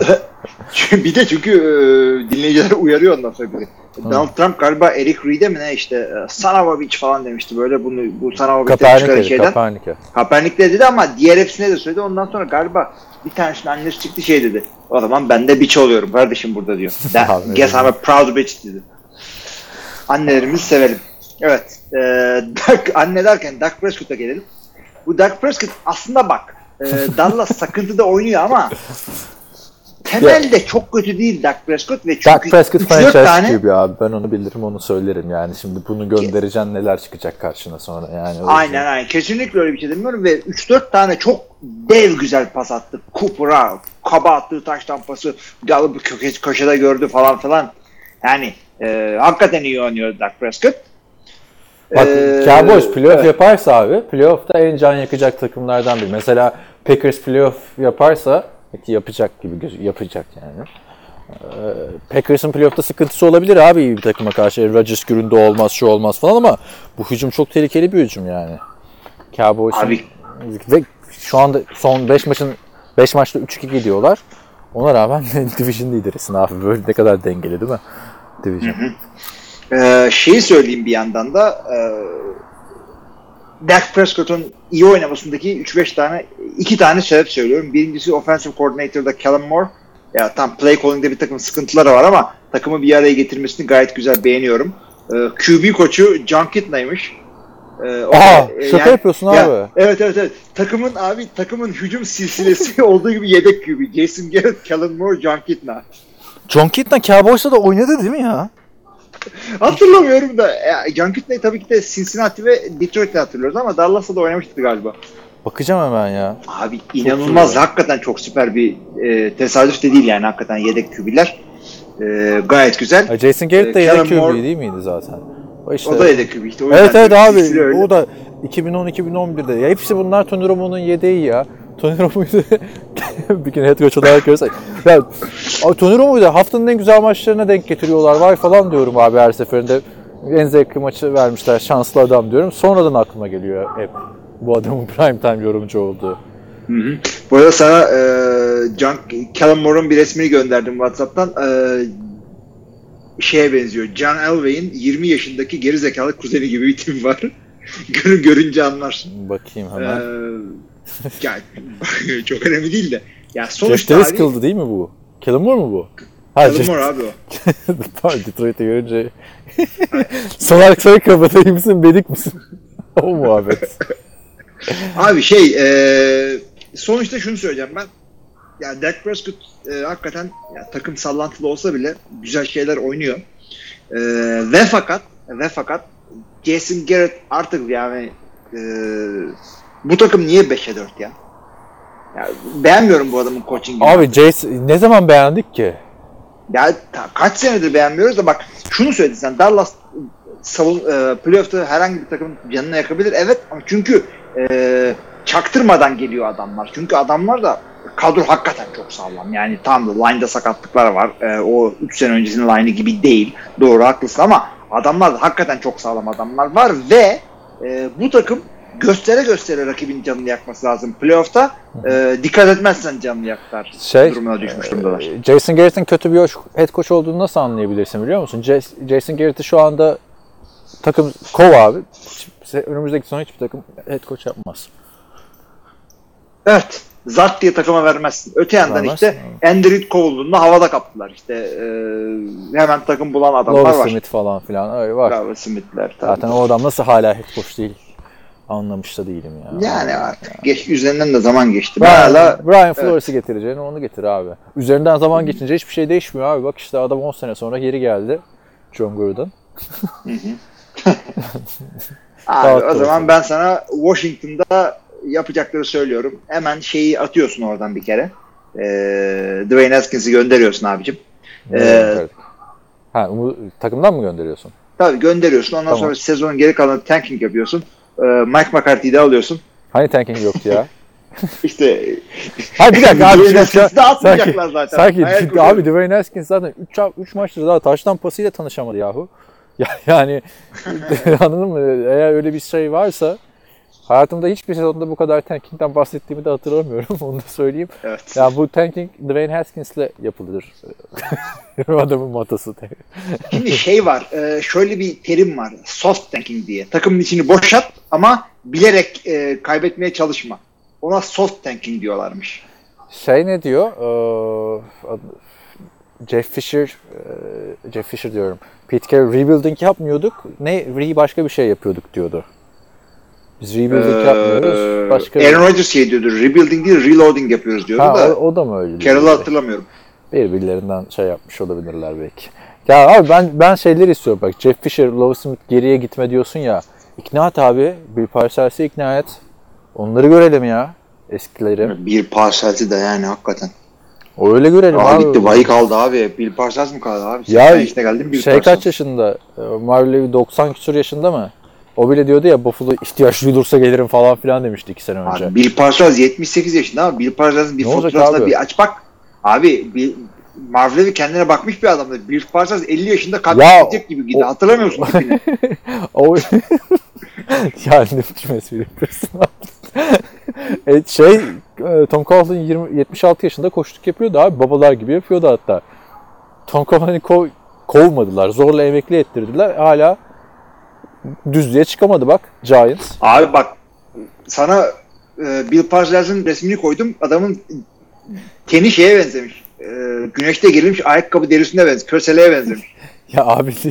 Çünkü- bir de çünkü e, dinleyiciler uyarıyor ondan sonra. biri. Donald Trump galiba Eric Reed'e mi ne işte e, bitch falan demişti böyle bunu bu bitch'ten çıkan şeyden. Kaepernick'e. Kaepernick de dedi ama diğer hepsine de söyledi. Ondan sonra galiba bir tanesinin annesi çıktı şey dedi. O zaman ben de bitch oluyorum kardeşim burada diyor. That, guess I'm a proud bitch dedi. Annelerimizi sevelim. Evet. E, Dak- anne derken Dak Prescott'a gelelim. Bu Dak Prescott aslında bak e, Dallas sakıntıda oynuyor ama temelde çok kötü değil Dak Prescott ve çünkü Dak Prescott 3-4 franchise tane gibi abi. Ben onu bilirim onu söylerim yani. Şimdi bunu göndereceksin neler çıkacak karşına sonra yani. Aynen aynen. Kesinlikle öyle bir şey demiyorum ve 3-4 tane çok dev güzel pas attı. Cooper'a kaba attığı taş tampası Gallup köşe, köşede gördü falan filan. Yani e, hakikaten iyi oynuyor Dak Prescott. Bak Ee, Cowboys playoff evet. yaparsa abi playoff'ta en can yakacak takımlardan biri. Mesela Packers playoff yaparsa ki yapacak gibi göz yapacak yani. Ee, Packers'ın playoff'ta sıkıntısı olabilir abi iyi bir takıma karşı. Rodgers gününde olmaz, şu olmaz falan ama bu hücum çok tehlikeli bir hücum yani. Cowboys'un Abi- ve şu anda son 5 maçın 5 maçta 3-2 gidiyorlar. Ona rağmen division liderisin abi. Böyle ne kadar dengeli değil mi? Division. Ee, şeyi söyleyeyim bir yandan da e, Dak Prescott'un iyi oynamasındaki 3-5 tane iki tane sebep söylüyorum. Birincisi offensive coordinator'da Kellen Moore. Ya tam play calling'de bir takım sıkıntıları var ama takımı bir araya getirmesini gayet güzel beğeniyorum. Ee, QB koçu John Kitna'ymış. Ee, da, e, şaka yapıyorsun ya, abi. Evet evet evet. Takımın abi takımın hücum silsilesi olduğu gibi yedek QB. Jason Garrett, Kellen Moore, John Kitna. John Kitna Cowboys'ta da oynadı değil mi ya? Hatırlamıyorum da. Ya, John Kitna'yı tabii ki de Cincinnati ve Detroit'te hatırlıyoruz ama Dallas'ta da oynamıştı galiba. Bakacağım hemen ya. Abi inanılmaz iyi. hakikaten çok süper bir e, tesadüf de değil yani hakikaten yedek kübiler. E, gayet güzel. Jason Garrett de Ee, yedek QB değil miydi zaten? O, işte. O da yedek kübi işte. O Evet evet abi. O da 2010-2011'de. Ya hepsi bunlar Tony Romo'nun yedeği ya. Tony Romo'yu bir gün head coach olarak görürsek. Ya, Tony Romo'yu da haftanın en güzel maçlarına denk getiriyorlar. Vay falan diyorum abi her seferinde. En zevkli maçı vermişler. Şanslı adam diyorum. Sonradan aklıma geliyor hep bu adamın prime time yorumcu olduğu. Hı hı. Bu arada sana e, John Callum Moore'un bir resmini gönderdim WhatsApp'tan. E, şeye benziyor. John Elway'in 20 yaşındaki geri zekalı kuzeni gibi bir tip var. Görün görünce anlarsın. Bakayım hemen. ya, çok önemli değil de. Ya Jeff sonuçta abi, Driscoll'du değil mi bu? Kellen Moore mu bu? Ha, Jeff- Moore abi o. Tamam Detroit'i görünce Soner Soy kabadayı mısın bedik misin? o muhabbet. Abi şey e, sonuçta şunu söyleyeceğim ben. Ya Dak Prescott e, hakikaten ya, takım sallantılı olsa bile güzel şeyler oynuyor. E, ve fakat ve fakat Jason Garrett artık yani e, bu takım niye 5'e 4 ya? ya beğenmiyorum bu adamın coachingini. Abi Jason ne zaman beğendik ki? Ya ta- kaç senedir beğenmiyoruz da bak şunu söyledin sen Dallas savun, e, playoff'ta herhangi bir takımın canına yakabilir. Evet çünkü e, çaktırmadan geliyor adamlar. Çünkü adamlar da kadro hakikaten çok sağlam. Yani tam da line'da sakatlıklar var. E, o 3 sene öncesinin line'ı gibi değil. Doğru haklısın ama adamlar da hakikaten çok sağlam adamlar var ve e, bu takım göstere göstere rakibin canını yakması lazım. Playoff'ta e, dikkat etmezsen canını yakar Şey, durumuna düşmüş durumdalar. e, Jason Garrett'in kötü bir head coach olduğunu nasıl anlayabilirsin biliyor musun? Jas- Jason Garrett'i şu anda takım kov abi. Önümüzdeki sene hiçbir takım head coach yapmaz. Evet. Zart diye takıma vermezsin. Öte yandan Vermez, işte Andy Reid kovulduğunda havada kaptılar. İşte e, hemen takım bulan adamlar Lovie var. Smith falan filan öyle var. Bravo Smith'ler. Zaten o adam nasıl hala head coach değil anlamış da değilim ya. Yani artık geç, üzerinden de zaman geçti. Brian, hala Brian Flores'i getireceğini onu getir abi. Üzerinden zaman geçince hiçbir şey değişmiyor abi. Bak işte adam 10 sene sonra geri geldi. John Gruden. abi, Dağıt o zaman ortalığı. ben sana Washington'da yapacakları söylüyorum. Hemen şeyi atıyorsun oradan bir kere. E, Dwayne Haskins'i gönderiyorsun abicim. Ee, ha, takımdan mı gönderiyorsun? Tabii gönderiyorsun. Ondan Tamam. sonra sezonun geri kalanı tanking yapıyorsun. E, Mike McCarthy'yi de alıyorsun. Hani tanking yoktu ya? İşte Hayır bir dakika abi. Dwayne Haskins'i de atmayacaklar zaten. sanki Hayal kuruyorum. abi Dwayne Haskins zaten 3 3 maçtır daha taştan pasıyla tanışamadı yahu. Ya, yani anladın mı? Eğer öyle bir şey varsa hayatımda hiçbir sezonda bu kadar tankingden bahsettiğimi de hatırlamıyorum. Onu da söyleyeyim. Evet. Ya bu tanking Dwayne Haskins'le yapılır. Adamın mottosu. Şimdi şey var, e, şöyle bir terim var. Soft tanking diye. Takımın içini boşalt ama bilerek e, kaybetmeye çalışma. Ona soft tanking diyorlarmış. Şey ne diyor? Adı- Jeff Fisher, e, Jeff Fisher diyorum. Pete Carroll rebuilding yapmıyorduk. Ne? Re başka bir şey yapıyorduk diyordu. Biz rebuilding yapmıyoruz. Başka Aaron bir... Rodgers şey diyordu. Rebuilding değil, reloading yapıyoruz diyordu Ha, da. o, o da mı öyle? Carroll'ı hatırlamıyorum. Birbirlerinden şey yapmış olabilirler belki. Ya abi ben ben şeyler istiyorum bak. Jeff Fisher, Lovie Smith geriye gitme diyorsun ya. İkna et abi. Bill Parsons'ı ikna et. Onları görelim ya. Eskileri. Bir parselti de yani hakikaten. O öyle görelim Aa abi. gitti, vay kaldı abi. Bill Parsons mı kaldı abi? Ya, Sen işte geldin Bill şey Parsons. kaç yaşında? Ee, Marv Levy 90 küsur yaşında mı? O bile diyordu ya Buffalo ihtiyaç duyulursa gelirim falan filan demişti iki sene önce. Abi, Bill Parsons 78 yaşında ama Bill Parsons'ın bir fotoğrafına bir aç bak. Abi bir Marv Levy kendine bakmış bir adamdı. Bill Parsons 50 yaşında kalp gidecek gibi gitti. o- Hatırlamıyor musun? tipini? o yani ne biçim espri yapıyorsun abi? e, şey e, Tom Coughlin 20, 76 yaşında koştuk yapıyordu abi. Babalar gibi yapıyordu hatta. Tom Coughlin'i kov, kovmadılar. Zorla emekli ettirdiler. Hala düzlüğe çıkamadı bak Giants. Abi bak sana e, Bill Parsons'ın resmini koydum. Adamın teni şeye benzemiş. E, güneşte gerilmiş ayakkabı derisine benzemiş. Köseleğe benzemiş. Ya abi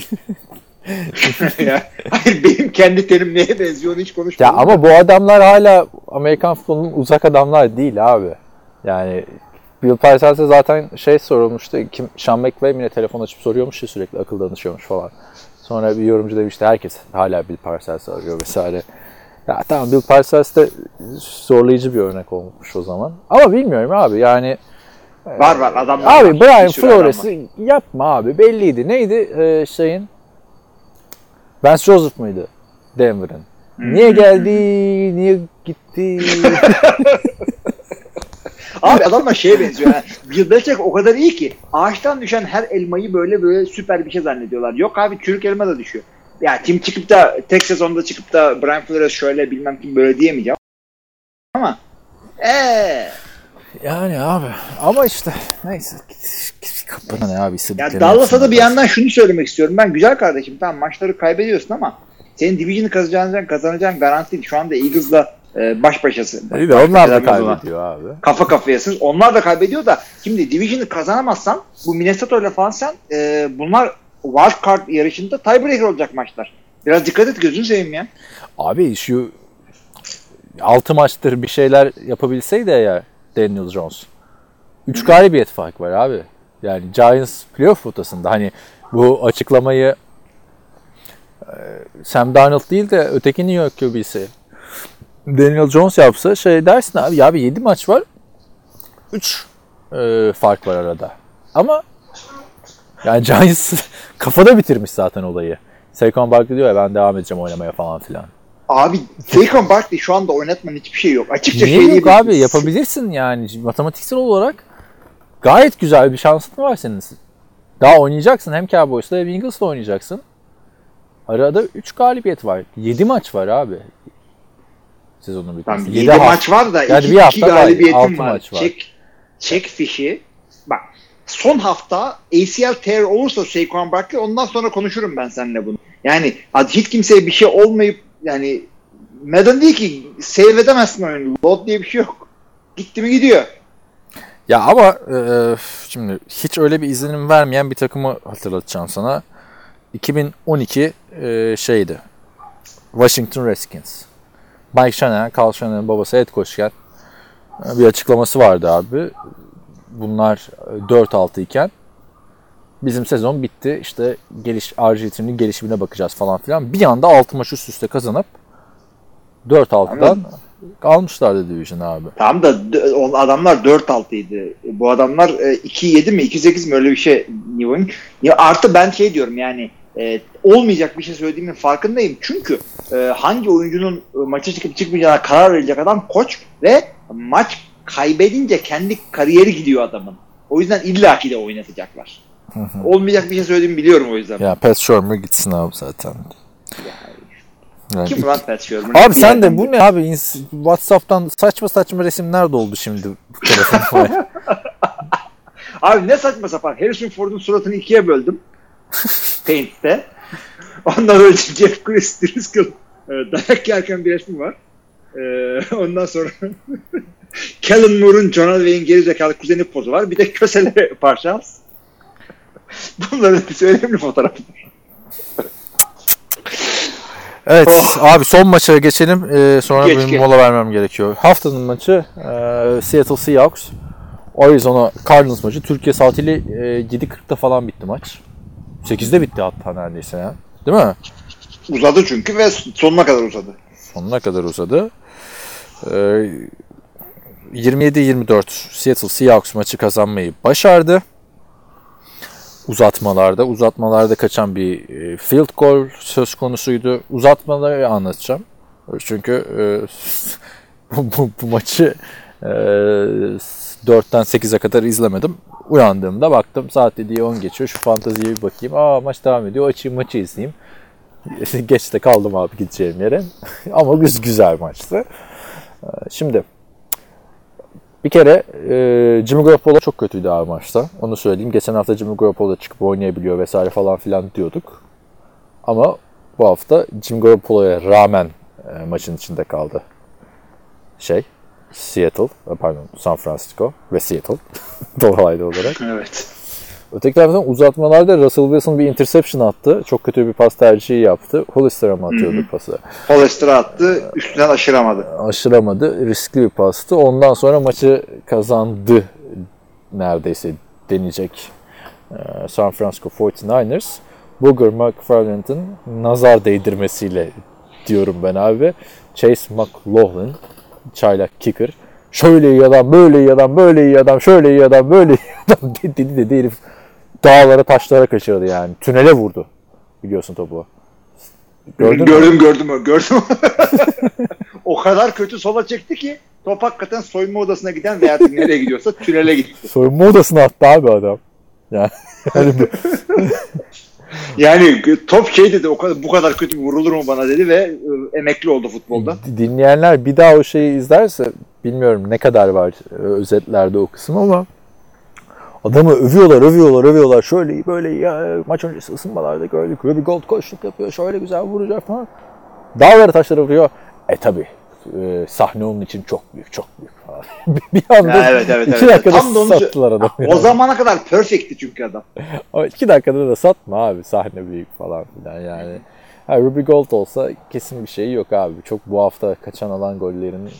ya, hayır benim kendi tenim neye benziyor onu hiç Ya konuşmadım. ama bu adamlar hala Amerikan futbolunun uzak adamlar değil abi. Yani Bill Parsons'a zaten şey sorulmuştu. Kim, Sean McVay mi ne telefon açıp soruyormuş ya sürekli akıl danışıyormuş falan. Sonra bir yorumcu demişti herkes hala Bill Parsons'ı arıyor vesaire. Ya tamam Bill Parcells de zorlayıcı bir örnek olmuş o zaman. Ama bilmiyorum abi yani Var var adamlar Abi var. Brian. Flores'i yapma abi belliydi. Neydi ee, şeyin? Vance Joseph mıydı? Denver'ın. Niye geldi? Niye gitti? Abi adamlar şeye benziyor. Yani. Belichick o kadar iyi ki ağaçtan düşen her elmayı böyle böyle süper bir şey zannediyorlar. Yok abi çürük elma da düşüyor. Ya kim çıkıp da tek sezonda çıkıp da Brian Flores şöyle bilmem kim böyle diyemeyeceğim. Ama eee yani abi ama işte neyse kapına ne abi ya Dallas'a da bir yandan şunu söylemek istiyorum. Ben güzel kardeşim tamam maçları kaybediyorsun ama senin division'ı kazanacağın, kazanacağın garanti değil. Şu anda Eagles'la e, baş başasın. İyi de onlar da kaybediyor abi. kafa kafayasınız. Onlar da kaybediyor da şimdi Division'ı kazanamazsan bu Minnesota ile falan sen e, bunlar wild card yarışında tiebreaker olacak maçlar. Biraz dikkat et gözünü seveyim ya. Abi şu 6 maçtır bir şeyler yapabilseydi eğer Daniel Jones. 3 galibiyet fark var abi. Yani Giants playoff potasında hani bu açıklamayı e, Sam Darnold değil de öteki New York QB'si Daniel Jones yapsa şey dersin abi ya abi 7 maç var 3 fark var arada. Ama yani Giants kafada bitirmiş zaten olayı. Saquon Barkley diyor ya ben devam edeceğim oynamaya falan filan. Abi Saquon Barkley şu anda oynatmanın hiçbir şey yok. Açıkça Niye yok abi yapabilirsin yani matematiksel olarak gayet güzel bir şansın var senin. Daha oynayacaksın hem Cowboys'la hem Eagles'la oynayacaksın. Arada 3 galibiyet var. 7 maç var abi. Sezonun bitmesi. Tamam, Yedi 7 hafta- maç var da Yani 2 bir hafta var, galibiyetim var. maç var. Çek, çek fişi. Bak son hafta ACL tear olursa Saquon Barkley ondan sonra konuşurum ben seninle bunu. Yani hiç kimseye bir şey olmayıp yani Madden değil ki save edemezsin oyunu. Load diye bir şey yok. Gitti mi gidiyor. Ya ama e, şimdi hiç öyle bir izlenim vermeyen bir takımı hatırlatacağım sana. 2012 e, şeydi. Washington Redskins. Mike Shanahan, Carl Shanahan'ın babası head coachken e, bir açıklaması vardı abi. Bunlar e, 4-6 iken bizim sezon bitti. İşte geliş RG3'nin gelişimine bakacağız falan filan. Bir anda 6 maç üst üste kazanıp 4-6'dan almışlardı Division abi. Tamam da adamlar 4-6 idi. Bu adamlar e, 2-7 mi 2-8 mi öyle bir şey New England. Ya artı ben şey diyorum yani e, olmayacak bir şey söylediğimin farkındayım. Çünkü e, hangi oyuncunun e, maça çıkıp çıkmayacağına karar verecek adam koç ve maç kaybedince kendi kariyeri gidiyor adamın. O yüzden illaki de oynatacaklar. Olmayacak bir şey söylediğimi biliyorum o yüzden. Ya Pat Shermer gitsin abi zaten. Yani Kim lan Pat Shermer? Abi sen de bu ne abi Whatsapp'tan saçma saçma resimler doldu şimdi bu telefonuma. Abi ne saçma sapan. Harrison Ford'un suratını ikiye böldüm. Paint'te. Ondan sonra Jeff Chris Driscoll e, dayak yerken bir resmi var. E, ondan sonra Kellen Moore'un John Elway'in gerizekalı kuzeni pozu var. Bir de kösele parçası. Bunların hepsi önemli fotoğraflar. evet abi son maça geçelim. Ee, sonra Geç, geç. mola vermem gerekiyor. Haftanın maçı e, Seattle Seahawks. Arizona Cardinals maçı. Türkiye saatiyle e, 7.40'da falan bitti maç. 8'de bitti hatta neredeyse ya. Değil mi? Uzadı çünkü ve sonuna kadar uzadı. Sonuna kadar uzadı. Ee, 27-24 Seattle Seahawks maçı kazanmayı başardı. Uzatmalarda, uzatmalarda kaçan bir e, field goal söz konusuydu. Uzatmaları anlatacağım. Çünkü e, bu, bu, bu maçı e, 4'ten 8'e kadar izlemedim. Uyandığımda baktım saat dediği 10 geçiyor. Şu fanteziye bir bakayım. Aa maç devam ediyor. Açayım maçı izleyeyim. Geç de kaldım abi gideceğim yere. Ama güz güzel maçtı. Ee, Şimdi bir kere e, Jimmy Garoppolo çok kötüydü abi maçta. Onu söyleyeyim. Geçen hafta Jimmy Garoppolo çıkıp oynayabiliyor vesaire falan filan diyorduk. Ama bu hafta Jimmy Garoppolo'ya rağmen e, maçın içinde kaldı. Şey, Seattle, e, pardon San Francisco ve Seattle dolaylı olarak. Evet. Öteki taraftan uzatmalarda Russell Wilson bir interception attı. Çok kötü bir pas tercihi yaptı. Hollister'a mı atıyordu pası? Hollister attı. Üstünden aşıramadı. Aşıramadı. Riskli bir pastı. Ondan sonra maçı kazandı neredeyse deneyecek e, San Francisco 49ers. Booger McFarland'ın nazar değdirmesiyle diyorum ben abi. Chase McLaughlin, çaylak kicker. Şöyle iyi adam, böyle iyi adam, böyle iyi adam, şöyle iyi adam, böyle iyi adam dedi dedi herif dağlara taşlara kaçırdı yani. Tünele vurdu. Biliyorsun topu. Gördün mü? gördüm gördüm gördüm. o kadar kötü sola çekti ki top hakikaten soyunma odasına giden veya nereye gidiyorsa tünele gitti. Soyunma odasına attı abi adam. Yani, yani Yani top şey dedi o kadar bu kadar kötü vurulur mu bana dedi ve e, emekli oldu futbolda. dinleyenler bir daha o şeyi izlerse bilmiyorum ne kadar var e, özetlerde o kısım ama adamı övüyorlar, övüyorlar, övüyorlar. Şöyle böyle. Ya, maç öncesi ısınmalarda gördük. Ruby Gold koçluk yapıyor. Şöyle güzel vuracak falan. Dağları taşları vuruyor. E tabi sahne onun için çok büyük, çok büyük. bir anda Ya, evet, evet, iki evet. dakikada Tam sattılar adamı. O yani. zamana kadar perfect'ti çünkü adam. Ama iki dakikada da satma abi sahne büyük falan filan yani. Ha, Ruby Gold olsa kesin bir şey yok abi. Çok bu hafta kaçan alan gollerinin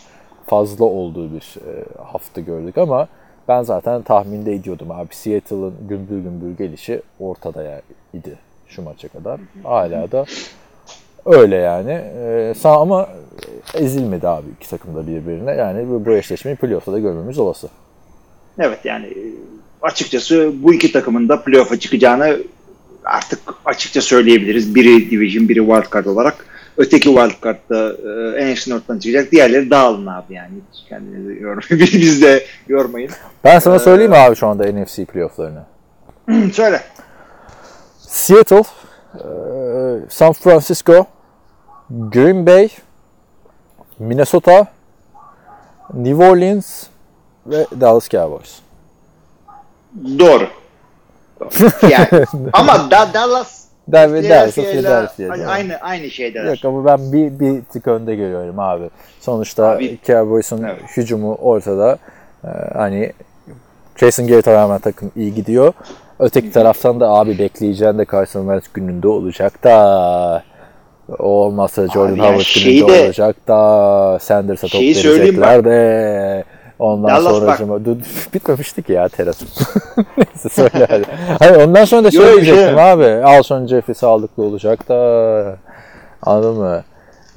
fazla olduğu bir e, hafta gördük ama ben zaten tahminde ediyordum abi. Seattle'ın gümbür gümbür gelişi ortada ya idi şu maça kadar. Hala da öyle yani. E, sağ ama ezilmedi abi iki takım da birbirine. Yani bu, bu eşleşmeyi playoff'ta da görmemiz olası. Evet yani e, açıkçası bu iki takımın da playoff'a çıkacağını artık açıkça söyleyebiliriz. Biri Division, biri Wildcard olarak. Öteki Wildcard'da e, NFC North'tan çıkacak. Diğerleri dağılın abi yani. Hiç kendinizi yormayın. Biz de yormayın. Ben sana söyleyeyim mi abi şu anda NFC playoff'larını? Söyle. Seattle, e, San Francisco, Green Bay, Minnesota, New Orleans ve Dallas Cowboys. Doğru. Doğru. Yani, ama da, Dallas Dallas, Dallas, Philadelphia'yla Philadelphia. mi? aynı aynı şeydeler. Yok ama ben bir, bir tık önde görüyorum abi. Sonuçta Abi- Cowboys'un Evet. hücumu ortada. E, hani Jason Garrett'a rağmen takım iyi gidiyor. Öteki taraftan da abi bekleyeceğin de Carson Wentz gününde olacak da o olmazsa Jordan Howard gününde de- olacak da Sanders'a top verecekler de ondan Dallas sonra cuma- Dur, bitmemişti ki ya terasım. Neyse söyle hadi. Hayır ondan sonra da söyleyecektim şey- abi. Alshon Jeffrey sağlıklı olacak da anladın mı?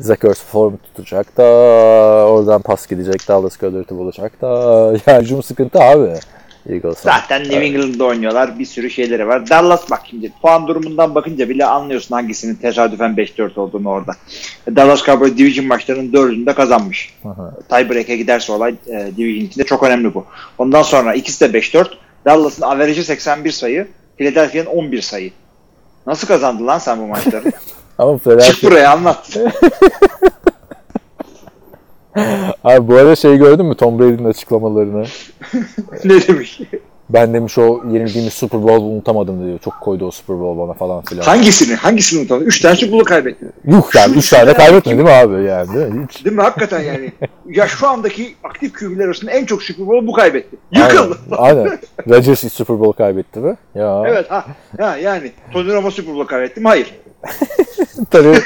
Ertz form tutacak da oradan pas gidecek Dallas Goddard'ı bulacak da yani hücum sıkıntı abi. Eagles'ın. Zaten New England'da oynuyorlar. Bir sürü şeyleri var. Dallas bak şimdi puan durumundan bakınca bile anlıyorsun hangisinin tesadüfen 5-4 olduğunu orada. Dallas Cowboys Division maçlarının dördünde kazanmış. Aha. Tiebreak'e giderse olay e, Division içinde çok önemli bu. Ondan sonra ikisi de 5-4. Dallas'ın average'ı 81 sayı. Philadelphia'nın 11 sayı. Nasıl kazandı lan sen bu maçları? Ama Çık Philadelphia... buraya anlat. Abi bu arada şey gördün mü Tom Brady'nin açıklamalarını? ne demiş? Ben demiş o yenildiğimiz Super Bowl unutamadım diyor. Çok koydu o Super Bowl bana falan filan. Hangisini? Hangisini unutalım? 3 tane Super Bowl kaybetti. Yuh yani 3 tane kaybetmedi değil mi abi yani değil mi? Hiç. Değil mi? Hakikaten yani. Ya şu andaki aktif QB'ler arasında en çok Super Bowl bu kaybetti. Yıkıldı. Aynen. Aynen. Rodgers Super Bowl kaybetti mi? Ya. Evet ha. Ha yani Tony Romo Super Bowl kaybettim. Hayır. Tabii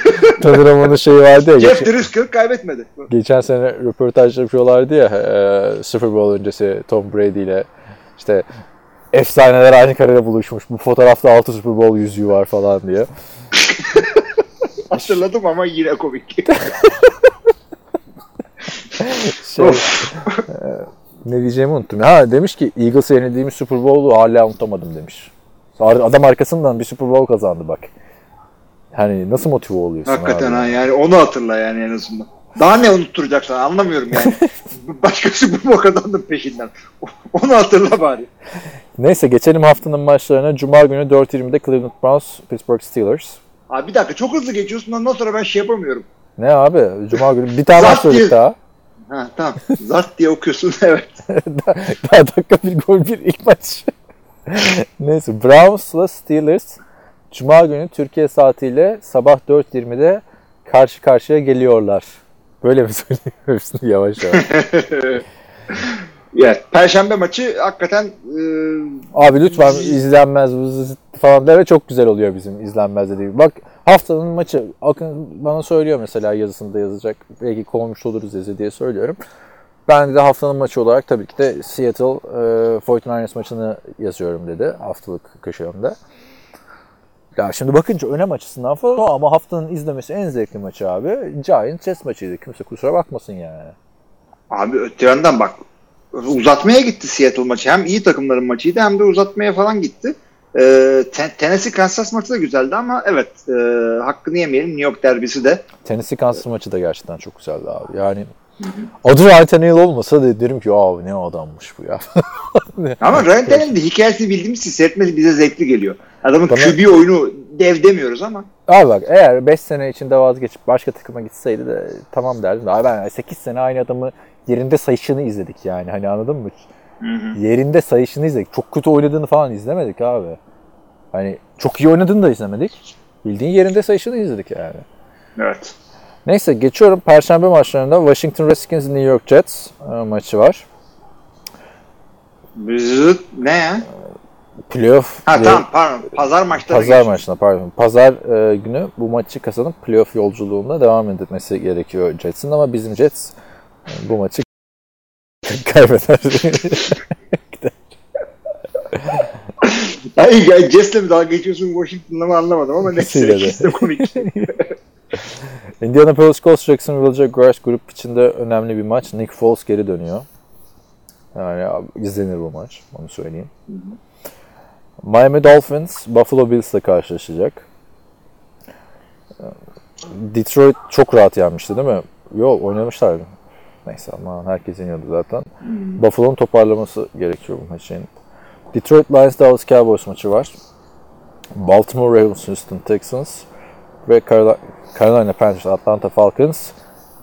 Tony Romo'nun şeyi vardı ya. Jeff Driscoll kaybetmedi. geçen sene röportaj yapıyorlardı ya e, Super Bowl öncesi Tom Brady ile işte efsaneler aynı karede buluşmuş. Bu fotoğrafta 6 Super Bowl yüzüğü var falan diye. Hatırladım ama yine komik. Şey, Of. ne diyeceğimi unuttum. Ha demiş ki Eagles'a yenildiğimiz Super Bowl'u hala unutamadım demiş. Adam arkasından bir Super Bowl kazandı bak. Hani nasıl motive oluyorsun Hakikaten abi? ha yani onu hatırla yani en azından. Daha ne unutturacak sana anlamıyorum yani. Başka Super Bowl kazandın peşinden. Onu hatırla bari. Neyse geçelim haftanın maçlarına. Cuma günü 4.20'de Cleveland Browns, Pittsburgh Steelers. Abi bir dakika çok hızlı geçiyorsun ondan sonra ben şey yapamıyorum. Ne abi? Cuma günü bir tane maç diye- daha. Ha tamam. Zart diye okuyorsun evet. daha dakika bir gol bir ilk maç. Neyse Browns'la Steelers Cuma günü Türkiye saatiyle sabah 4.20'de karşı karşıya geliyorlar. Böyle mi hepsini yavaş yavaş. Evet. Perşembe maçı hakikaten e, Abi lütfen izlenmez falan deme çok güzel oluyor bizim izlenmez dediğim. Bak haftanın maçı Akın bana söylüyor mesela yazısında yazacak. Belki kovmuş oluruz yazı diye söylüyorum. Ben de haftanın maçı olarak tabii ki de Seattle e, 49ers maçını yazıyorum dedi haftalık köşemde. Ya şimdi bakınca önem açısından falan ama haftanın izlemesi en zevkli maçı abi. Giants Jets maçıydı. Kimse kusura bakmasın yani. Abi öte yandan bak uzatmaya gitti Seattle maçı. Hem iyi takımların maçıydı hem de uzatmaya falan gitti. Ee, Ten- Tennessee Kansas maçı da güzeldi ama evet e, hakkını yemeyelim. New York derbisi de Tennessee Kansas maçı da gerçekten çok güzeldi abi. Yani adı Ryan olmasa da derim ki abi ne adammış bu ya. Ama Ryan Tannehill'in de hikayesini bildiğimiz için seyretmesi bize zevkli geliyor. Adamın Bana- QB oyunu dev demiyoruz ama Abi bak eğer 5 sene içinde vazgeçip başka takıma gitseydi de tamam derdim. Abi ben 8 sene aynı adamı yerinde sayışını izledik yani. Hani anladın mı? Yerinde sayışını izledik. Çok kötü oynadığını falan izlemedik abi. Hani çok iyi oynadığını da izlemedik. Bildiğin yerinde sayışını izledik yani. evet. Neyse geçiyorum. Perşembe maçlarında Washington Redskins New York Jets e, maçı var. Ne ya? Playoff Ha tamam pardon. Pazar maçları Pazar maçına pardon. Pazar e, günü bu maçı kazanıp playoff yolculuğunda devam etmesi gerekiyor Jets'in ama bizim Jets e, bu maçı kaybeder. Ay, ya Jess'le mi dalga geçiyorsun Washington'la mı anlamadım ama neyse. De komik. Indianapolis Colts Jacksonville Jaguars grup içinde önemli bir maç. Nick Foles geri dönüyor. Yani izlenir bu maç. Onu söyleyeyim. Miami Dolphins Buffalo Bills'le karşılaşacak. Detroit çok rahat yenmişti değil mi? Yok oynamışlardı. Neyse ama herkes yeniyordu zaten. Buffalo'nun toparlaması gerekiyor bu maçın. Detroit Lions Dallas Cowboys maçı var. Baltimore Ravens Houston Texans ve Carolina, Carolina Panthers Atlanta Falcons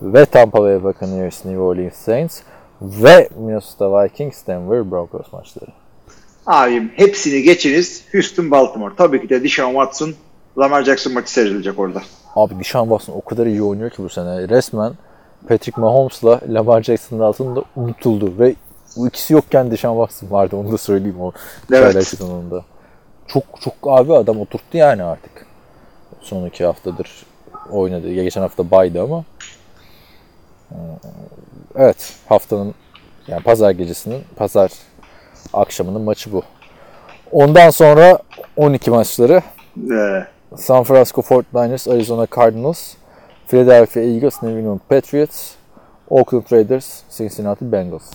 ve Tampa Bay Buccaneers New Orleans Saints ve Minnesota Vikings Denver Broncos maçları. Abim hepsini geçiniz. Houston Baltimore. Tabii ki de Deshaun Watson Lamar Jackson maçı seyredilecek orada. Abi Deshaun Watson o kadar iyi oynuyor ki bu sene. Resmen Patrick Mahomes'la Lamar Jackson'ın altında unutuldu ve bu ikisi yokken Deshaun Watson vardı onu da söyleyeyim o Evet. sezonunda. Çok çok abi adam oturttu yani artık. Son iki haftadır oynadı. Ya geçen hafta baydı ama. Ee, Evet haftanın yani pazar gecesinin pazar akşamının maçı bu. Ondan sonra 12 maçları San Francisco 49ers, Arizona Cardinals, Philadelphia Eagles, New England Patriots, Oakland Raiders, Cincinnati Bengals.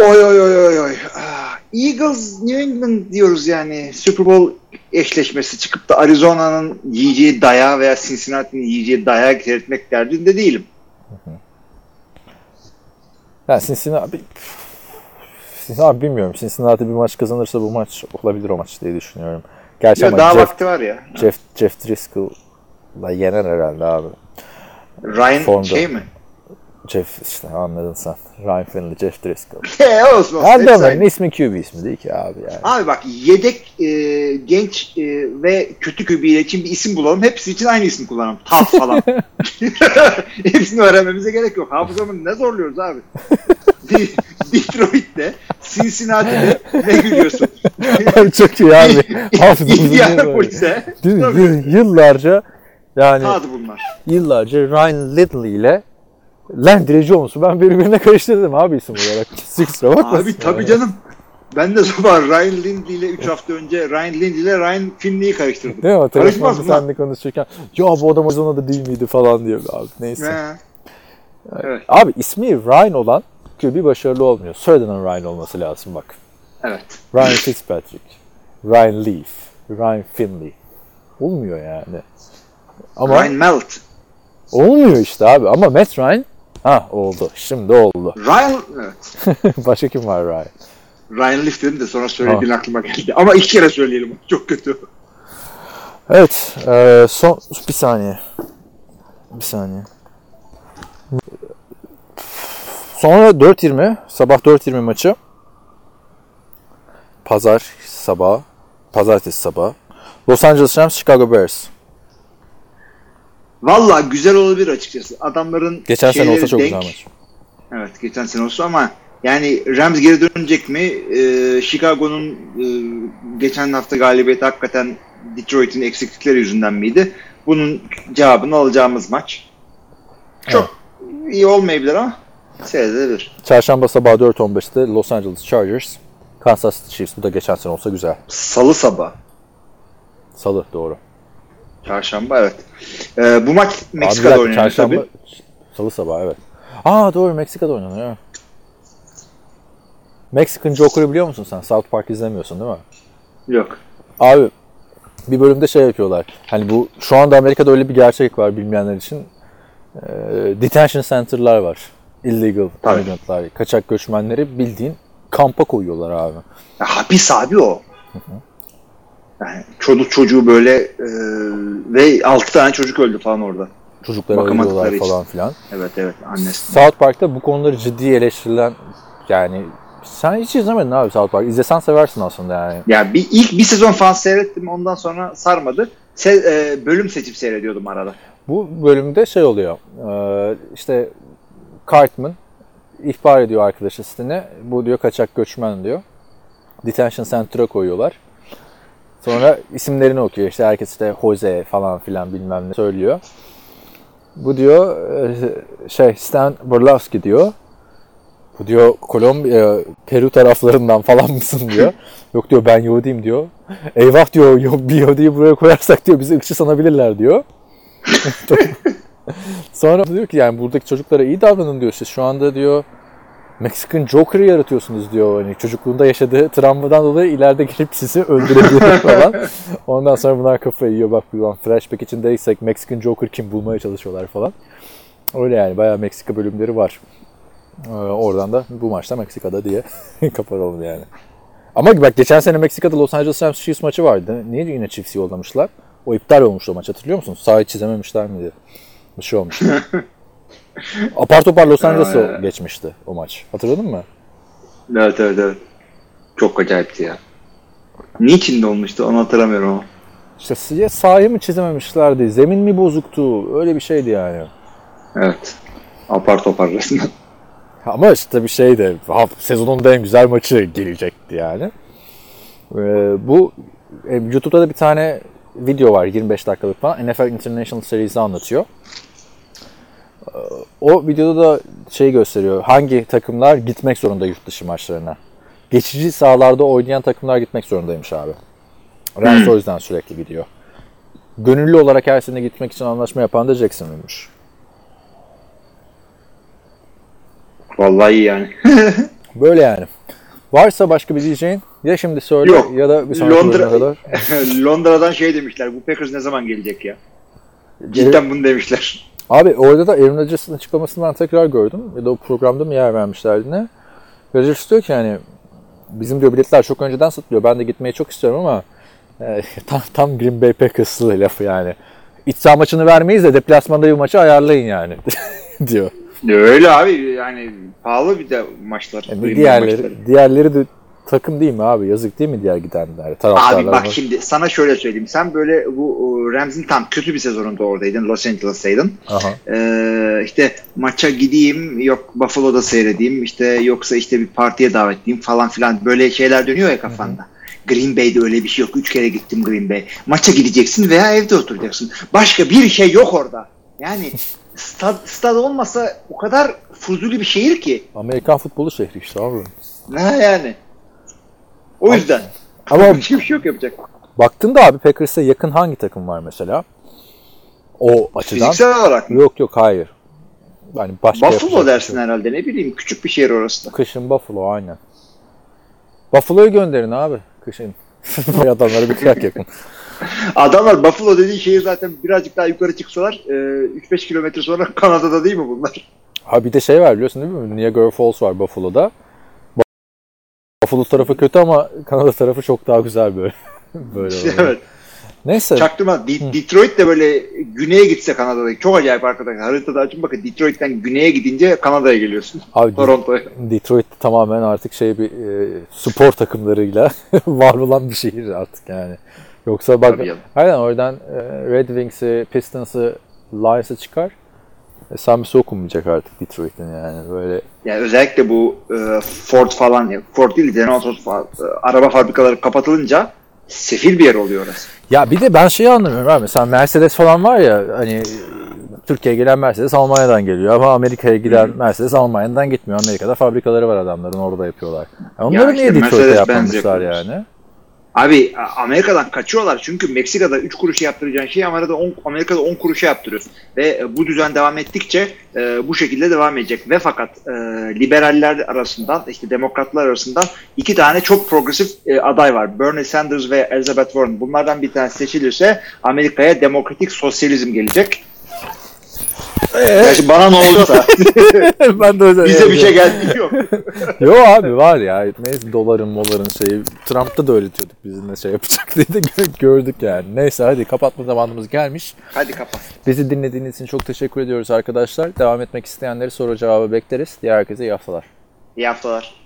Oy oy oy oy oy. Ah, Eagles New England diyoruz yani. Super Bowl eşleşmesi çıkıp da Arizona'nın yiyeceği dayağı veya Cincinnati'nin yiyeceği dayağı seyretmek derdinde değilim. Yani Cincinnati, Cincinnati bilmiyorum. Cincinnati bir maç kazanırsa bu maç olabilir o maç diye düşünüyorum. Gerçi Ya daha Jeff, vakti var ya. Jeff, Jeff Driscoll'la yener herhalde abi. Ryan Formda. şey mi? Jeff işte anladın sen. Ryan Finley, Jeff Driscoll. He olsun Adamın aynı. ismi QB ismi değil ki abi yani. Abi bak yedek e, genç e, ve kötü kübiyle için bir isim bulalım. Hepsi için aynı isim kullanalım. Taf falan. Hepsini öğrenmemize gerek yok. Hafızamı ne zorluyoruz abi? De- Detroit'te, Cincinnati'de ne gülüyorsun? Çok iyi abi. Hafızamızı? Tabii. Yıl- Yıllarca yani tadı bunlar. yıllarca Ryan Little ile Landry Jones'u ben birbirine karıştırdım abi isim olarak. Kusura bakmasın. Abi tabii canım. Ben de sabah Ryan Lindley ile 3 hafta önce Ryan Lindley ile Ryan Finley'i karıştırdım. Değil mi? Karışmaz mı? seninle konuşurken ya bu adam Arizona'da değil miydi falan diyor abi. Neyse. He. Evet. Abi ismi Ryan olan bir başarılı olmuyor. Soyadının Ryan olması lazım bak. Evet. Ryan Fitzpatrick, Ryan Leaf, Ryan Finley. Olmuyor yani. Ama Ryan Melt. olmuyor işte abi. Ama Matt Ryan ha oldu. Şimdi oldu. Ryan evet. Başka kim var Ryan? Ryan Leaf dedim de sonra söylediğin aklıma geldi. Ama iki kere söyleyelim. Çok kötü. Evet. eee, son bir saniye. Bir saniye. Sonra 4.20 sabah 4.20 maçı. Pazar sabah. Pazartesi sabah. Los Angeles Rams Chicago Bears. Valla güzel olabilir açıkçası. Adamların Geçen sene olsa çok denk. güzel maç. Evet geçen sene olsa ama yani Rams geri dönecek mi? Ee, Chicago'nun e, geçen hafta galibiyeti hakikaten Detroit'in eksiklikleri yüzünden miydi? Bunun cevabını alacağımız maç. Çok iyi olmayabilir ama seyredilebilir. Çarşamba sabahı 4.15'te Los Angeles Chargers Kansas City Chiefs. Bu da geçen sene olsa güzel. Salı sabah. Salı doğru. Çarşamba evet. Ee, bu maç Abi Meksika'da dakika, oynanıyor çarşamba, tabii. Salı sabahı evet. Aa doğru Meksika'da oynanıyor. Mexican Joker'ı biliyor musun sen? South Park izlemiyorsun değil mi? Yok. Abi bir bölümde şey yapıyorlar. Hani bu şu anda Amerika'da öyle bir gerçek var bilmeyenler için. Ee, detention center'lar var. Illegal Tabii. immigrantlar, kaçak göçmenleri bildiğin kampa koyuyorlar abi. Ya, hapis abi o. Yani çocuk çocuğu böyle e, ve 6 tane çocuk öldü falan orada. Çocuklara ayırıyorlar falan filan. Evet evet annesi. South Park'ta bu konuları ciddi eleştirilen yani sen hiç izlemedin abi South Park. İzlesen seversin aslında yani. Ya bir ilk bir sezon falan seyrettim ondan sonra sarmadı. Se- e, bölüm seçip seyrediyordum arada. Bu bölümde şey oluyor. Ee, işte Cartman ihbar ediyor arkadaşı sitene. Bu diyor kaçak göçmen diyor. Detention Center'a koyuyorlar. Sonra isimlerini okuyor. İşte herkes işte Jose falan filan bilmem ne söylüyor. Bu diyor e, şey Stan Berlowski diyor. Bu diyor Kolombiya, Peru taraflarından falan mısın diyor. Yok diyor ben Yahudiyim diyor. Eyvah diyor yok bir Yahudi'yi buraya koyarsak diyor bizi ırkçı sanabilirler diyor. Sonra diyor ki yani buradaki çocuklara iyi davranın diyor siz şu anda diyor Mexican Joker'ı yaratıyorsunuz diyor. Hani çocukluğunda yaşadığı travmadan dolayı ileride gelip sizi öldürebilir falan. Ondan sonra bunlar kafayı yiyor bak ulan flashback içindeysek Mexican Joker kim bulmaya çalışıyorlar falan. Öyle yani bayağı Meksika bölümleri var. Ee, oradan da bu maçta Meksika'da diye kapatalım yani. Ama bak geçen sene Meksika'da Los Angeles Rams Chiefs maçı vardı. Niye yine Chiefs'i yollamışlar? O iptal olmuş o maç hatırlıyor musun? Sahayı çizememişler miydi? Bir şey olmuştu. Apar topar Los Angeles'a geçmişti o maç. Hatırladın mı? Evet evet evet. Çok acayipti ya. Niçin de olmuştu onu hatırlamıyorum ama. İşte sahayı mı çizememişlerdi, zemin mi bozuktu, öyle bir şeydi yani. Evet. Apar topar resmen. Ama işte bir şey de sezonun da en güzel maçı gelecekti yani. Ee, bu e, YouTube'da da bir tane video var 25 dakikalık falan. NFL International Series'i anlatıyor. O videoda da şey gösteriyor. Hangi takımlar gitmek zorunda yurt dışı maçlarına. Geçici sahalarda oynayan takımlar gitmek zorundaymış abi. Rams o yüzden sürekli gidiyor. Gönüllü olarak her sene gitmek için anlaşma yapan da Jacksonville'miş. Vallahi iyi yani. Böyle yani. Varsa başka bir diyeceğin ya şimdi söyle Yok. ya da bir sonraki Londra, kadar. Londra'dan şey demişler. Bu Packers ne zaman gelecek ya? Cidden bunu demişler. Abi orada da Aaron Rodgers'ın açıklamasını ben tekrar gördüm. Ya da o programda mı yer vermişlerdi ne? Rodgers diyor ki yani bizim diyor biletler çok önceden satılıyor. Ben de gitmeyi çok istiyorum ama e, tam, tam Green Bay Packers'lı lafı yani. İç saha maçını vermeyiz de deplasmanda bir maçı ayarlayın yani diyor. Öyle abi yani pahalı bir de maçlar. Yani Green Bay diğerleri, maçları. diğerleri de takım değil mi abi? Yazık değil mi diğer gidenler? Abi bak şimdi sana şöyle söyleyeyim. Sen böyle bu Rams'in tam kötü bir sezonunda oradaydın. Los Angeles'taydın. Ee, işte maça gideyim yok Buffalo'da seyredeyim işte yoksa işte bir partiye davetliyim falan filan böyle şeyler dönüyor ya kafanda. Green Bay'de öyle bir şey yok. Üç kere gittim Green Bay. Maça gideceksin veya evde oturacaksın. Başka bir şey yok orada. Yani stad, stad olmasa o kadar fuzuli bir şehir ki. Amerikan futbolu şehri işte abi. Ne yani? O yüzden. Ama Başka bir şey yok yapacak. Baktığında abi Packers'a yakın hangi takım var mesela? O açıdan. Fiziksel olarak mı? Yok yok hayır. Yani başka Buffalo bir dersin şey herhalde ne bileyim küçük bir şehir orası da. Kışın Buffalo aynen. Buffalo'yu gönderin abi kışın. Adamları bir kıyak yapın. Adamlar Buffalo dediği şehir zaten birazcık daha yukarı çıksalar e, 3-5 kilometre sonra Kanada'da değil mi bunlar? Ha bir de şey var biliyorsun değil mi? Niagara Falls var Buffalo'da. Buffalo tarafı kötü ama Kanada tarafı çok daha güzel böyle. böyle oluyor. evet. Neyse. Çaktırma. De- Detroit de böyle güneye gitse Kanada'da. Çok acayip arkadaşlar. Haritada açın bakın Detroit'ten güneye gidince Kanada'ya geliyorsun. Abi Toronto'ya. Detroit tamamen artık şey bir e, spor takımlarıyla var olan bir şehir artık yani. Yoksa bak aynen oradan e, Red Wings'i, Pistons'ı, Lions'ı çıkar. E, Samisi okunmayacak artık Detroit'in yani böyle. Yani özellikle bu e, Ford falan, Ford değil Motors fa- e, araba fabrikaları kapatılınca sefil bir yer oluyor orası. Ya bir de ben şeyi anlamıyorum abi. Mesela Mercedes falan var ya hani Türkiye'ye gelen Mercedes Almanya'dan geliyor ama Amerika'ya giden Mercedes Almanya'dan gitmiyor. Amerika'da fabrikaları var adamların orada yapıyorlar. Ya onları Ya işte niye Mercedes-Benz yapmamışlar yani? Abi Amerika'dan kaçıyorlar çünkü Meksika'da 3 kuruşa yaptıracağın şeyi Amerika'da 10, Amerika'da 10 kuruşa yaptırıyorsun. Ve e, bu düzen devam ettikçe e, bu şekilde devam edecek. Ve fakat e, liberaller arasından işte demokratlar arasından iki tane çok progresif e, aday var. Bernie Sanders ve Elizabeth Warren. Bunlardan bir tanesi seçilirse Amerika'ya demokratik sosyalizm gelecek. Gerçi bana ne olursa ben de öyle. bize bir şey geldi yok. Yo abi var ya. Neyse doların moların şeyi. Trump'ta da bizim ne şey yapacak diye de gö- gördük yani. Neyse hadi kapatma zamanımız gelmiş. Hadi kapat. Bizi dinlediğiniz için çok teşekkür ediyoruz arkadaşlar. Devam etmek isteyenleri soru cevabı bekleriz. Diğer herkese iyi haftalar. İyi haftalar.